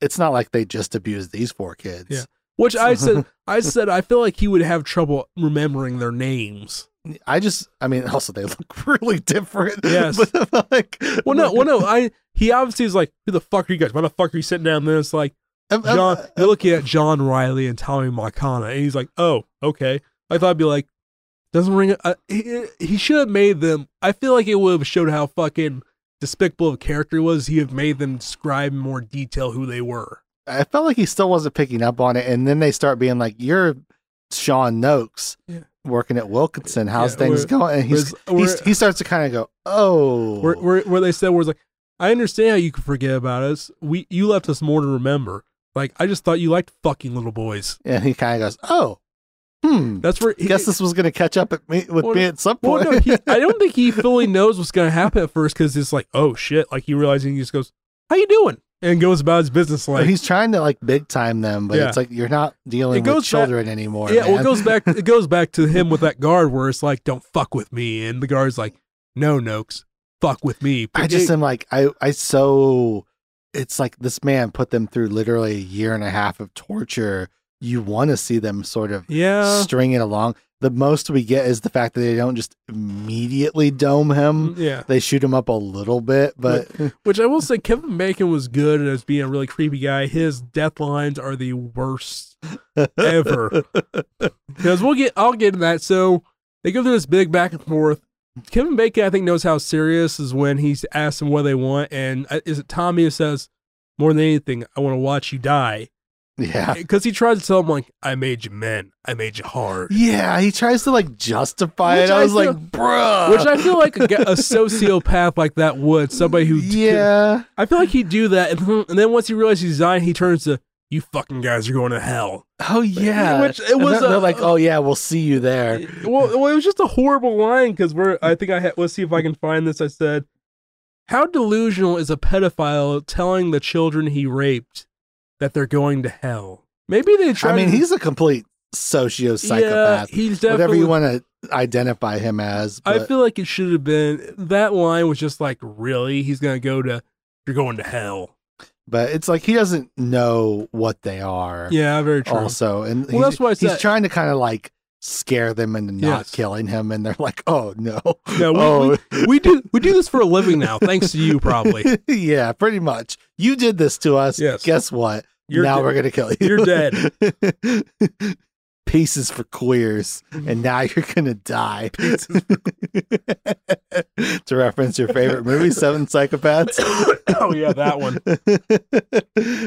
S1: it's not like they just abused these four kids.
S2: Yeah. Which I said I said I feel like he would have trouble remembering their names.
S1: I just, I mean, also they look really different.
S2: Yes.
S1: But, like,
S2: Well, no, well, no. I he obviously is like, who the fuck are you guys? Why the fuck are you sitting down there? It's like John. You're looking at John Reilly and Tommy Marcano, and he's like, oh, okay. I thought I'd be like, doesn't ring. A, uh, he, he should have made them. I feel like it would have showed how fucking despicable of a character he was. He have made them describe in more detail who they were.
S1: I felt like he still wasn't picking up on it, and then they start being like, "You're Sean Nokes."
S2: Yeah.
S1: Working at Wilkinson, how's
S2: Yeah,
S1: things going? And he's, he's he starts to kind of go, "Oh,
S2: Where, where, where they said, "Where it's like, I understand how you could forget about us. We you left us more to remember. Like I just thought you liked fucking little boys.
S1: And he kind of goes, "Oh, hmm.
S2: That's where. He,
S1: Guess this was going to catch up at me with
S2: Well,
S1: me at some
S2: Well,
S1: point."
S2: no, he, I don't think he fully knows what's going to happen at first because it's like, oh shit! Like he realizes he just goes, "How you doing?" and goes about his business like.
S1: he's trying to like big time them, but
S2: Yeah.
S1: it's like you're not dealing
S2: It
S1: with
S2: back-
S1: children anymore.
S2: yeah, well, it goes back. It goes back to him with that guard where it's like, "Don't fuck with me," and the guard's like, "No, Nokes, fuck with me."
S1: I just am like, I, I so, it's like this man put them through literally a year and a half of torture. You want to see them sort of
S2: yeah,
S1: string it along. The most we get is the fact that they don't just immediately dome him.
S2: Mm, yeah.
S1: They shoot him up a little bit, but
S2: Which I will say, Kevin Bacon was good as being a really creepy guy. His death lines are the worst ever. Because we'll get, I'll get into that. So they go through this big back and forth. Kevin Bacon, I think, knows how serious is when he's asked them what they want, and uh, is it Tommy who says, "More than anything, I want to watch you die,"
S1: yeah.
S2: because he tries to tell him like, "I made you men, I made you hard,"
S1: Yeah, he tries to like justify
S2: Which
S1: it. I
S2: I
S1: was
S2: feel-
S1: like, bruh.
S2: which I feel like a, a sociopath like that would somebody who
S1: yeah,
S2: I feel like he'd do that, and, and then once he realizes he's dying, he turns to, "You fucking guys are going to hell."
S1: oh yeah.
S2: Which it was
S1: they're, they're like, oh yeah, we'll see you there.
S2: well, well, it was just a horrible line because we're. I think I had. Let's see if I can find this. I said, "How delusional is a pedophile telling the children he raped that they're going to hell?" Maybe they try.
S1: I mean,
S2: to,
S1: he's a complete sociopath.
S2: yeah, he's definitely.
S1: Whatever you want to identify him as.
S2: I feel like it should have been that line was just like, really, he's gonna go to. You're going to hell.
S1: But it's like he doesn't know what they are.
S2: Yeah, very true.
S1: Also, and
S2: Well,
S1: he's,
S2: that's why
S1: he's trying to kind of like scare them into not
S2: Yes.
S1: killing him, and they're like, "Oh no,
S2: No, we,
S1: oh
S2: we, we do we do this for a living now, thanks to you, probably.
S1: yeah, pretty much. You did this to us.
S2: Yes.
S1: Guess what?
S2: You're
S1: now
S2: de-
S1: we're gonna kill you.
S2: you're dead.
S1: Pieces for queers, and now you're gonna die. to reference your favorite movie, Seven Psychopaths.
S2: oh yeah, that one.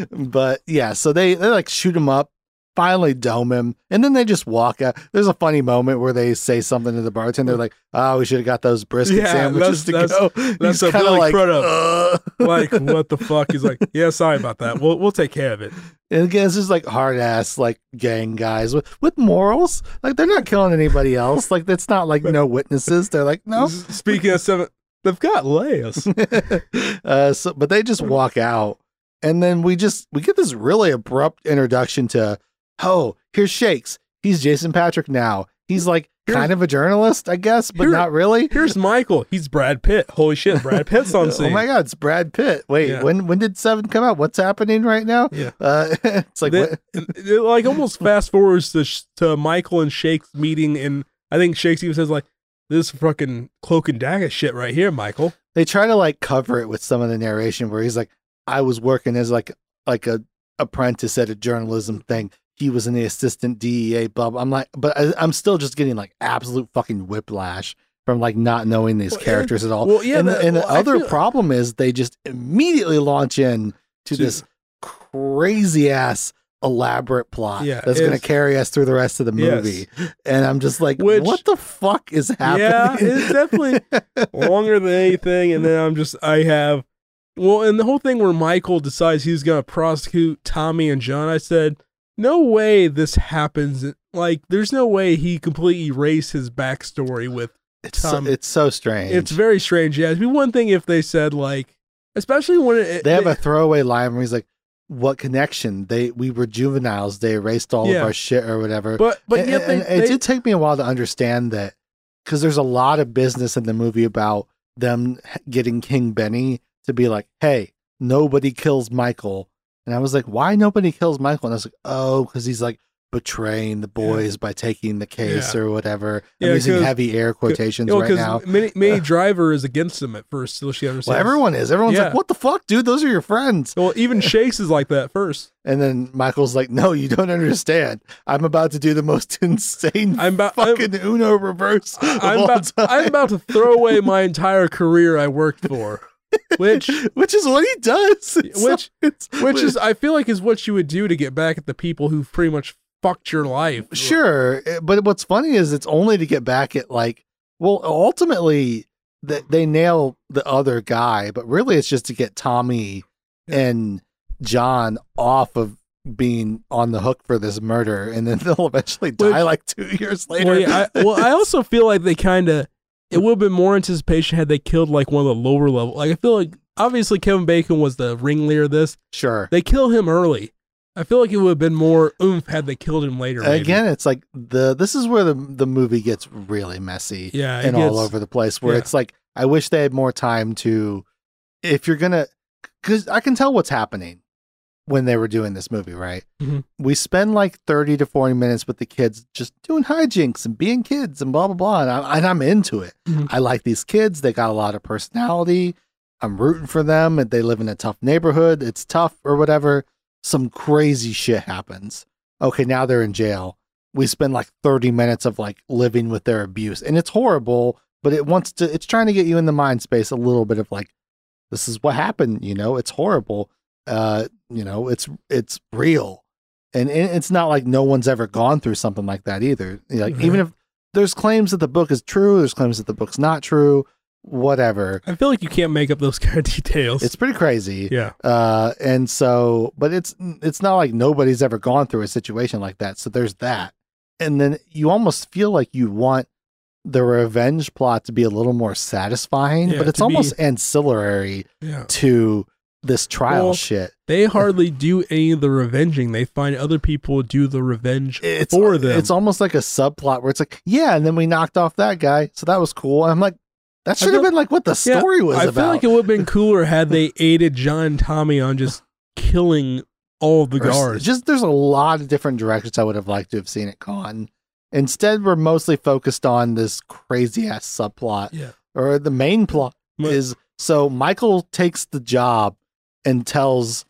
S1: but yeah, so they they like shoot him up, finally dome him, and then they just walk out. There's a funny moment where they say something to the bartender, They're like, "Oh, we should have got those brisket
S2: Yeah,
S1: sandwiches
S2: that's-
S1: to
S2: that's-
S1: go."
S2: that's
S1: He's kinda like,
S2: Crudup.
S1: "Ugh."
S2: Like what the fuck? He's like, yeah, sorry about that. We'll we'll take care of it.
S1: and again, it's just like hard ass like gang guys with with morals. Like they're not killing anybody else. Like that's not like no witnesses. They're like no.
S2: Speaking of seven, they've got layers.
S1: uh, so, but they just walk out, and then we just we get this really abrupt introduction to, oh, here's Shakes. He's Jason Patric now. He's like
S2: Here's-
S1: kind of a journalist, I guess, but
S2: Here-
S1: not really.
S2: Here's Michael. He's Brad Pitt. Holy shit, Brad Pitt's on scene.
S1: oh my God, it's Brad Pitt. Wait,
S2: Yeah.
S1: when when did Seven come out? What's happening right now?
S2: Yeah.
S1: Uh, it's like
S2: They- it, like almost fast forwards to to Michael and Shake's meeting, and I think Shakes even says like, "This fucking cloak and dagger shit right here, Michael."
S1: they try to like cover it with some of the narration where he's like, I was working as like like a apprentice at a journalism thing. He was in the assistant DEA. Blah. I'm like, but I, I'm still just getting like absolute fucking whiplash from like not knowing these
S2: Well, and-
S1: characters at all.
S2: well, yeah,
S1: and the,
S2: the-
S1: and
S2: well, I
S1: other
S2: feel-
S1: problem is they just immediately launch in to
S2: To-
S1: this crazy ass elaborate plot
S2: Yeah,
S1: that's going to carry us through the rest of the
S2: Yes.
S1: movie. And I'm just like,
S2: Which-
S1: what the fuck is happening?
S2: Yeah, it's definitely longer than anything. And then I'm just, I have, well, and the whole thing where Michael decides he's going to prosecute Tommy and John, I said, no way this happens. Like, there's no way he completely erased his backstory with.
S1: it's, so,
S2: Tom-
S1: it's so strange.
S2: It's very strange. Yeah, it'd be one thing if they said, like, especially when it,
S1: they have a throwaway line where he's like, "What connection? They we were juveniles. They erased all
S2: Yeah.
S1: of our shit or whatever."
S2: but, but
S1: and,
S2: yet they,
S1: and it did take me a while to understand that because there's a lot of business in the movie about them getting King Benny to be like, "Hey, nobody kills Michael," and I was like, "Why nobody kills Michael?" And I was like, "Oh, because he's like." Betraying the boys by taking the case
S2: Yeah.
S1: or whatever. I'm
S2: Yeah,
S1: using heavy air quotations
S2: you know,
S1: right now.
S2: Minnie, Minnie Driver is against him at first, so she understands.
S1: Well, everyone is. Everyone's
S2: Yeah.
S1: like, "What the fuck, dude? Those are your friends."
S2: Well, even Shakes is like that first.
S1: And then Michael's like, "No, you don't understand. I'm about to do the most insane
S2: I'm about, I'm,
S1: fucking Uno reverse
S2: I'm
S1: all
S2: about,
S1: time."
S2: I'm about to throw away my entire career I worked for, which,
S1: which is what he does. It's so-
S2: Which-
S1: it's,
S2: which is, I feel like, is what you would do to get back at the people who pretty much fucked your life.
S1: sure, eh, but what's funny is it's only to get back at like, well, ultimately they, they nail the other guy, but really it's just to get Tommy and John off of being on the hook for this murder, and then they'll eventually die
S2: Which-
S1: like two years later.
S2: Well, yeah, I, well, I also feel like they kind of, it would have been more anticipation had they killed like one of the lower level. Like I feel like obviously Kevin Bacon was the ringleader of this.
S1: sure.
S2: They kill him early. I feel like it would have been more oomph had they killed him later. maybe.
S1: Again, it's like the this is where the the movie gets really messy
S2: yeah,
S1: and all over the place. Where
S2: yeah.
S1: it's like I wish they had more time to, if you're gonna, because I can tell what's happening when they were doing this movie. Right,
S2: Mhm.
S1: we spend like thirty to forty minutes with the kids just doing hijinks and being kids and blah blah blah, and, I, and I'm into it.
S2: Mhm.
S1: I like these kids; they got a lot of personality. I'm rooting for them, and they live in a tough neighborhood. It's tough or whatever. Some crazy shit happens. Okay, now they're in jail. We spend like 30 minutes of like living with their abuse, and it's horrible. But it wants to. It's trying to get you in the mind space a little bit of like, this is what happened. You know, it's horrible. Uh, you know, it's it's real, and it's not like no one's ever gone through something like that either. Like even if there's claims that the book is true, there's claims that the book's not true. Whatever.
S2: I feel like you can't make up those kind of details.
S1: It's pretty crazy.
S2: yeah,
S1: Uh, and so, but it's it's not like nobody's ever gone through a situation like that. So there's that, and then you almost feel like you want the revenge plot to be a little more satisfying,
S2: Yeah,
S1: but it's
S2: to be-
S1: almost ancillary
S2: yeah.
S1: to this trial
S2: Well,
S1: shit.
S2: They hardly do any of the revenging. They find other people do the revenge
S1: It's
S2: for them.
S1: It's almost like a subplot where it's like, yeah, and then we knocked off that guy, so that was cool. And I'm like, that should have been like what the
S2: Yeah,
S1: story was
S2: I
S1: about.
S2: feel like it would have been cooler had they aided John and Tommy on just killing all the guards.
S1: Just there's a lot of different directions I would have liked to have seen it gone. Instead, we're mostly focused on this crazy ass subplot.
S2: Yeah.
S1: Or the main plot
S2: But-
S1: is so Michael takes the job and tells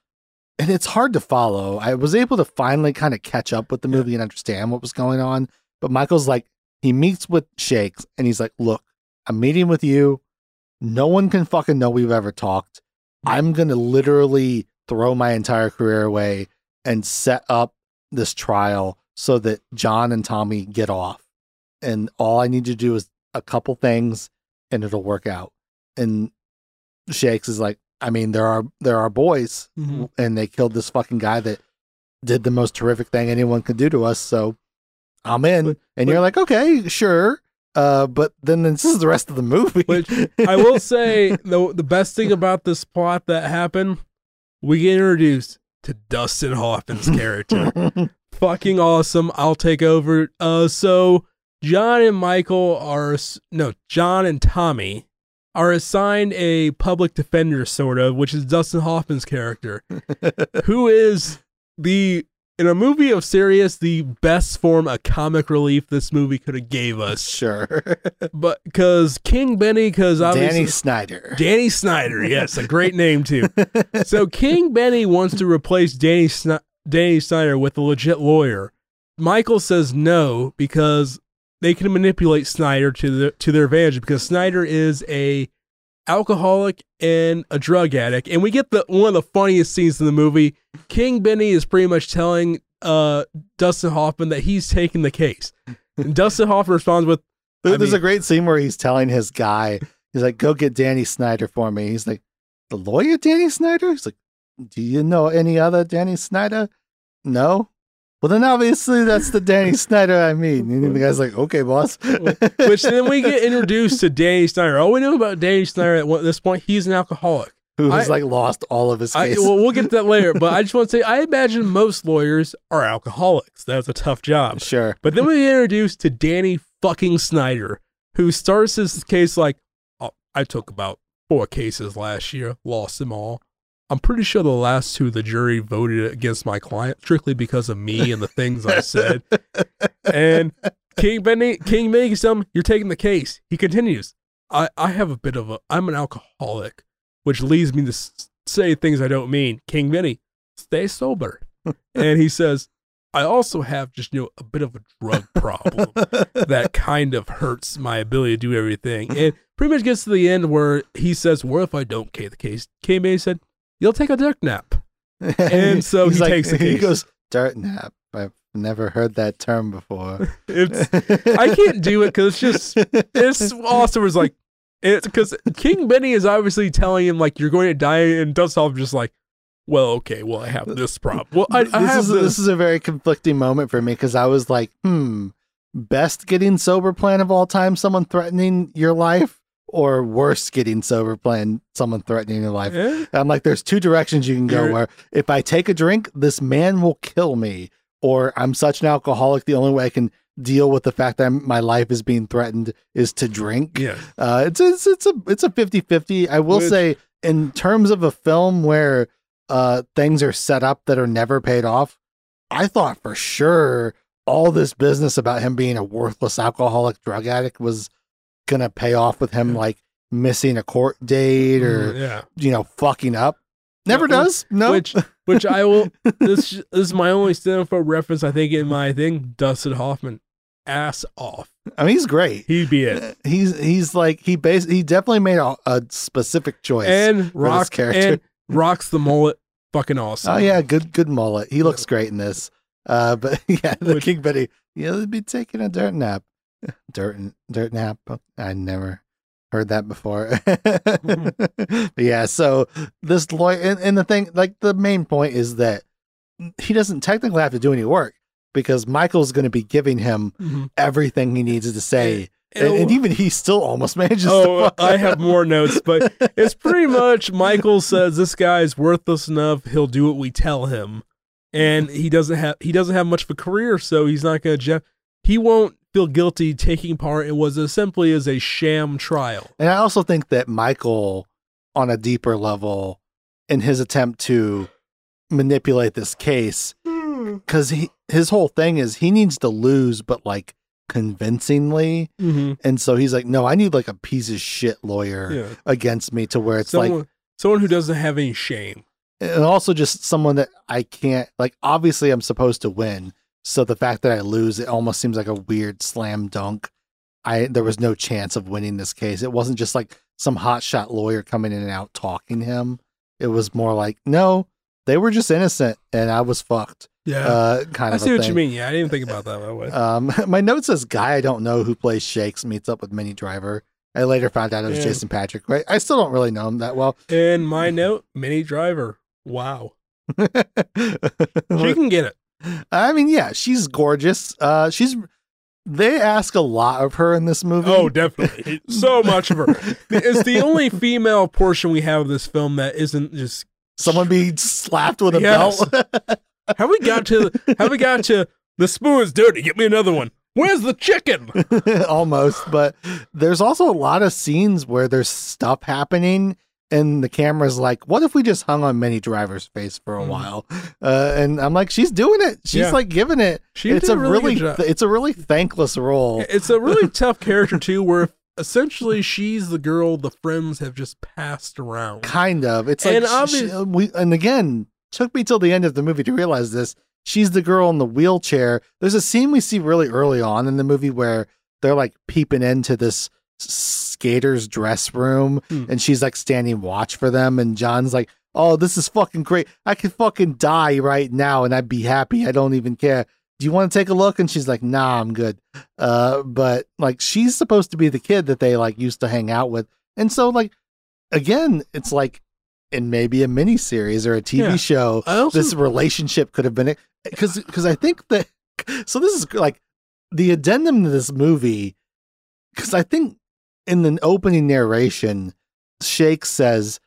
S1: and it's hard to follow. I was able to finally kind of catch up with the
S2: Yeah.
S1: movie and understand what was going on. But Michael's like, he meets with Shakes and he's like, Look, I'm meeting with you. No one can fucking know we've ever talked. I'm gonna literally throw my entire career away and set up this trial so that John and Tommy get off. And all I need to do is a couple things and it'll work out. And Shakes is like, I mean, there are there are boys
S2: Mhm.
S1: and they killed this fucking guy that did the most terrific thing anyone could do to us. So I'm in.
S2: But-
S1: and
S2: but-
S1: you're like, okay, sure. Uh, but then this is the rest of the movie.
S2: Which I will say the the best thing about this plot that happened, we get introduced to Dustin Hoffman's character. Fucking awesome. I'll take over. Uh, so John and Michael are no John and Tommy are assigned a public defender, sort of, which is Dustin Hoffman's character, who is the in a movie of serious the best form of comic relief this movie could have gave us.
S1: sure.
S2: But because King Benny, because obviously
S1: Danny Snyder.
S2: Danny Snyder, yes, a great name too. So King Benny wants to replace Danny Snyder. Danny Snyder with a legit lawyer. Michael says no because they can manipulate Snyder to the, to their advantage because Snyder is a alcoholic and a drug addict. And we get the one of the funniest scenes in the movie. King Benny is pretty much telling uh, Dustin Hoffman that he's taking the case. And Dustin Hoffman responds with,
S1: There- There's
S2: mean-
S1: a great scene where he's telling his guy, he's like, go get Danny Snyder for me. He's like, the lawyer Danny Snyder? He's like, do you know any other Danny Snyder? No? Well, then obviously that's the Danny Snyder I mean. And the guy's like, okay, boss.
S2: which then we get introduced to Danny Snyder. All we know about Danny Snyder at this point, he's an alcoholic.
S1: Who's
S2: I-
S1: like lost all of his
S2: I, well, we'll get to that later, but I just want to say, I imagine most lawyers are alcoholics. That's a tough job.
S1: sure.
S2: But then we get introduced to Danny fucking Snyder, who starts his case like, oh, I took about four cases last year, lost them all. I'm pretty sure the last two the jury voted against my client strictly because of me and the things I said. And King Benny, King tells "You're taking the case." He continues, "I I have a bit of a I'm an alcoholic, which leads me to s- say things I don't mean." King Benny, stay sober, and he says, "I also have just you know a bit of a drug problem that kind of hurts my ability to do everything." And pretty much gets to the end where he says, "What if I don't take the case?" King Benny said, "You'll take a dirt nap." And so he takes the
S1: He goes, dirt nap. I've never heard that term before.
S2: It's I can't do it because it's just it's awesome. It's like it's because King Benny is obviously telling him like you're going to die, and Dustin just like, well, okay, well I have this problem. Well, I, I
S1: this
S2: have
S1: is
S2: this.
S1: this is a very conflicting moment for me because I was like, hmm, best getting sober plan of all time, someone threatening your life, or worse, getting sober playing someone threatening your life.
S2: Eh?
S1: I'm like, there's two directions you can go.
S2: You're-
S1: where if I take a drink, this man will kill me, or I'm such an alcoholic, the only way I can deal with the fact that I'm, my life is being threatened is to drink.
S2: Yeah,
S1: Uh, it's it's it's a it's a 50-50. I will
S2: Which-
S1: say in terms of a film where uh things are set up that are never paid off, I thought for sure all this business about him being a worthless alcoholic drug addict was gonna pay off with him
S2: Yeah.
S1: like missing a court date or
S2: Mm, yeah.
S1: you know fucking up. Never
S2: Yeah,
S1: does. No.
S2: Which which I will. This this is my only cinema reference. I think in my thing, Dustin Hoffman, ass off.
S1: I mean, he's great.
S2: He'd be it.
S1: He's he's like he bas- he definitely made a, a specific choice.
S2: And rock
S1: character.
S2: and rocks the mullet. Fucking awesome.
S1: Oh yeah, good good mullet. He looks great in this. Uh, but yeah, the
S2: Which-
S1: King Betty. You'll be taking a dirt nap. Dirt and dirt nap. I never heard that before. yeah, so this lawyer and, and the thing, like the main point is that he doesn't technically have to do any work because Michael's going to be giving him
S2: Mhm.
S1: everything he needs to say,
S2: And-
S1: and, even he still almost manages.
S2: Oh,
S1: to
S2: I have more notes, but it's pretty much Michael says this guy's worthless enough. He'll do what we tell him, and he doesn't have he doesn't have much of a career, so he's not going to. Je- he won't feel guilty taking part in what is simply as a sham trial.
S1: And I also think that Michael, on a deeper level, in his attempt to manipulate this case, because he his whole thing is he needs to lose, but like convincingly.
S2: Mm-hmm.
S1: And so he's like, no, I need like a piece of shit lawyer
S2: Yeah,
S1: against me to where it's
S2: someone
S1: like,
S2: someone who doesn't have any shame.
S1: and also just someone that I can't like. Obviously, I'm supposed to win, so the fact that I lose, it almost seems like a weird slam dunk. I there was no chance of winning this case. It wasn't just like some hotshot lawyer coming in and out talking to him. It was more like, no, they were just innocent, and I was fucked.
S2: Yeah,
S1: Uh, kind of.
S2: I
S1: of.
S2: see what
S1: thing.
S2: you mean. Yeah, I didn't think about that that way.
S1: Um, my note says guy I don't know who plays Shakes meets up with Minnie Driver. I later found out it was
S2: Yeah.
S1: Jason Patric. Right? I still don't really know him that well.
S2: and my note, Minnie Driver. Wow, she can get it.
S1: I mean, yeah, she's gorgeous. Uh, she's. They ask a lot of her in this movie.
S2: Oh, definitely. so much of her. It's the only female portion we have of this film that isn't just.
S1: someone be slapped with a
S2: Yes.
S1: belt.
S2: Have we got to? Have we got to? The spoon's dirty. Get me another one. Where's the chicken?
S1: Almost, but there's also a lot of scenes where there's stuff happening, and the camera's like, "What if we just hung on Minnie Driver's face for a
S2: Mhm.
S1: while?" Uh, and I'm like, "She's doing it. She's
S2: Yeah.
S1: like giving it.
S2: She
S1: it's a
S2: really
S1: really,
S2: job.
S1: it's a really thankless role.
S2: It's a really tough character too, where essentially she's the girl the friends have just passed around.
S1: kind of. It's like
S2: And
S1: sh-
S2: obvious-
S1: sh- we and again took me till the end of the movie to realize this. She's the girl in the wheelchair. There's a scene we see really early on in the movie where they're like peeping into this skater's dress room
S2: Hmm.
S1: and she's like standing watch for them and John's like, "Oh, this is fucking great. I could fucking die right now and I'd be happy. I don't even care. Do you want to take a look?" And she's like, "Nah, I'm good." Uh but like she's supposed to be the kid that they like used to hang out with. And so like again, it's like in maybe a mini series or a TV
S2: Yeah.
S1: show
S2: also
S1: this relationship could have been because because I think that so this is like the addendum to this movie because I think in the opening narration, Shake says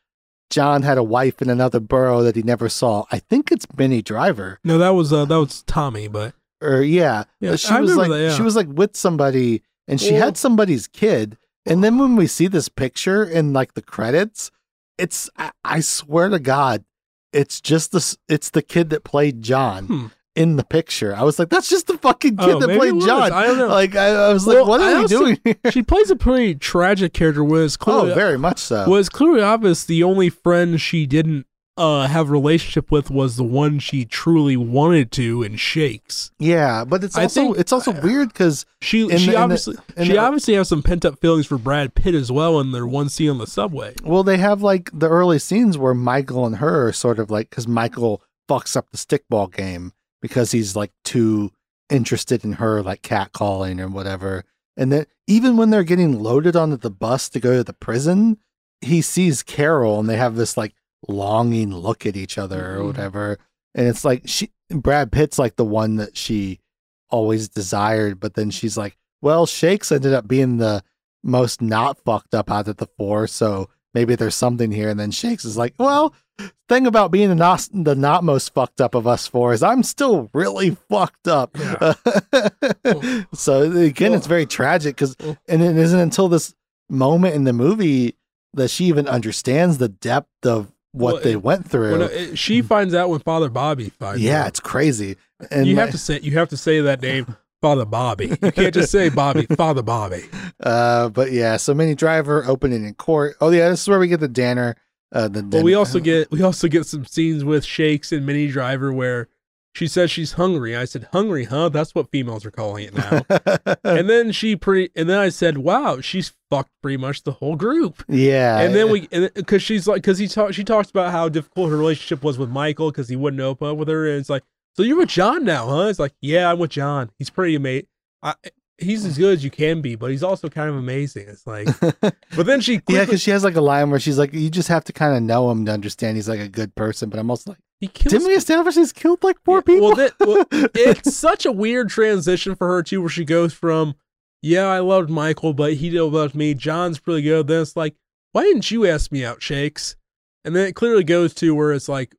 S1: John had a wife in another borough that he never saw. I think it's Minnie Driver
S2: no, that was uh, that was Tommy, but
S1: or yeah,
S2: Yeah,
S1: she
S2: I
S1: was like
S2: that, yeah.
S1: she was like with somebody and she
S2: Well-
S1: had somebody's kid. And then when we see this picture in like the credits, it's I, I swear to God, it's just this it's the kid that played John
S2: Hmm.
S1: In the picture. I was like, that's just the fucking kid
S2: Oh,
S1: that played. John.
S2: I don't know.
S1: Like I, I was
S2: Well,
S1: like, what are we doing here?
S2: she plays a pretty tragic character. Was
S1: Oh,
S2: clearly
S1: very much so.
S2: was clearly obvious. The only friend she didn't uh have a relationship with was the one she truly wanted to, and Shakes.
S1: yeah, but it's also
S2: think-
S1: it's also weird because
S2: She she
S1: the- the-
S2: obviously
S1: in
S2: she
S1: the-
S2: obviously has some pent up feelings for Brad Pitt as well in their one scene on the subway.
S1: well, they have like the early scenes where Michael and her are sort of like because Michael fucks up the stickball game because he's like too interested in her like catcalling or whatever. And then even when they're getting loaded onto the bus to go to the prison, he sees Carol and they have this like longing look at each other or
S2: Mhm.
S1: whatever. And it's like she Brad Pitt's like the one that she always desired, but then she's like, well, Shakes ended up being the most not fucked up out of the four, so maybe there's something here. And then Shakes is like, well, thing about being the not the not most fucked up of us four is I'm still really fucked up. so again, it's very tragic because,
S2: Well-
S1: and it isn't until this moment in the movie that she even understands the depth of what they
S2: it-
S1: went through.
S2: When, uh, she finds out when Father Bobby finds
S1: yeah,
S2: out.
S1: it's crazy. And
S2: you
S1: my-
S2: have to say you have to say that name, Father Bobby. You can't just say Bobby, Father Bobby.
S1: Uh, but yeah, so Minnie Driver opening in court. Oh yeah, this is where we get the Danner. Uh, the
S2: But we also get we also get some scenes with Shakes and Minnie Driver where she says she's hungry. I said, "Hungry, huh? That's what females are calling it now." and then she pretty, and then I said, "Wow, she's fucked pretty much the whole group."
S1: yeah,
S2: and then we, because she's like, because he talk, she talks about how difficult her relationship was with Michael because he wouldn't open up with her, and it's like, so you're with John now, huh? It's like, yeah, I'm with John. He's pretty amazing. He's as good as you can be, but he's also kind of amazing. It's like, but then she
S1: yeah, because she has like a line where she's like, you just have to kind of know him to understand he's like a good person. But I'm also like,
S2: he kills
S1: didn't we establish he's killed like four
S2: Yeah,
S1: people?
S2: Well, that, well, it's such a weird transition for her too, where she goes from, "Yeah, I loved Michael, but he didn't love me." John's pretty good. Then it's like, "Why didn't you ask me out, Shakes?" And then it clearly goes to where it's like,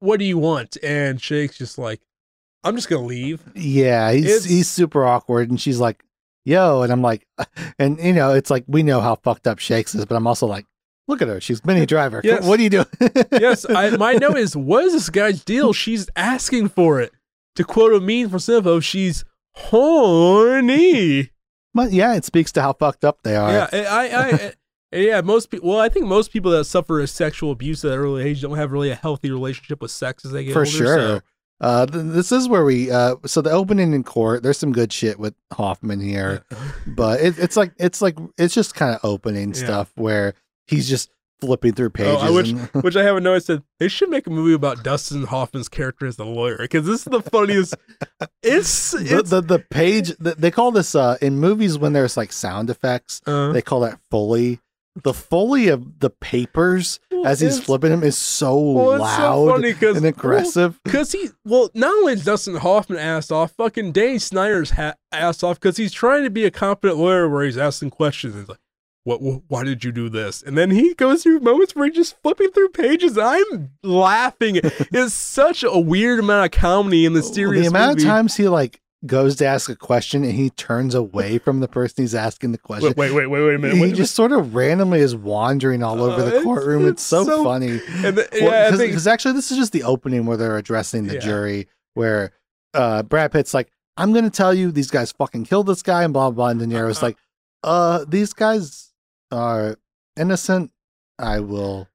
S2: "What do you want?" And Shakes just like, "I'm just gonna leave."
S1: yeah, he's
S2: It's-
S1: he's super awkward, and she's like, yo, and I'm like, and you know, it's like we know how fucked up Shakes is, but I'm also like, look at her, she's Minnie Driver.
S2: Yes.
S1: What are you doing?
S2: yes, I, my note is, what is this guy's deal? She's asking for it. To quote a meme from Simpo, she's horny.
S1: But yeah, it speaks to how fucked up they are.
S2: Yeah, I, I, I eh, yeah, most people. Well, I think most people that suffer a sexual abuse at an early age don't have really a healthy relationship with sex as they get
S1: for
S2: older.
S1: sure.
S2: so-
S1: Uh, th- this is where we uh, so the opening in court. There's some good shit with Hoffman here, but it, it's like it's like it's just kind of opening
S2: Yeah.
S1: stuff where he's just flipping through pages.
S2: Oh, I wish,
S1: and-
S2: which I haven't noticed. That they should make a movie about Dustin Hoffman's character as the lawyer because this is the funniest. It's
S1: the,
S2: it's
S1: the the page the, they call this uh in movies when there's like sound effects
S2: uh,
S1: they call that foley. The foley of the papers as he's flipping him is so
S2: oh, well, so
S1: loud and aggressive.
S2: Because he, well, not only is Dustin Hoffman asked off, fucking Danny Snyder's ha- asked off because he's trying to be a competent lawyer where he's asking questions. He's like, what, wh- why did you do this? And then he goes through moments where he's just flipping through pages. I'm laughing. it's such a weird amount of comedy in the serious
S1: the amount
S2: movie.
S1: of times he like goes to ask a question and he turns away from the person he's asking the question.
S2: Wait, wait, wait, wait, a minute.
S1: he
S2: Wait,
S1: just sort of randomly is wandering all over
S2: Uh,
S1: the courtroom. It's,
S2: it's
S1: so,
S2: so-
S1: funny.
S2: and the, yeah,
S1: Because actually, this is just the opening where they're addressing the
S2: Yeah.
S1: jury, where uh, Brad Pitt's like, I'm going to tell you these guys fucking killed this guy, and blah, blah. And De Niro's
S2: Uh-uh.
S1: like, uh, these guys are innocent. I will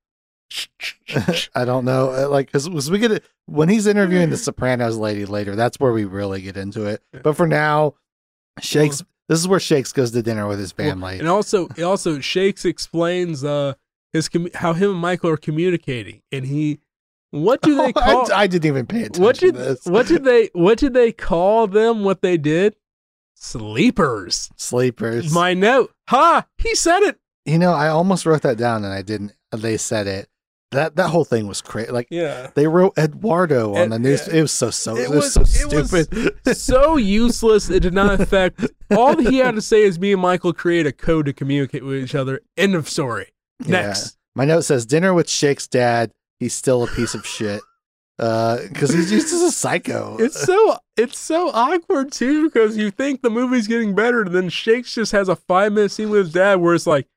S1: I don't know. uh, Like, because we get it when he's interviewing the Sopranos lady later. That's where we really get into it. But for now, Shakes. This is where Shakes goes to dinner with his family.
S2: And also, also Shakes explains uh his commu- how him and Michael are communicating, and he what do they
S1: Oh, I-
S2: call
S1: I, didn't even pay attention
S2: what did
S1: to this.
S2: what did they what did they call them? What they did? Sleepers.
S1: Sleepers.
S2: My note. Ha! He said it.
S1: you know, I almost wrote that down and I didn't. They said it. That that whole thing was crazy. Like
S2: Yeah.
S1: they wrote Eduardo on
S2: Ed-
S1: the news.
S2: yeah.
S1: It was so so.
S2: It
S1: It, was,
S2: was-
S1: so
S2: it was-
S1: stupid.
S2: so useless. It did not affect. All he had to say is, "Me and Michael create a code to communicate with each other." End of story.
S1: Yeah.
S2: Next.
S1: My note says dinner with Shake's dad. He's still a piece of shit. Uh, because he's just a psycho.
S2: It's so it's so awkward too because you think the movie's getting better, and then Shakes just has a five minute scene with his dad where it's like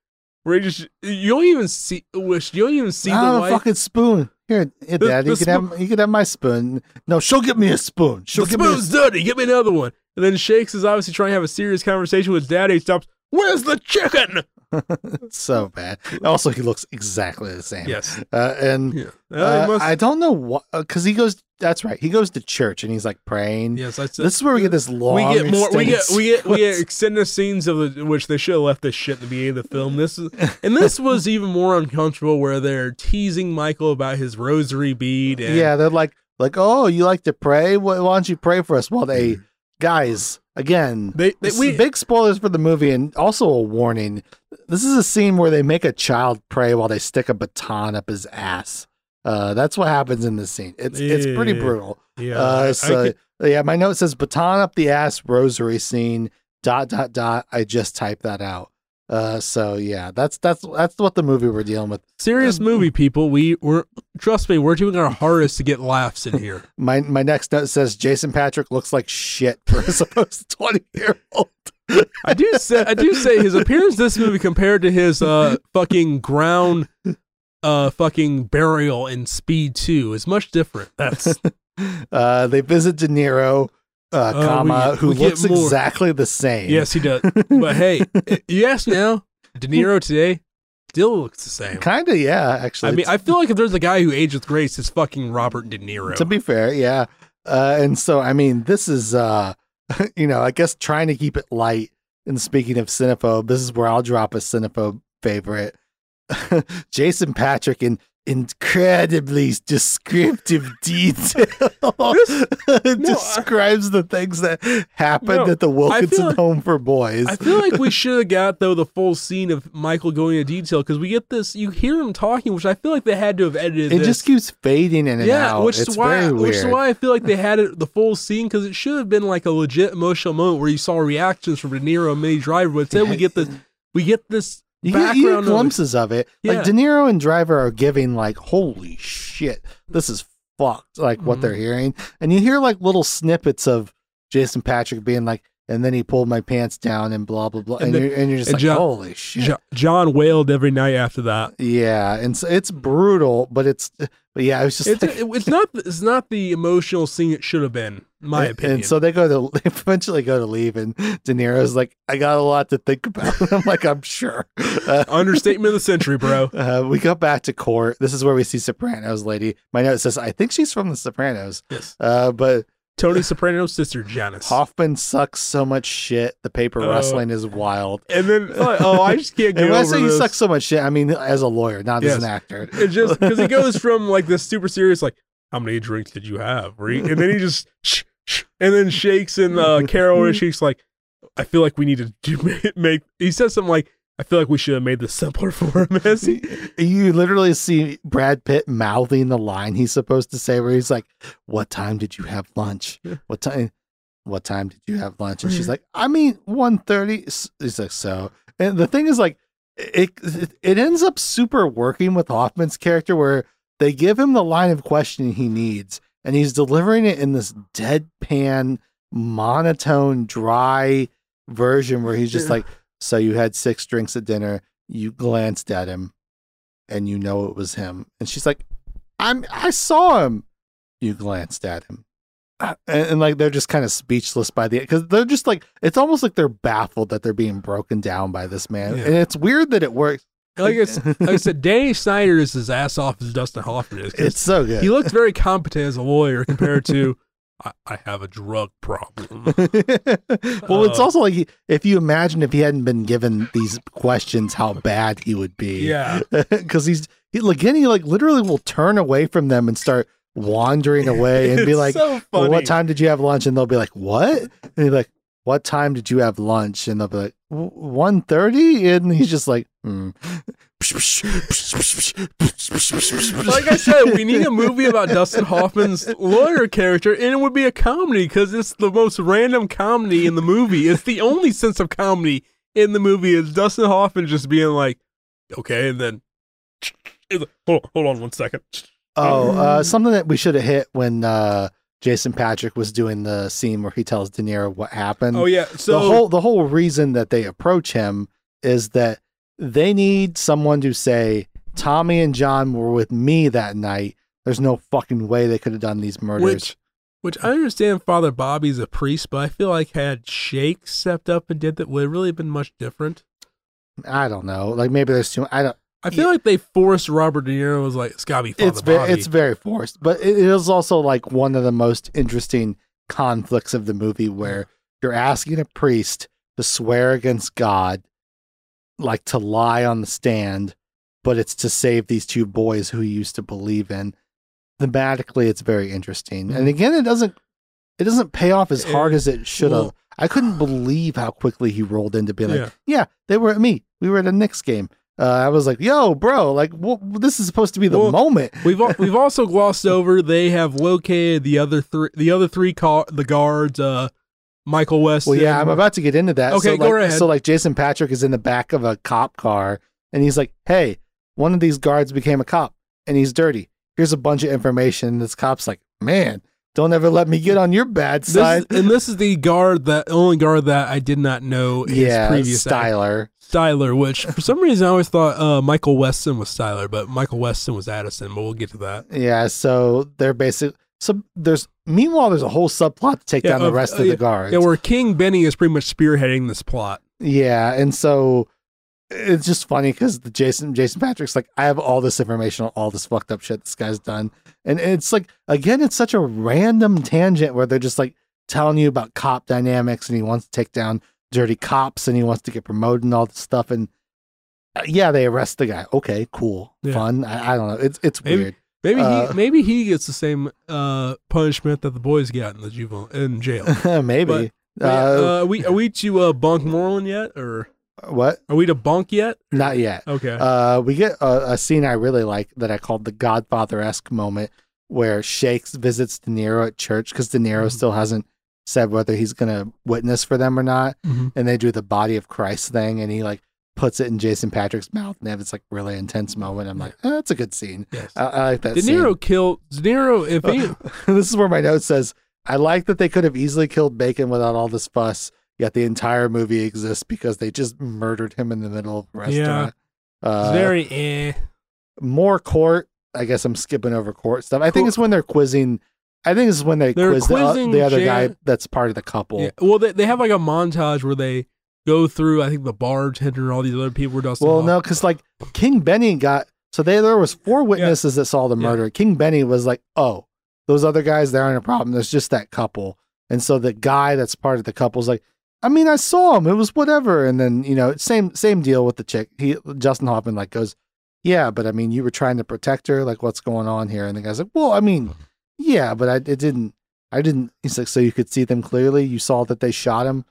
S2: where he just you don't even see wish you don't even see
S1: I
S2: the
S1: don't
S2: wife.
S1: fucking spoon. Here, here
S2: The-
S1: Dad.
S2: the
S1: you can have you can have my spoon. No, she'll get me a spoon. She'll
S2: the
S1: give me a
S2: spoon's dirty. Get me another one. And then Shakes is obviously trying to have a serious conversation with Daddy. He stops. Where's the chicken?
S1: It's so bad. Also, he looks exactly the same.
S2: Yes.
S1: Uh, and
S2: Yeah. Uh,
S1: uh,
S2: he must-
S1: I don't know what because he goes. That's right. He goes to church and he's like praying.
S2: yes. I said.
S1: This is where we get this long.
S2: we get more. We get we get we get extended scenes of the, which they should have left this shit at the beginning of the film. This is and this was even more uncomfortable where they're teasing Michael about his rosary bead. And,
S1: Yeah, they're like, like, oh, you like to pray? Why don't you pray for us? Well, they guys again.
S2: They, they we
S1: big spoilers for the movie, and also a warning. This is a scene where they make a child pray while they stick a baton up his ass. Uh, that's what happens in this scene. It's it's pretty brutal.
S2: yeah. I- I
S1: Uh, so
S2: could-
S1: yeah, my note says baton up the ass rosary scene. Dot dot dot. I just typed that out. Uh, so yeah, that's that's that's what the movie we're dealing with.
S2: serious
S1: uh,
S2: movie, people. We we're trust me, we're doing our hardest to get laughs in here.
S1: My my next note says Jason Patric looks like shit for a supposed twenty year old.
S2: I do say I do say his appearance in this movie compared to his uh fucking ground uh fucking burial in Speed Two is much different. That's
S1: Uh, they visit De Niro, uh,
S2: we
S1: comma,
S2: get-
S1: who
S2: we
S1: looks exactly the same.
S2: yes, he does. But hey, yes, now De Niro today still looks the same.
S1: kind of. Yeah, actually.
S2: I mean, I feel like if there's a guy who aged with grace, it's fucking Robert De Niro.
S1: to be fair, yeah. Uh, and so, I mean, this is, uh, you know, I guess trying to keep it light. And speaking of cinephobe, this is where I'll drop a cinephobe favorite. Jason Patric in incredibly descriptive detail describes the things that happened
S2: No,
S1: at the Wilkinson
S2: like-
S1: home for boys.
S2: I feel like we should have got though the full scene of Michael going into detail because we get this. You hear him talking, which I feel like they had to have edited.
S1: it
S2: this.
S1: just keeps fading in and
S2: yeah,
S1: out.
S2: which
S1: it's
S2: is why which is why I feel like they had it the full scene because it should have been like a legit emotional moment where you saw reactions from De Niro and Minnie Driver. But instead, we get this we get this
S1: You get, you get glimpses of it.
S2: Yeah.
S1: Like De Niro and Driver are giving like, holy shit, this is fucked. Like what
S2: Mhm.
S1: they're hearing, and you hear like little snippets of Jason Patric being like, and then he pulled my pants down and blah blah blah, and,
S2: And then-
S1: you're, and you're just
S2: and
S1: like,
S2: John-
S1: holy shit.
S2: Jo- John wailed every night after that.
S1: yeah, and so it's brutal, but it's but yeah, it was just
S2: It's,
S1: like,
S2: it- it's not it's not the emotional scene it should have been, my
S1: and,
S2: opinion.
S1: And so they go to they eventually go to leave, and De Niro's like, I got a lot to think about. I'm like, I'm sure. Uh,
S2: Understatement of the century, bro.
S1: Uh, we go back to court. This is where we see Sopranos lady. My note says, I think she's from the Sopranos.
S2: Yes.
S1: Uh, but
S2: Tony Soprano's sister, Janice.
S1: Hoffman sucks so much shit. The paper
S2: Uh,
S1: wrestling is wild.
S2: And then, oh, I just can't get
S1: And when I
S2: over
S1: say he
S2: this.
S1: sucks so much shit, I mean as a lawyer, not as an actor.
S2: It just because he goes from like this super serious, like, how many drinks did you have? And then he just, shh, shh, and then shakes and uh, Carol and she's like, I feel like we need to do, make. He says something like, I feel like we should have made this simpler for him. As he,
S1: You literally see Brad Pitt mouthing the line he's supposed to say, where he's like, "What time did you have lunch? What time? What time did you have lunch?" And she's like, "I mean, 1.30. He's like, "So." And the thing is, like, it it, it ends up super working with Hoffman's character, where they give him the line of questioning he needs, and he's delivering it in this deadpan, monotone, dry version, where he's just
S2: Yeah.
S1: like, "So you had six drinks at dinner." You glanced at him and you know it was him. And she's like, I'm I saw him. You glanced at him. Uh, And, and, like they're just kind of speechless by the because they're just like it's almost like they're baffled that they're being broken down by this man.
S2: Yeah.
S1: And it's weird that it works.
S2: like, it's, like I said, Danny Snyder is his ass off as Dustin Hoffman is.
S1: It's so good.
S2: he looks very competent as a lawyer compared to I, I have a drug problem.
S1: well, it's
S2: Uh,
S1: also like if you imagine if he hadn't been given these questions, how bad he would be.
S2: Yeah.
S1: because he's he, again, he like literally will turn away from them and start wandering away and be like,
S2: so
S1: well, "What time did you have lunch?" And they'll be like, "What?" And he's like, "What time did you have lunch?" And they'll be like, "One And he's just like, hmm.
S2: Like I said, we need a movie about Dustin Hoffman's lawyer character, and it would be a comedy because it's the most random comedy in the movie. It's the only sense of comedy in the movie is Dustin Hoffman just being like, "Okay," and then hold, hold on one second.
S1: Oh, uh, something that we should have hit when uh, Jason Patric was doing the scene where he tells De Niro what happened.
S2: Oh yeah, so
S1: the whole the whole reason that they approach him is that they need someone to say Tommy and John were with me that night. There's no fucking way they could have done these murders.
S2: which which I understand Father Bobby's a priest, but I feel like had Shake stepped up and did that would it really have been much different.
S1: I don't know. Like maybe there's too. I don't.
S2: I feel like they forced Robert De Niro was like, it's gotta be Father
S1: It's very
S2: Bobby.
S1: it's very forced, but it is also like one of the most interesting conflicts of the movie where you're asking a priest to swear against God, like to lie on the stand, but it's to save these two boys who he used to believe in. Thematically, it's very interesting, and mm-hmm. again, it doesn't it doesn't pay off as hard eh, as it should have.
S2: well-
S1: I couldn't believe how quickly he rolled into being like,
S2: Yeah.
S1: yeah, they were at me. We were at a Knicks game. Uh, I was like, yo, bro, like, well, this is supposed to be the
S2: Well,
S1: moment.
S2: We've we've also glossed over they have located the other three the other three car the guards uh Michael West.
S1: Well, yeah, I'm about to get into that.
S2: Okay,
S1: so,
S2: go
S1: like,
S2: ahead.
S1: So, like, Jason Patric is in the back of a cop car, and he's like, "Hey, one of these guards became a cop, and he's dirty. Here's a bunch of information." This cop's like, "Man, don't ever let me get on your bad
S2: This
S1: side."
S2: is- and this is the guard that only guard that I did not know his
S1: yeah,
S2: previous act-
S1: Styler.
S2: Styler, which for some reason I always thought uh, Michael Weston was Styler, but Michael Weston was Addison. But we'll get to that.
S1: Yeah, so they're basic. So there's meanwhile there's a whole subplot to take
S2: Yeah,
S1: down the rest
S2: uh,
S1: of the
S2: yeah,
S1: guards.
S2: Yeah, where King Benny is pretty much spearheading this plot.
S1: Yeah, and so it's just funny because the Jason Jason Patric's like, I have all this information on all this fucked up shit this guy's done, and it's like again, it's such a random tangent where they're just like telling you about cop dynamics, and he wants to take down dirty cops, and he wants to get promoted and all this stuff, and uh, yeah, they arrest the guy. Okay, cool,
S2: Yeah.
S1: fun. I, I don't know. It's it's
S2: Maybe-
S1: weird.
S2: Maybe
S1: Uh,
S2: he maybe he gets the same uh, punishment that the boys got in the juvenile in jail.
S1: Maybe.
S2: But,
S1: uh,
S2: uh, are we are we to uh, bunk Moreland yet, or
S1: what?
S2: are we to bunk yet?
S1: Not yet.
S2: Okay.
S1: Uh, we get a, a scene I really like that I called the Godfather esque moment where Shakes visits De Niro at church because De Niro
S2: Mhm.
S1: still hasn't said whether he's going to witness for them or not.
S2: Mhm.
S1: And they do the body of Christ thing and he like puts it in Jason Patric's mouth and they have this like really intense moment. I'm like, oh, that's a good scene.
S2: Yes.
S1: I, I like that
S2: De
S1: scene.
S2: Niro killed De Niro. If he,
S1: this is where my note says, I like that they could have easily killed Bacon without all this fuss, yet the entire movie exists because they just murdered him in the middle of a
S2: Yeah.
S1: restaurant. Uh,
S2: very eh.
S1: more court. I guess I'm skipping over court stuff. I think it's when they're quizzing. I think it's when they
S2: They're
S1: quiz the, the other
S2: Jan-
S1: guy that's part of the couple.
S2: Yeah. Well, they, they have like a montage where they go through. I think the bartender and all these other people were Dustin.
S1: well,
S2: Hoffman.
S1: no, because like King Benny got so they there was four witnesses that saw the
S2: Yeah.
S1: murder. King Benny was like, "Oh, those other guys, they aren't a problem. There's just that couple." And so the guy that's part of the couple couple's like, "I mean, I saw him. It was whatever." And then you know, same same deal with the chick. He Dustin Hoffman like goes, "Yeah, but I mean, you were trying to protect her. Like, what's going on here?" And the guy's like, "Well, I mean, yeah, but I it didn't." I didn't. He's like, so you could see them clearly. You saw that they shot him.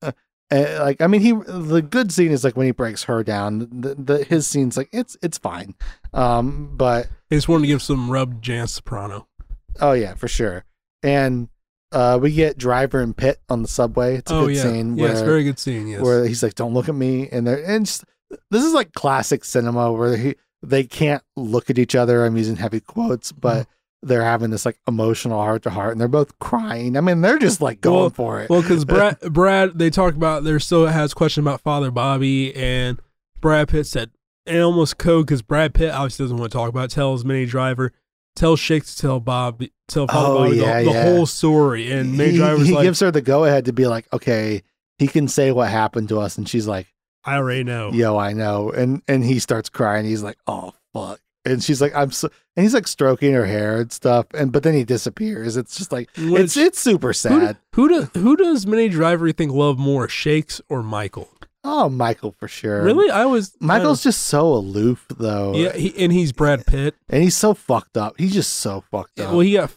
S1: Uh, uh, like, I mean, he. The good scene is like when he breaks her down. The, the his scene's like it's it's fine. Um, but
S2: they just wanted to give some rub Jan Soprano.
S1: oh yeah, for sure. And uh, we get Driver and Pitt on the subway. It's a
S2: oh
S1: good
S2: yeah,
S1: scene where
S2: very good scene. Yes.
S1: where he's like, "Don't look at me," and they're and just, this is like classic cinema where he they can't look at each other. I'm using heavy quotes, but.
S2: Mm-hmm.
S1: They're having this like emotional heart to heart, and they're both crying. I mean, they're just like going
S2: Well-
S1: for it.
S2: Well, because Brad, Brad, they talk about there still has question about Father Bobby, and Brad Pitt said, and almost code because Brad Pitt obviously doesn't want to talk about. It, tells Minnie Driver, tell Shake to tell Bob, tell Father
S1: Oh,
S2: Bobby
S1: yeah,
S2: the, the
S1: yeah.
S2: whole story, and Minnie
S1: he,
S2: Driver's
S1: he
S2: like,
S1: gives her the go ahead to be like, okay, he can say what happened to us, and she's like,
S2: I already know.
S1: yo, I know. And and he starts crying. He's like, oh fuck. And she's like, I'm so and he's like stroking her hair and stuff. And but then he disappears. It's just like it's
S2: Which-
S1: it's super sad.
S2: who does who does Minnie Driver think love more, Shakes or Michael?
S1: Oh, Michael for sure.
S2: Really, I was
S1: Michael's just so aloof though.
S2: yeah, he, and he's Brad Pitt.
S1: And he's so fucked up. He's just so fucked up.
S2: Well, he got.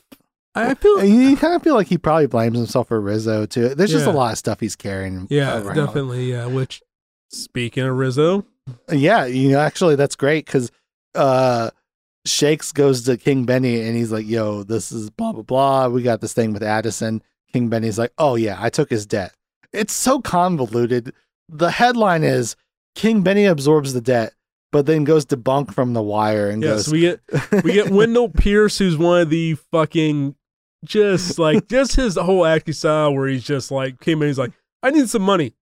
S2: I feel
S1: And you kind of feel like he probably blames himself for Rizzo too. There's just a lot of stuff he's carrying.
S2: yeah,
S1: around.
S2: definitely yeah. Which speaking of Rizzo,
S1: Yeah, you know, actually, that's great because uh, Shakes goes to King Benny and he's like, "Yo, this is blah blah blah. We got this thing with Addison." King Benny's like, "Oh yeah, I took his debt." It's so convoluted. The headline is King Benny absorbs the debt, but then goes debunk from the Wire and
S2: yeah.
S1: goes,
S2: we get we get Wendell Pierce, who's one of the fucking just like just his whole acting style, where he's just like came in, he's like, I need some money.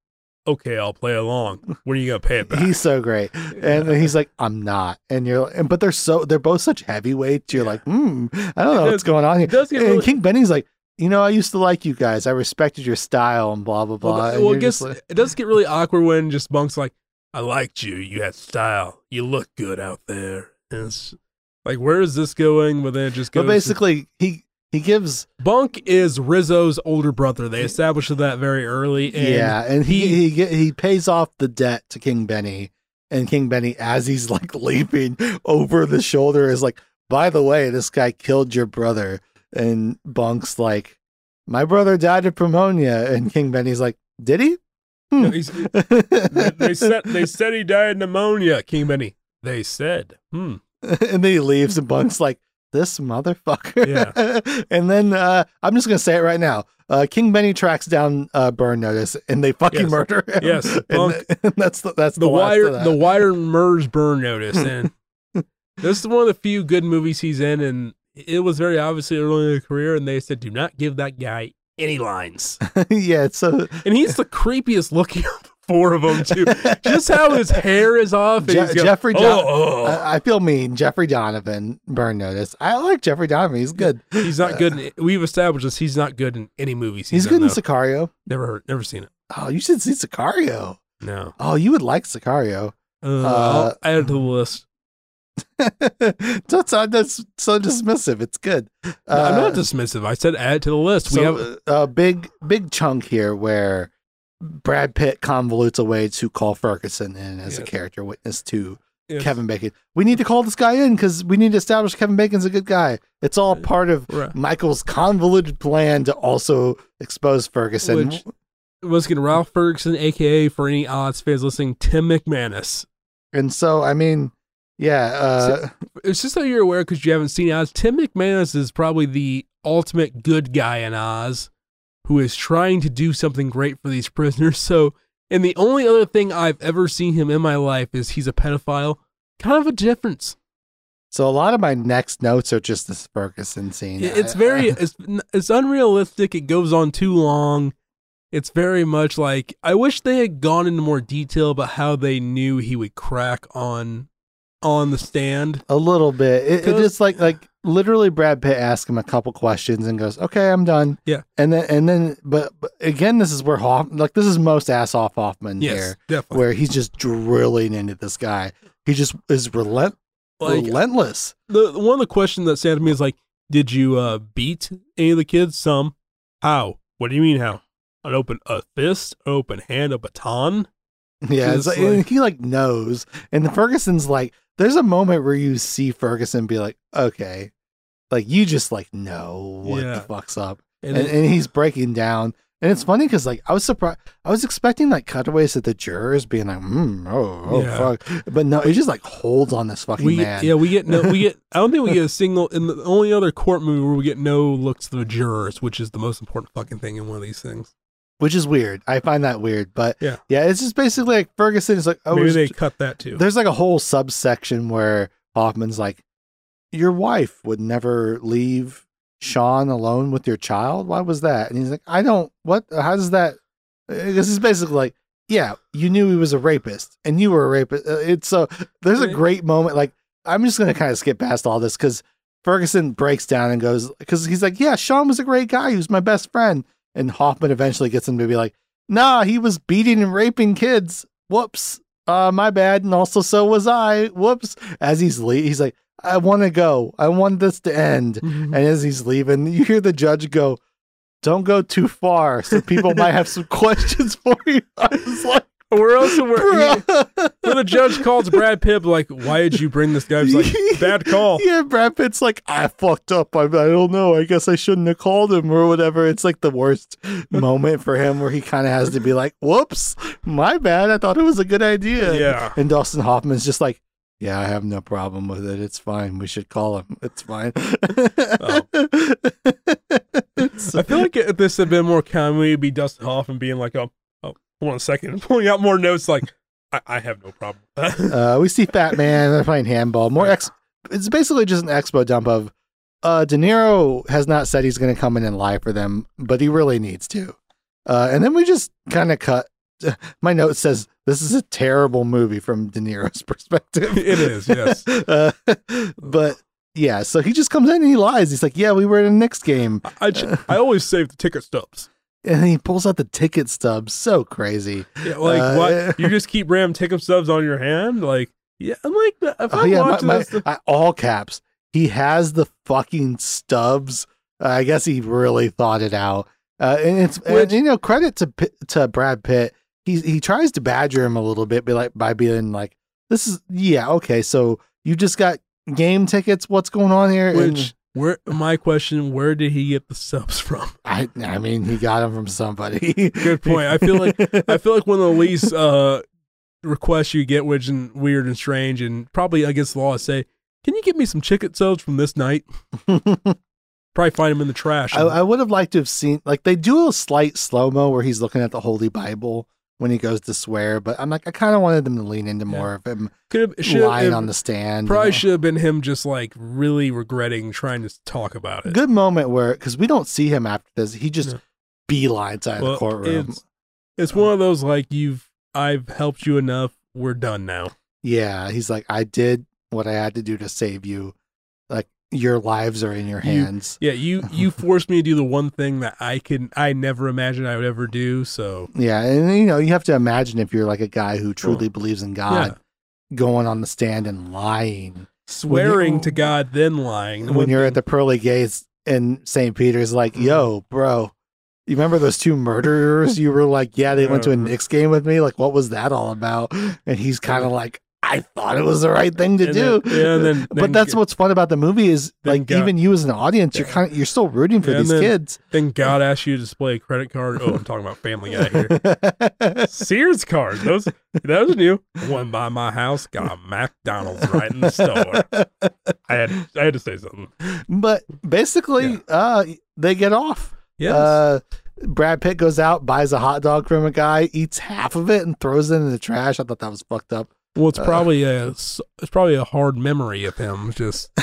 S2: Okay, I'll play along. When are you gonna pay it back?
S1: He's so great, and then he's like, "I'm not," and you're, and but they're so they're both such heavyweights. You're
S2: Yeah.
S1: like, "Hmm, I don't know
S2: It
S1: what's
S2: does-
S1: going on here." and
S2: really-
S1: King Benny's like, "You know, I used to like you guys. I respected your style and blah blah blah."
S2: Well, well
S1: you're
S2: it
S1: like-
S2: it does get really awkward when just Bunk's like, "I liked you. You had style. You look good out there." And it's like, where is this going? But then it just goes.
S1: but basically, he he gives
S2: Bunk is Rizzo's older brother. They established that very early. And
S1: yeah, and he
S2: he-
S1: he he pays off the debt to King Benny, and King Benny, as he's like leaping over the shoulder, is like, "By the way, this guy killed your brother." And Bunk's like, "My brother died of pneumonia," and King Benny's like, "Did he?"
S2: No, they said they said he died of pneumonia. King Benny. They said, hmm.
S1: and then he leaves, and Bunk's like, "This motherfucker." Yeah. and then uh, I'm just gonna say it right now. Uh, King Benny tracks down uh, Burn Notice, and they fucking
S2: Yes.
S1: murder him.
S2: Yes,
S1: and,
S2: Bunk-
S1: and that's the, that's the,
S2: The wire
S1: that.
S2: the wire merge burn notice. And this is one of the few good movies he's in, and it was very obviously early in the career, and they said, Do not give that guy any lines.
S1: yeah, so
S2: And he's the creepiest looking of the four of them too. Just how his hair is off. and
S1: Je-
S2: going,
S1: Jeffrey
S2: oh, oh.
S1: I, I feel mean. Jeffrey Donovan, Burn Notice. I like Jeffrey Donovan. He's good.
S2: he's not good. In, we've established this. He's not good in any movies.
S1: He's
S2: He's,
S1: good in
S2: though.
S1: Sicario.
S2: Never heard, never seen it.
S1: Oh, you should see Sicario.
S2: No.
S1: Oh, you would like Sicario.
S2: Uh,
S1: Uh,
S2: I'll add to the list.
S1: That's so dismissive. It's good.
S2: No, I'm
S1: Uh,
S2: not dismissive. I said add it to the list. we have
S1: a big big chunk here where Brad Pitt convolutes a way to call Ferguson in as a character witness to
S2: yes.
S1: Kevin Bacon. We need to call this guy in because we need to establish Kevin Bacon's a good guy. It's all part of
S2: Right.
S1: Michael's convoluted plan to also expose Ferguson.
S2: Which- Once again, Ralph Ferguson, aka for any Oz fans listening, Tim McManus.
S1: and so, I mean, yeah, uh,
S2: It's just so you're aware because you haven't seen Oz. Tim McManus is probably the ultimate good guy in Oz, who is trying to do something great for these prisoners. So, and the only other thing I've ever seen him in my life is he's a pedophile. Kind of a difference.
S1: so a lot of my next notes are just this Ferguson scene.
S2: It- It's very it's it's unrealistic. It goes on too long. It's very much like I wish they had gone into more detail about how they knew he would crack on on the stand.
S1: a little bit. It, it just like like literally Brad Pitt asks him a couple questions and goes, "Okay, I'm done."
S2: Yeah.
S1: and then and then, but, but again, this is where Hoff like this is most ass off Hoffman
S2: Yes,
S1: here,
S2: definitely.
S1: where he's just drilling into this guy. He just is relent
S2: Like
S1: relentless.
S2: the one of the questions that stands to me is like, did you uh beat any of the kids? Some. How? What do you mean how? An open a fist, an open hand, a baton.
S1: Yeah, like,
S2: like-
S1: he like knows, and the Ferguson's like, there's a moment where you see Ferguson be like, "Okay," like you just like know what
S2: Yeah.
S1: the fuck's up.
S2: And,
S1: and,
S2: it-
S1: and he's breaking down. And it's funny because like I was surprised. I was expecting like cutaways at the jurors being like, mm, "Oh, oh,
S2: Yeah.
S1: fuck," but no, he just like holds on this fucking
S2: we
S1: man.
S2: yeah we get no we get I don't think we get a single in the only other court movie where we get no looks to the jurors, which is the most important fucking thing in one of these things.
S1: Which is weird. I find that weird, but
S2: Yeah.
S1: yeah, it's just basically like Ferguson is like, "Oh,
S2: Maybe they cut that too.
S1: there's like a whole subsection where Hoffman's like, "Your wife would never leave Sean alone with your child. Why was that?" And he's like, "I don't. What? How does that?" This is basically like, "Yeah, you knew he was a rapist, and you were a rapist." Uh, It's so there's a great moment. Like I'm just gonna kind of skip past all this because Ferguson breaks down and goes because he's like, "Yeah, Sean was a great guy. He was my best friend." And Hoffman eventually gets him to be like, "Nah, he was beating and raping kids." whoops, uh, my bad. And also, so was I. Whoops. As he's le- he's like, I want to go. I want this to end.
S2: Mhm.
S1: And as he's leaving, you hear the judge go, "Don't go too far, so people might have some questions for you." I was like,
S2: Where else? Where, where the judge calls Brad Pitt like, "Why did you bring this guy?" He's like, "Bad call."
S1: Yeah, Brad Pitt's like, I fucked up. I, I don't know. I guess I shouldn't have called him or whatever. It's like the worst moment for him where he kind of has to be like, whoops, my bad. I thought it was a good idea.
S2: Yeah.
S1: And Dustin Hoffman's just like, yeah, I have no problem with it. It's fine. We should call him. It's fine. Oh.
S2: I feel like if this had been more comedy, it'd be Dustin Hoffman being like, "Oh, oh, hold on a second, pulling out more notes." Like, I, I have no problem.
S1: uh, we see Fat Man. They're playing handball. More ex. It's basically just an expo dump of. Uh, De Niro has not said he's going to come in and lie for them, but he really needs to. Uh, and then we just kind of cut. My note says this is a terrible movie from De Niro's perspective.
S2: It is, yes.
S1: uh, but yeah, so he just comes in and he lies. He's like, "Yeah, we were in a Knicks game,"
S2: I I always save the ticket stubs.
S1: And he pulls out the ticket stubs. So crazy.
S2: Yeah, like
S1: Uh,
S2: what? You just keep ram ticket stubs on your hand? Like, yeah, I'm like, if
S1: Oh
S2: I'm
S1: yeah,
S2: watching
S1: my,
S2: this,
S1: I- all caps. He has the fucking stubs. Uh, I guess he really thought it out. Uh, and it's and, you know credit to to Brad Pitt. He he tries to badger him a little bit, be like by being like, "This is yeah okay." So you just got game tickets. What's going on here? And
S2: which where my question, where did he get the subs from?
S1: I I mean, he got them from somebody.
S2: Good point. I feel like I feel like one of the least uh, requests you get, which is weird and strange, and probably against the law, is say, "Can you get me some chicken subs from this night?" Probably find them in the trash.
S1: I, I would have liked to have seen like they do a slight slow mo where he's looking at the Holy Bible when he goes to swear, but I'm like I kind of wanted them to lean into more of him
S2: Could have
S1: lying
S2: have,
S1: on the stand. you
S2: probably
S1: know?
S2: should have been him just like really regretting trying to talk about it.
S1: Good moment where because we don't see him after this, he just
S2: No.
S1: beelines out of the courtroom.
S2: It's, it's one of those like you've I've helped you enough. We're done now.
S1: Yeah, he's like, I did what I had to do to save you. Your lives are in your
S2: You-
S1: hands.
S2: Yeah, you you forced me to do the one thing that I can I never imagined I would ever do. So
S1: Yeah, and you know you have to imagine if you're like a guy who truly believes in God, going on the stand and lying.
S2: swearing to God, then lying.
S1: when you're at the pearly gates and St. Peter's like,
S2: Mm-hmm.
S1: yo, bro, you remember those two murderers? You were like, yeah, they went to a. Knicks game with me. Like, what was that all about? And he's kind of like, I thought it was the right thing to
S2: And
S1: do.
S2: then- yeah, and then-
S1: but that's what's fun about the movie is like
S2: God-
S1: even you as an audience, you're kind of you're still rooting for
S2: Yeah,
S1: these
S2: then-
S1: kids.
S2: then God asks you to display a credit card. Oh, I'm talking about Family Guy here. Sears card. Those those new. One by my house, got a McDonald's right in the store. I had I had to say something.
S1: but basically,
S2: Yeah.
S1: uh, they get off.
S2: Yes.
S1: Uh, Brad Pitt goes out, buys a hot dog from a guy, eats half of it, and throws it in the trash. I thought that was fucked up.
S2: Well, it's
S1: uh,
S2: probably a it's probably a hard memory of him. Just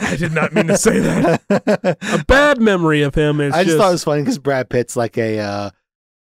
S2: I did not mean to say that. A bad memory of him is
S1: I just
S2: just,
S1: thought it was funny because Brad Pitt's like a uh,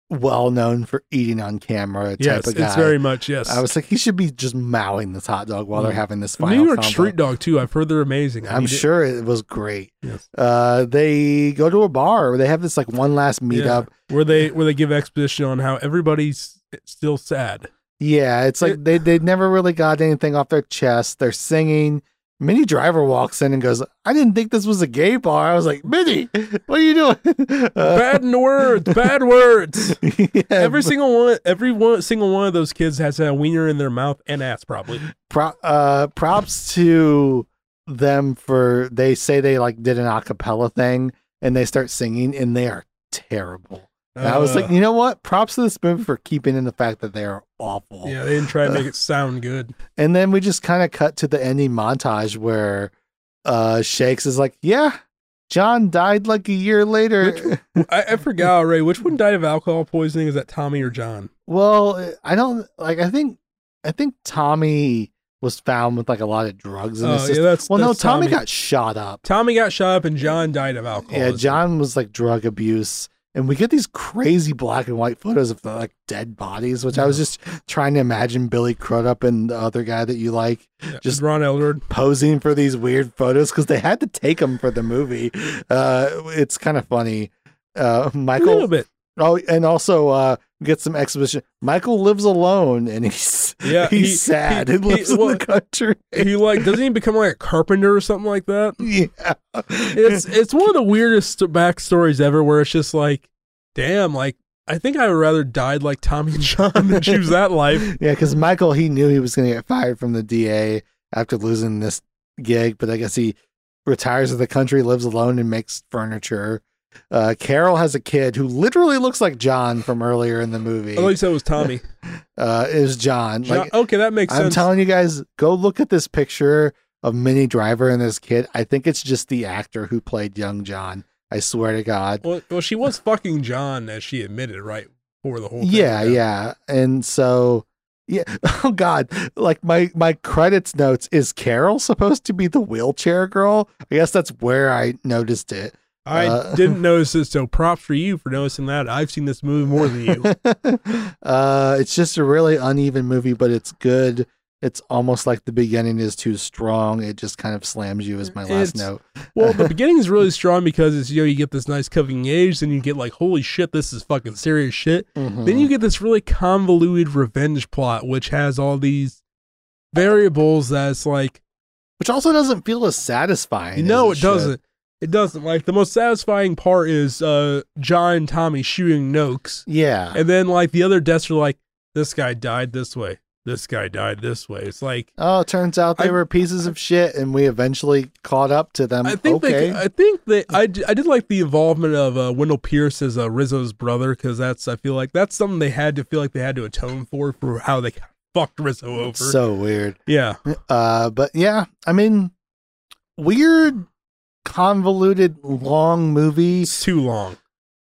S1: well known for eating on camera type
S2: yes,
S1: of guy.
S2: it's very much yes.
S1: I was like, he should be just mowing this hot dog while they're
S2: Mm.
S1: having this final
S2: New York
S1: combo.
S2: Street Dog too. I've heard they're amazing. I
S1: I'm sure it was great.
S2: Yes.
S1: Uh, they go to a bar where they have this like one last meetup.
S2: where they where they give exposition on how everybody's still sad.
S1: Yeah, it's like
S2: It-
S1: they they never really got anything off their chest. They're singing. Minnie Driver walks in and goes, "I didn't think this was a gay bar." I was like, "Minnie, what are you doing?" Uh,
S2: Bad words, bad words.
S1: yeah,
S2: Every single one, every one, single one of those kids has a wiener in their mouth and ass, probably.
S1: pro- uh, props to them for they say they like did an acapella thing and they start singing and they are terrible. And I was like,
S2: Uh,
S1: you know what? Props to this movie for keeping in the fact that they are awful.
S2: yeah, they didn't try to make it sound good.
S1: And then we just kind of cut to the ending montage where uh Shakes is like, Yeah, John died like a year later.
S2: I, I forgot already. Which one died of alcohol poisoning? Is that Tommy or John?
S1: well, I don't like I think I think Tommy was found with like a lot of drugs in
S2: Oh,
S1: his
S2: yeah, that's
S1: well, no,
S2: that's
S1: Tommy, got shot up.
S2: Tommy got shot up, and John died of alcohol.
S1: Yeah, John was like drug abuse. And we get these crazy black and white photos of the like dead bodies, which I was just trying to imagine Billy Crudup and the other guy that you like
S2: just
S1: just-
S2: Ron Eldard.
S1: posing for these weird photos because they had to take them for the movie. Uh, it's kind of funny. Uh,
S2: A little
S1: Michael.
S2: bit.
S1: Oh, and also uh, We get some exposition. Michael lives alone and he's
S2: Yeah,
S1: he's
S2: he-
S1: sad
S2: he- he-
S1: lives in
S2: well,
S1: the country.
S2: He like doesn't he become like a carpenter or something like that?
S1: yeah.
S2: It's it's one of the weirdest backstories ever, where it's just like, damn, like I think I would rather died like Tommy John than choose that life.
S1: Yeah, because Michael, he knew he was going to get fired from the DA after losing this gig, but I guess he retires to the country, lives alone, and makes furniture. Uh, Carol has a kid who literally looks like John from earlier in the movie.
S2: I thought you said it was Tommy.
S1: Uh, is John.
S2: John-
S1: Like,
S2: okay, that makes sense.
S1: I'm telling you guys, go look at this picture of Minnie Driver and this kid. I think it's just the actor who played young John. I swear to God.
S2: well, well, she was fucking John, as she admitted, right For the whole. Thing.
S1: yeah, yeah. And so yeah, oh god, like my my credits notes is Carol supposed to be the wheelchair girl? I guess that's where I noticed it.
S2: I
S1: Uh,
S2: didn't notice it, so props for you for noticing that. I've seen this movie more than you.
S1: uh it's just a really uneven movie, but it's good. It's almost like the beginning is too strong. It just kind of slams you as my last
S2: It's-
S1: note.
S2: Well, the beginning is really strong because it's you know you get this nice coming age, then you get like holy shit, this is fucking serious shit.
S1: Mhm.
S2: Then you get this really convoluted revenge plot, which has all these variables that's like
S1: which also doesn't feel as satisfying.
S2: no, it
S1: should.
S2: doesn't. It doesn't. Like the most satisfying part is uh John and Tommy shooting Nokes,
S1: Yeah.
S2: and then like the other deaths are like this guy died this way, this guy died this way. It's like
S1: Oh, it turns out they
S2: I-
S1: were pieces of shit, and we eventually caught up to them.
S2: I think
S1: okay.
S2: they, I think they, I, I did like the involvement of uh, Wendell Pierce as uh, Rizzo's brother because that's I feel like that's something they had to feel like they had to atone for for how they fucked Rizzo over.
S1: so weird.
S2: yeah,
S1: Uh, but yeah, I mean, weird, convoluted, long movie,
S2: it's too long.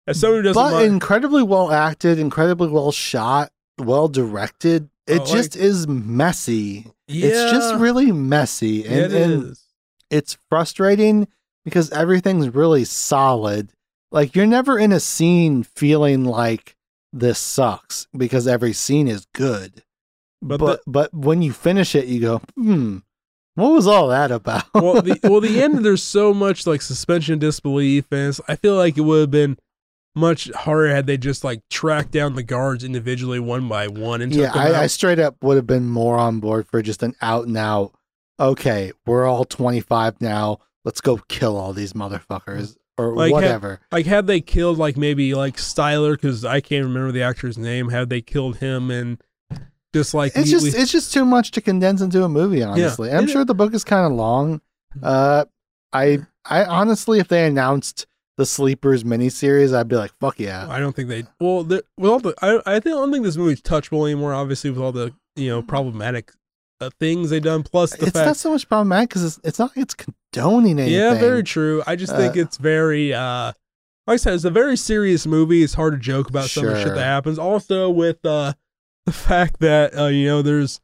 S2: As someone who doesn't
S1: but
S2: mind,
S1: incredibly well acted, incredibly well shot, well directed. It
S2: Oh, like-
S1: just is messy.
S2: yeah,
S1: It's just really messy,
S2: yeah,
S1: and,
S2: it
S1: and
S2: is.
S1: it's frustrating because everything's really solid. Like you're never in a scene feeling like this sucks because every scene is good.
S2: But,
S1: But but, when you finish it, you go, hmm, what was all that about?
S2: well, the well, the end there's so much like suspension of disbelief, and it's, I feel like it would have been much harder had they just like tracked down the guards individually one by one and
S1: yeah, I, I straight up would have been more on board for just an out and out. Okay, we're all 25 now. Let's go kill all these motherfuckers or
S2: Like, ha-
S1: whatever.
S2: like had they killed like maybe like Styler because I can't remember the actor's name. Had they killed him and just like
S1: it's
S2: neatly-
S1: just it's just too much to condense into a movie. Honestly, I'm
S2: it-
S1: sure the book is kind of long. Uh, I I honestly, if they announced the Sleepers miniseries, I'd be like, fuck yeah.
S2: I don't think they. Well, the, with all the, I, I think I don't think this movie's touchable anymore. Obviously, with all the you know problematic uh, things they've done, plus the
S1: It's
S2: fact.
S1: not so much problematic because it's, it's not like it's condoning anything.
S2: yeah, very true. I just think
S1: Uh,
S2: it's very. uh Like I said, it's a very serious movie. It's hard to joke about some of the shit that happens. Also, with uh the fact that uh you know there's.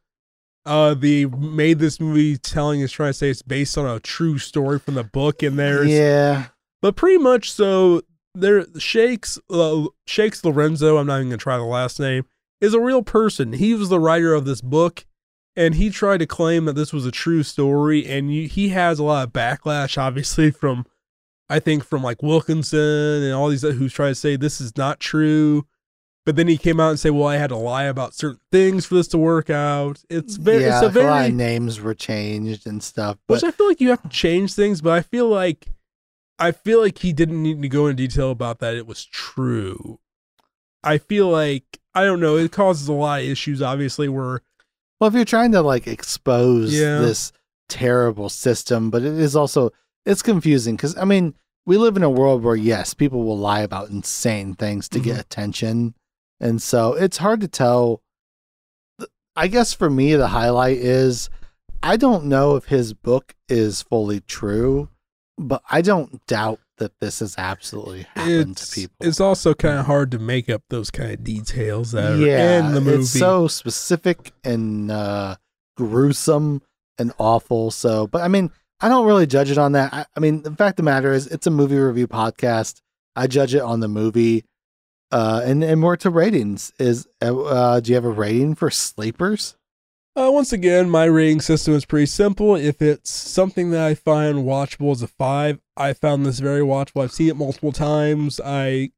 S2: Uh, they made this movie telling is trying to say it's based on a true story from the book, and there's
S1: Yeah,
S2: But pretty much so there Shakes uh, Shakes Lorenzo, I'm not even gonna try the last name, is a real person. He was the writer of this book and he tried to claim that this was a true story and you, he has a lot of backlash obviously from I think from like Wilkinson and all these who's trying to say this is not true. But then he came out and say, "Well, I had to lie about certain things for this to work out." It's very,
S1: yeah.
S2: it's a
S1: like a lot
S2: very,
S1: of names were changed and stuff. But
S2: which I feel like you have to change things, but I feel like I feel like he didn't need to go into detail about that. It was true. I feel like I don't know. It causes a lot of issues, obviously. Where
S1: Well, if you're trying to like expose
S2: Yeah.
S1: this terrible system, but it is also it's confusing because I mean we live in a world where yes, people will lie about insane things to get
S2: Mhm.
S1: attention, and so it's hard to tell. I guess for me, the highlight is I don't know if his book is fully true, but I don't doubt that this has absolutely happened
S2: it's
S1: to people.
S2: it's also kind of hard to make up those kind of details that are
S1: yeah,
S2: in the movie.
S1: It's so specific and uh, gruesome and awful. So, but I mean, I don't really judge it on that. I, I mean, the fact of the matter is, it's a movie review podcast. I judge it on the movie. Uh, and and more to ratings is uh, uh, do you have a rating for Sleepers?
S2: Uh, once again, my rating system is pretty simple. If it's something that I find watchable as a five, I found this very watchable. I've seen it multiple times. I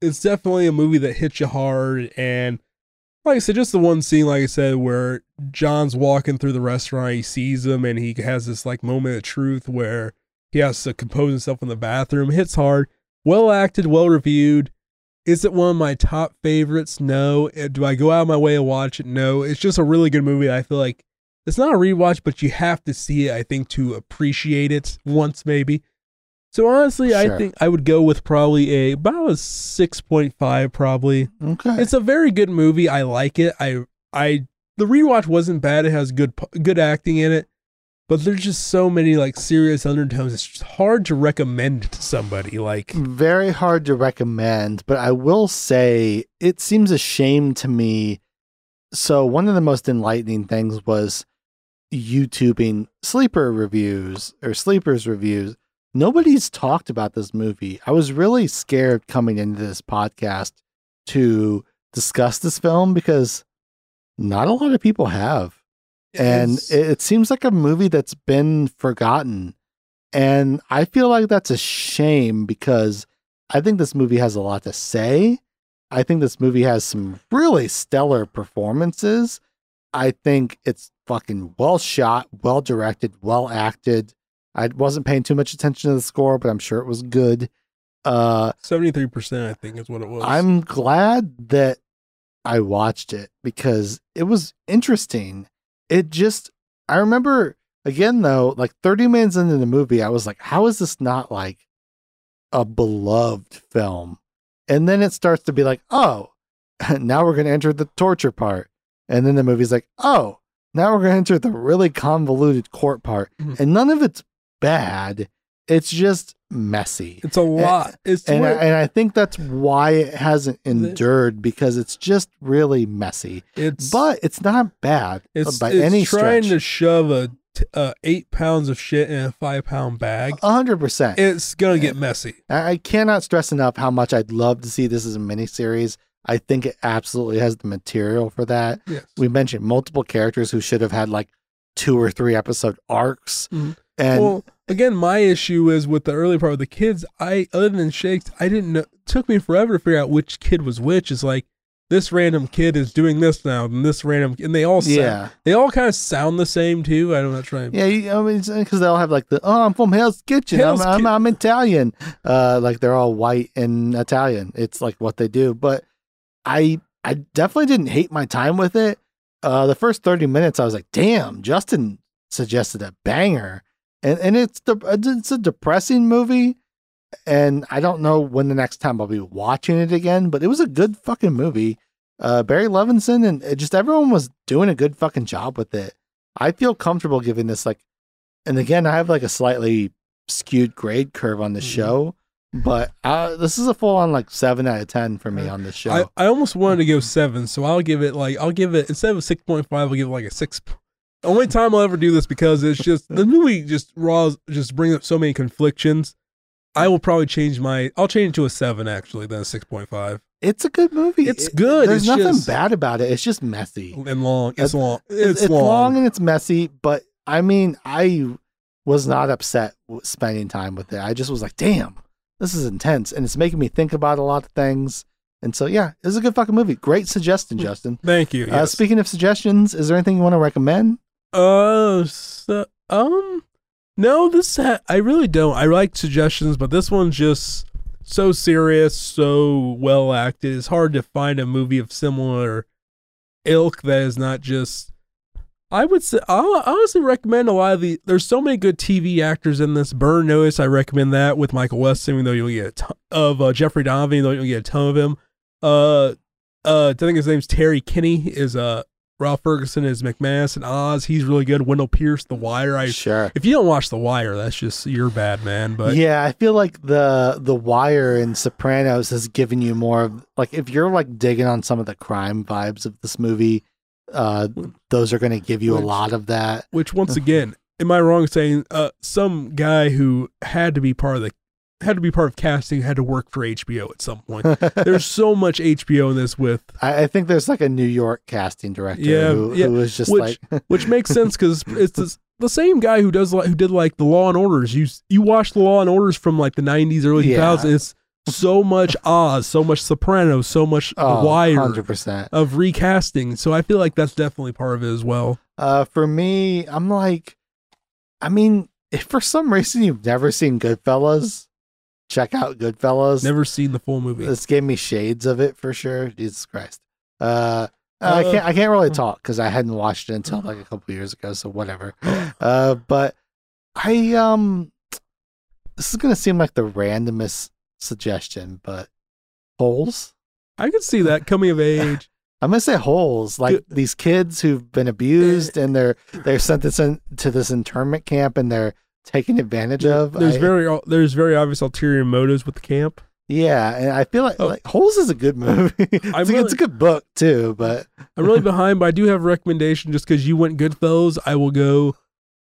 S2: it's definitely a movie that hits you hard and like I said, just the one scene, like I said, where John's walking through the restaurant, he sees him and he has this like moment of truth where he has to compose himself in the bathroom. Hits hard, well acted, well reviewed. Is it one of my top favorites? No. Uh, Do I go out of my way to watch it? No. It's just a really good movie. I feel like it's not a rewatch, but you have to see it, I think, to appreciate it once maybe. So honestly, I think I would go with probably a about a six point five, probably.
S1: Okay.
S2: It's a very good movie. I like it. I I the rewatch wasn't bad. It has good good acting in it, but there's just so many like serious undertones. It's just hard to recommend to somebody. Like
S1: very hard to recommend, but I will say it seems a shame to me. So, one of the most enlightening things was YouTubing sleeper reviews or sleepers reviews. Nobody's talked about this movie. I was really scared coming into this podcast to discuss this film because not a lot of people have and it seems like a movie that's been forgotten. And i feel like that's a shame because i think this movie has a lot to say. I think this movie has some really stellar performances. I think it's fucking well shot well directed well acted. I wasn't paying too much attention to the score but i'm sure it was good. Uh
S2: 73% I think is what it was.
S1: I'm glad that I watched it because it was interesting. It just, I remember again though, like 30 minutes into the movie, I was like, how is this not like a beloved film? And then it starts to be like, oh, now we're going to enter the torture part. And then the movie's like, oh, now we're going to enter the really convoluted court part.
S2: Mhm.
S1: And none of it's bad. It's just messy
S2: it's a lot. It's
S1: and I, and I think that's why it hasn't endured because it's just really messy.
S2: it's
S1: But it's not bad
S2: it's,
S1: by
S2: it's
S1: any
S2: trying
S1: stretch.
S2: to shove a t- uh, eight pounds of shit in a five pound bag.
S1: A hundred percent.
S2: It's gonna get messy.
S1: I I cannot stress enough how much I'd love to see this as a miniseries. I think it absolutely has the material for that.
S2: Yes.
S1: We mentioned multiple characters who should have had like two or three episode arcs.
S2: Mhm.
S1: And
S2: well, again, my issue is with the early part of the kids. I other than Shakes, I didn't know. It took me forever to figure out which kid was which. Is like this random kid is doing this now, and this random, and they all sound,
S1: yeah.
S2: they all kind of sound the same too. I'm not trying.
S1: Yeah, you- I mean, because they all have like the oh, I'm from Hell's Kitchen.
S2: Hell's
S1: I'm, I'm, I'm Italian. Uh, like they're all white and Italian. It's like what they do. But I, I definitely didn't hate my time with it. Uh, the first thirty minutes, I was like, damn, Justin suggested a banger, and and it's the it's a depressing movie, and I don't know when the next time I'll be watching it again. But it was a good fucking movie. Uh, Barry Levinson and it just everyone was doing a good fucking job with it. I feel comfortable giving this like, and again, I have like a slightly skewed grade curve on the
S2: Mhm.
S1: show, but uh, this is a full on like seven out of ten for me on this show.
S2: I, I almost wanted to go seven, so I'll give it like I'll give it instead of a six point five, I'll give it like a six. Only time I'll ever do this because it's just the movie just raw just brings up so many conflictions. I will probably change my I'll change it to a seven actually, then a six point five.
S1: it's a good movie.
S2: It's
S1: It-
S2: good,
S1: There's
S2: it's
S1: nothing
S2: just-
S1: bad about it. It's just messy.
S2: And long. It's
S1: Uh,
S2: long.
S1: It's,
S2: It's,
S1: long.
S2: long.
S1: and it's messy, but I mean, I was not upset spending time with it. I just was like, damn, this is intense, and it's making me think about a lot of things. And so, yeah, it was a good fucking movie. Great suggestion, Justin.
S2: Thank you.
S1: Uh.
S2: Yes.
S1: speaking of suggestions, is there anything you want to recommend?
S2: Uh, so, um, no, this ha- I really don't. I like suggestions, but this one's just so serious, so well acted. It's hard to find a movie of similar ilk that is not just. I would say I'll honestly recommend a lot of the. There's so many good TV actors in this. Burn Notice, I recommend that with Michael Weston, even though you'll get a ton of uh, Jeffrey Donovan, even though you'll get a ton of him. Uh, uh, I think his name's Terry Kinney. Is uh Ralph Ferguson is McManus and Oz. He's really good. Wendell Pierce, The Wire. I
S1: sure.
S2: if you don't watch The Wire, that's just you're bad, man. But
S1: yeah, I feel like the the Wire and Sopranos has given you more of like if you're like digging on some of the crime vibes of this movie, uh, those are going to give you a lot of that.
S2: which once again, am I wrong saying uh some guy who had to be part of the had to be part of casting had to work for HBO at some point. There's so much HBO in this with
S1: I, I think there's like a New York casting director
S2: Yeah,
S1: who,
S2: yeah,
S1: who was just
S2: which-
S1: like,
S2: which makes sense because it's the, the same guy who does like who did like the Law and Orders. You you watch the Law and Orders from like the 90s, early
S1: Yeah.
S2: 2000s. It's so much Oz, so much Sopranos, so much
S1: Oh,
S2: Wire
S1: 100%.
S2: of recasting. So I feel like that's definitely part of it as well.
S1: Uh, for me, I'm like, I mean, if for some reason you've never seen Goodfellas, check out Goodfellas.
S2: Never seen the full movie.
S1: This gave me shades of it for sure. Jesus Christ. Uh, I
S2: Uh,
S1: can't. I can't really talk because I hadn't watched it until like a couple years ago. So whatever. Uh, but I um, this is gonna seem like the randomest suggestion, but holes.
S2: I could see that coming of age.
S1: I'm gonna say holes, like these kids who've been abused and they're they're sent this in, to this internment camp and they're taken advantage of.
S2: There's
S1: I-
S2: very there's very obvious ulterior motives with the camp.
S1: yeah, and I feel like,
S2: Oh.
S1: like Holes is a good movie. it's, a,
S2: really-
S1: it's a good book too, but
S2: I'm really behind, but I do have a recommendation just because you went Goodfellas. I will go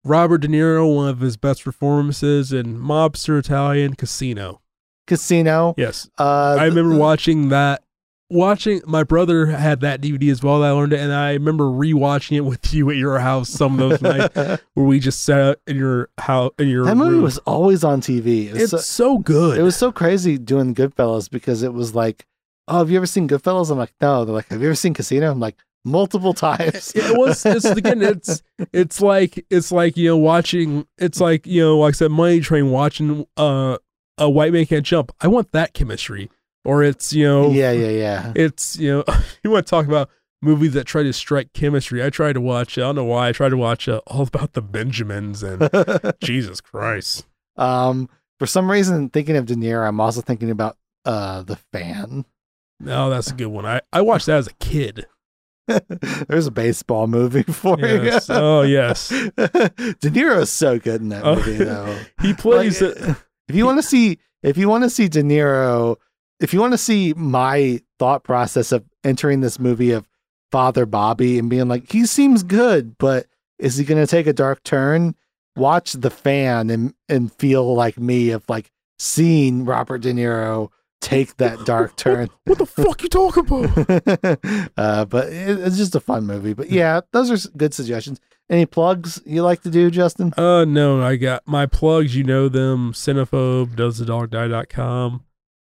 S2: Robert De Niro, one of his best performances in Mobster Italian Casino.
S1: Casino.
S2: Yes.
S1: Uh,
S2: I remember watching that. Watching my brother had that DVD as well. That I learned it, and I remember rewatching it with you at your house some of those nights where we just sat in your house in your
S1: movie
S2: room.
S1: was always on TV. It was,
S2: it's
S1: so,
S2: so, good.
S1: it was so crazy doing Goodfellas because it was like, oh, have you ever seen Goodfellas? I'm like, no. They're like, have you ever seen Casino? I'm like, multiple times.
S2: it was it's again it's it's like it's like you know watching it's like you know like I said money train watching uh a white man can't jump i want that chemistry or it's you know
S1: yeah, yeah, yeah.
S2: it's you know you want to talk about movies that try to strike chemistry? I tried to watch i don't know why. I tried to watch uh, all about the benjamins and jesus christ.
S1: Um, for some reason, thinking of De Niro, I'm also thinking about uh the fan.
S2: no that's a good one. I i watched that as a kid.
S1: There's a baseball movie for
S2: yes.
S1: You.
S2: oh yes.
S1: De Niro is so good in that
S2: Oh,
S1: movie, though.
S2: he plays
S1: Like,
S2: it.
S1: if you want to see, if you want to see De Niro, if you want to see my thought process of entering this movie of Father Bobby and being like, he seems good, but is he going to take a dark turn? Watch The Fan and and feel like me of like seeing Robert De Niro take that dark turn.
S2: what the fuck you talking about
S1: uh, but it, it's just a fun movie. But yeah, those are good suggestions. Any plugs you like to do, Justin?
S2: Uh no, I got my plugs, you know them, Cinephobe, does the dog die.com.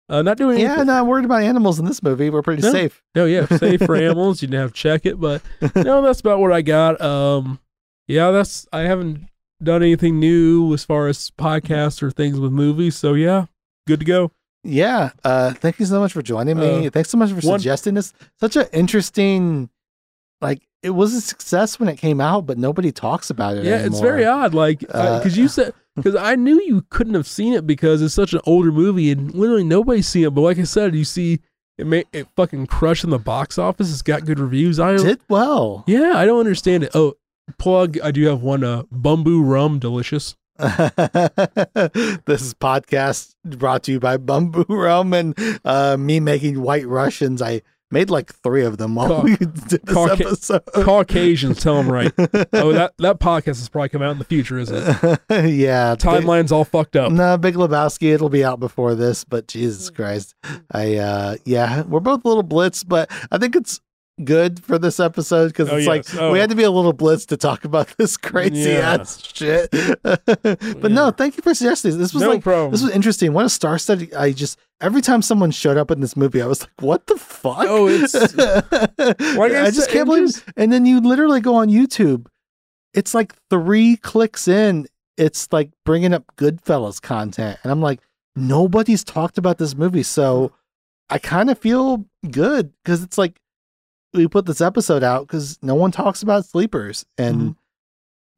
S2: Uh not doing
S1: Yeah,
S2: anything.
S1: not worried about animals in this movie. We're pretty
S2: No.
S1: safe.
S2: No, yeah, safe for animals, you didn't have to check it, but no, that's about what I got. Um yeah, that's I haven't done anything new as far as podcasts or things with movies, so yeah, good to go.
S1: Yeah. Uh, thank you so much for joining me.
S2: Uh,
S1: Thanks so much for
S2: one-
S1: suggesting this. Such an interesting, like, it was a success when it came out, but nobody talks about it.
S2: Yeah, it's very odd. Like,
S1: Uh,
S2: because you said, because I knew you couldn't have seen it because it's such an older movie and literally nobody's seen it. But like I said, you see it, may, it fucking crushed in the box office. It's got good reviews. I
S1: Did well.
S2: yeah, I don't understand it. Oh, plug. I do have one. Uh, Bumbu Rum, delicious.
S1: this is podcast brought to you by Bumbu Rum and uh, me making White Russians. I made like three of them while
S2: Ca-
S1: we did this
S2: Cauca-
S1: episode.
S2: Caucasians, tell them right. Oh, that that podcast is probably coming out in the future, isn't it?
S1: yeah.
S2: Timeline's all fucked up.
S1: No, Big Lebowski. It'll be out before this, but Jesus Christ, I uh, yeah, we're both a little blitz, but I think it's good for this episode because
S2: Oh,
S1: it's
S2: yes.
S1: like
S2: Oh.
S1: we had to be a little blitz to talk about this crazy
S2: Yeah.
S1: ass shit. but no, thank you for suggesting. This was
S2: no
S1: like
S2: problem.
S1: this was interesting. What a star study! I just every time someone showed up in this movie, I was like, "What the fuck?"
S2: Oh, it's- I
S1: just can't believe.
S2: just-
S1: And then you literally go on YouTube. It's like three clicks in. It's like bringing up Goodfellas content, and I'm like, nobody's talked about this movie, so I kind of feel good because it's like we put this episode out because no one talks about sleepers, and
S2: Mhm.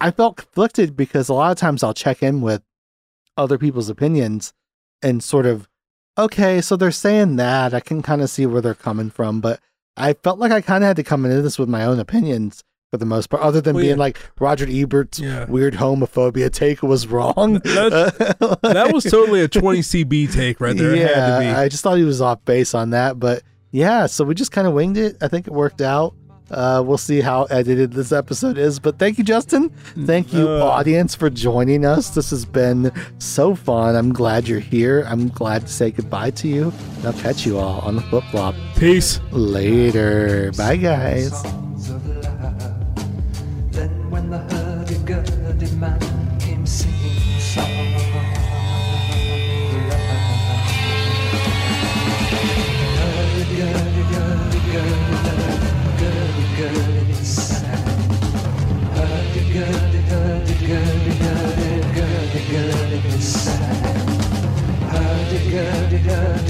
S1: I felt conflicted because a lot of times I'll check in with other people's opinions and sort of, okay, so they're saying that I can kind of see where they're coming from, but I felt like I kind of had to come into this with my own opinions for the most part, other than
S2: Well,
S1: being
S2: yeah.
S1: like Roger Ebert's
S2: Yeah.
S1: weird homophobia take was wrong.
S2: That- That was totally a 20 CB take right there. It had to be.
S1: yeah, I just thought he was off base on that, but yeah, so we just kind of winged it. I think it worked out. Uh, we'll see how edited this episode is, but thank you, Justin. Thank you,
S2: Uh,
S1: audience, for joining us. This has been so fun. I'm glad you're here. I'm glad to say goodbye to you. And I'll catch you all on the flip flop
S2: Peace.
S1: later. Bye, guys.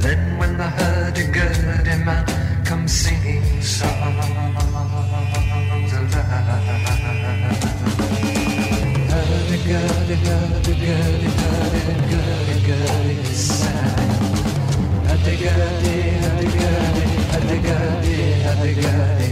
S3: Then when the hurdy-gurdy man comes singing songs alive. Hurdy-gurdy, hurdy-gurdy, hurdy-gurdy, gurdy sound. Hurdy-gurdy, hurdy-gurdy, hurdy-gurdy, hurdy-gurdy,